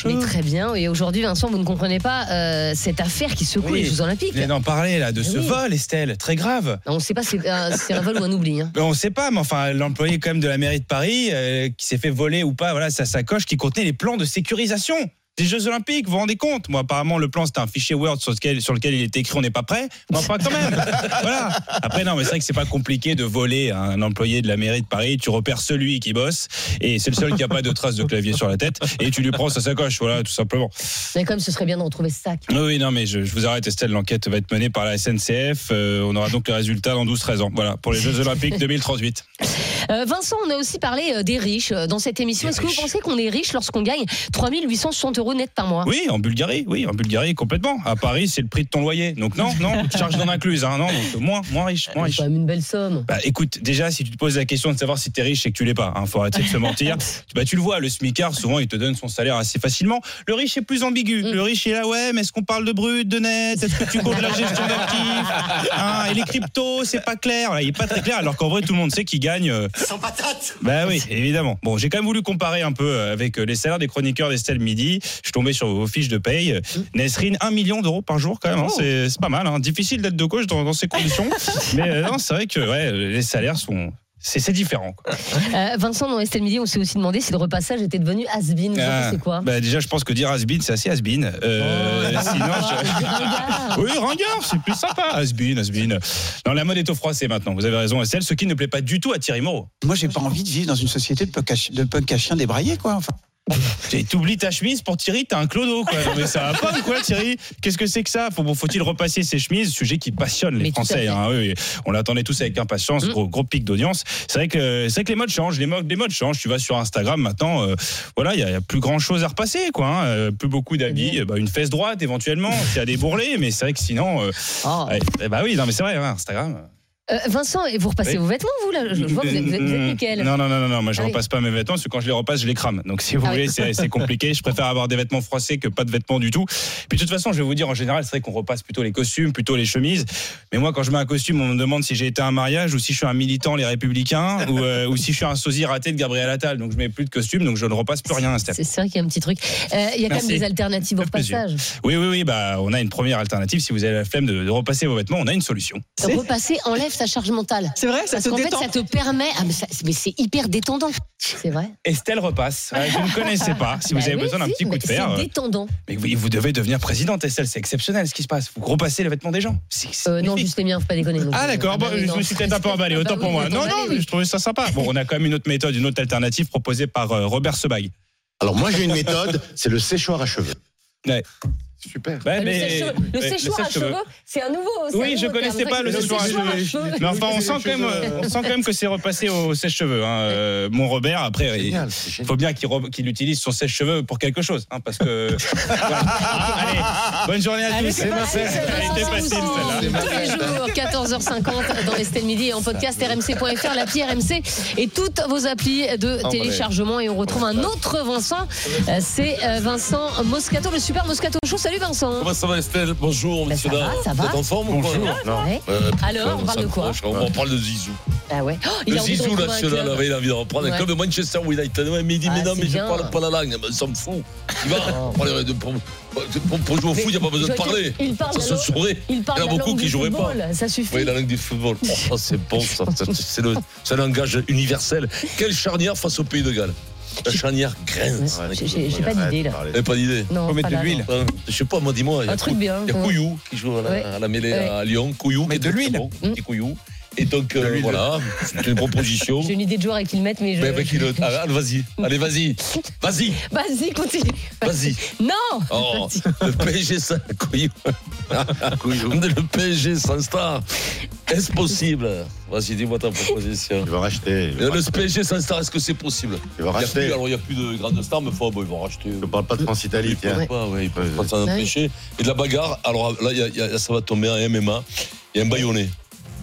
Mais très bien, et aujourd'hui Vincent, vous ne comprenez pas euh, cette affaire qui secoue Oui. les Jeux Olympiques. Vous venez d'en parler là, de ce Oui. vol, Estelle, très grave. On ne sait pas si c'est un, c'est un vol ou un oubli. hein. Ben, On ne sait pas, mais enfin, l'employé quand même de la mairie de Paris euh, qui s'est fait voler ou pas, voilà, sa sacoche qui contenait les plans de sécurisation des Jeux Olympiques. Vous vous rendez compte? Moi, apparemment, le plan c'était un fichier Word sur lequel, sur lequel il était écrit on n'est pas prêt. Mais enfin, quand même. *laughs* voilà. Après, non, mais c'est vrai que c'est pas compliqué de voler un employé de la mairie de Paris. Tu repères celui qui bosse et c'est le seul qui a pas de traces de clavier sur la tête et tu lui prends sa sacoche. Voilà, tout simplement. Mais comme ce serait bien de retrouver ce sac. Oui, non, mais je, je vous arrête, Estelle. L'enquête va être menée par la SNCF. Euh, on aura donc les résultats dans 12-13 ans. Voilà, pour les Jeux Olympiques *laughs* 2038. Euh, Vincent, on a aussi parlé euh, des riches dans cette émission. Est-ce que vous pensez qu'on est riche lorsqu'on gagne 3860 euros net par mois Oui, en Bulgarie, oui, en Bulgarie, complètement. À Paris, c'est le prix de ton loyer. Donc non, non, charge non incluse, hein, non, donc moins, moins riche, moins C'est riche. quand même une belle somme. Bah, écoute, déjà, si tu te poses la question de savoir si t'es riche, c'est que tu l'es pas. Hein, faut arrêter de se mentir. *laughs* bah, tu le vois, le smicard, souvent, il te donne son salaire assez facilement. Le riche est plus ambigu. Mm. Le riche est là, ouais, mais est-ce qu'on parle de brut, de net? Est-ce que tu comptes la gestion d'actifs *laughs* Hein, Et les cryptos, c'est pas clair. Il est pas très clair, alors qu'en vrai, tout le monde sait qu'il gagne. euh, Sans patate bah oui, évidemment. Bon, j'ai quand même voulu comparer un peu euh, avec euh, les salaires des chroniqueurs d'Estelle Midi. Je suis tombé sur vos fiches de paye. Nesrine, 1 million d'euros par jour quand même. hein. C'est c'est pas mal. hein. Difficile d'être de gauche dans, dans ces conditions. *laughs* Mais euh, non, c'est vrai que ouais, les salaires sont... C'est c'est différent. Quoi. Euh, Vincent, dans Estelle Midi, on s'est aussi demandé si le repassage était devenu has-been. En Ah, quoi? Bah déjà, je pense que dire has-been, c'est assez has-been. Euh, sinon, je- *laughs* Oui, ringard, c'est plus sympa. Has-been, has-been. Non, la mode est au froissé maintenant. Vous avez raison, Estelle. Ce qui ne plaît pas du tout à Thierry Moreau. Moi, j'ai pas envie de vivre dans une société de punk à, de punk à chien débraillé, quoi. Enfin, *laughs* T'oublies ta chemise pour Thierry, t'as un clodo quoi. Non, mais ça va pas ou quoi Thierry? Qu'est-ce que c'est que ça? Faut, bon, Faut-il repasser ses chemises? Sujet qui passionne les Mais Français. hein. Oui, oui. On l'attendait tous avec impatience. Mm. Gros, gros pic d'audience. C'est vrai que c'est vrai que les modes changent. Les modes, les modes changent. Tu vas sur Instagram maintenant. euh, voilà, il y, a- il y a plus grand chose à repasser quoi. hein. Euh, plus beaucoup d'habits. Bah, une fesse droite éventuellement. S'il y a des bourrelets, mais c'est vrai que sinon. euh, Oh. ouais, eh bah oui, non mais c'est vrai. hein, Instagram. Euh, Vincent, et vous repassez Oui. vos vêtements, vous là Je vois que vous êtes, vous êtes- vous êtes nickel. Non, non, non, non, non, moi je Ah oui. repasse pas mes vêtements parce que quand je les repasse, je les crame. Donc si vous Ah voulez, c'est c'est compliqué. Je préfère avoir des vêtements froissés que pas de vêtements du tout. Puis de toute façon, je vais vous dire, en général, c'est vrai qu'on repasse plutôt les costumes, plutôt les chemises. Mais moi, quand je mets un costume, on me demande si j'ai été à un mariage ou si je suis un militant, les républicains, ou, euh, ou si je suis un sosie raté de Gabriel Attal. Donc je mets plus de costume, donc je ne repasse plus rien, Steph. C'est c'est vrai qu'il y a un petit truc. Euh, Il y a quand même des alternatives au repassage. Oui, oui, oui, bah, on a une première alternative. Si vous avez la flemme de, de repasser vos vêtements, on a une solution. Repasser enlève sa charge mentale. C'est vrai, ça Parce te qu'en fait, détend. ça te permet. Ah, mais, ça- mais c'est hyper détendant. C'est vrai. Estelle repasse. Je ne *laughs* connaissais pas. Si vous Bah avez oui, besoin d'un si, petit coup mais de fer. C'est euh, détendant. Mais oui, vous devez devenir présidente, Estelle. C'est exceptionnel ce qui se passe. Vous repassez les vêtements des gens. C'est- c'est Euh, non, magnifique. juste les miens, faut pas déconner. non Ah d'accord, Ah, bon, bah oui, je non. me suis peut-être un peu emballé, *laughs* autant Bah pour oui, moi. vous êtes Non, emballé, non, oui. je trouvais ça sympa. Bon, on a quand même une autre méthode, une autre alternative proposée par euh, Robert Sebag. Alors moi j'ai une méthode, c'est le séchoir à cheveux. Ouais. Super. Ouais, le mais- sèche- le séchoir à sèche-cheveux. cheveux, c'est un nouveau. c'est un Oui, je nouveau connaissais terme. pas le Le séchoir à séchoir à cheveux. cheveux. Mais enfin, on sent quand même, on sent quand même que c'est repassé au sèche-cheveux. Hein. Euh, Mon Robert, après, il faut bien qu'il re- qu'il utilise son sèche-cheveux pour quelque chose, hein, parce que. *laughs* Voilà. Allez, bonne journée à Allez, tous. c'est Elle était Vincent facile Tous les celle-là. jours, 14h50 dans Estelle Midi et en podcast rmc.fr, l'appli RMC et toutes vos applis de téléchargement. Et on retrouve un autre Vincent, Euh, c'est euh, Vincent Moscato, le super Moscato Show. Salut Vincent. Comment ça va Estelle Bonjour, Ben, monsieur ça va, Vous êtes en forme ou Bonjour. Non. Ouais. Euh, Alors, on parle de quoi on, on parle de Zizou. Ah ouais. Oh, il Le Zizou national, ouais, il a envie de reprendre un club de Manchester United. Ouais, mais il dit, Ah, mais non, mais je parle pas la langue. Mais ça me fout. Il va. *laughs* Pour, de- pour- pour- pour jouer au foot, il n'y a pas besoin de parler. il parle Ça la se saurait. il parle y en a beaucoup qui joueraient pas. ça suffit. Oui, la langue du football. Oh, c'est bon, ça. Ça, *laughs* C'est le- c'est un langage universel. Quelle charnière face au pays de Galles La charnière grince. J'ai- j'ai j'ai pas d'idée là. N'avez pas d'idée Non, Faut mettre pas de là, l'huile. Euh, Je sais pas, moi, dis-moi. il y a Un truc Cou- bien, Il y a ouais. Couillou qui joue à la, Ouais. à la mêlée à Lyon. Couillou. Mais de l'huile. Petit Couillou. Et donc, euh, voilà, c'est une proposition. J'ai une idée de joueur à qui le mettre, mais je. Mais avec qui le- Ah, vas-y, *laughs* allez, vas-y, vas-y, Vas-y, continue. vas-y. Non Oh, le PSG sans Couillou. Le PSG sans star. Est-ce possible? Vas-y, dis-moi ta proposition. Il va racheter. Le PSG sans star, est-ce que c'est possible? Il va Il y a racheter. plus- Alors, il n'y a plus de grandes stars, mais faut, bon, ils vont racheter. Je parle pas de France-Italie, Ils tiens. peuvent pas, ouais, ils peuvent pas s'en empêcher. Et de la bagarre, alors là, il y a- il y a- ça va tomber en MMA. Il y a un baïonné.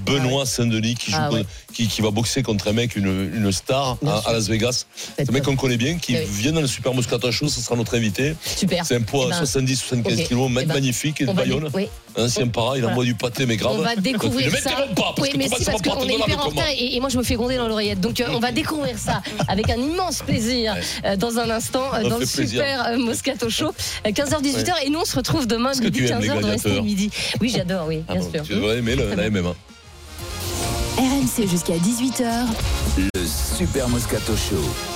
Benoît Saint-Denis qui, Ah ouais. qui, qui va boxer contre un mec, une, une star à, Las Vegas. C'est un mec qu'on connaît bien, qui Oui. vient dans le Super Moscato Show, ce sera notre invité. Super. C'est un poids Eh ben, 70-75 ok. kilos, un mec Eh ben, magnifique, et de Bayonne. oui. Ancien para, il Voilà. envoie du pâté, mais grave. On va découvrir *laughs* ne ça. m'interromps pas, parce oui, mais si, parce qu'on est hyper en retard et, et moi je me fais gronder dans l'oreillette. Donc euh, on va découvrir ça *laughs* avec un immense plaisir euh, dans un instant euh, dans le plaisir. super Moscato Show. 15h-18h et nous on se retrouve demain midi tu aimes les 15h dans Midi. Oui, j'adore, oui, Ah bien sûr. Tu devrais aimer la MMA. RMC jusqu'à 18h. Le Super Moscato Show.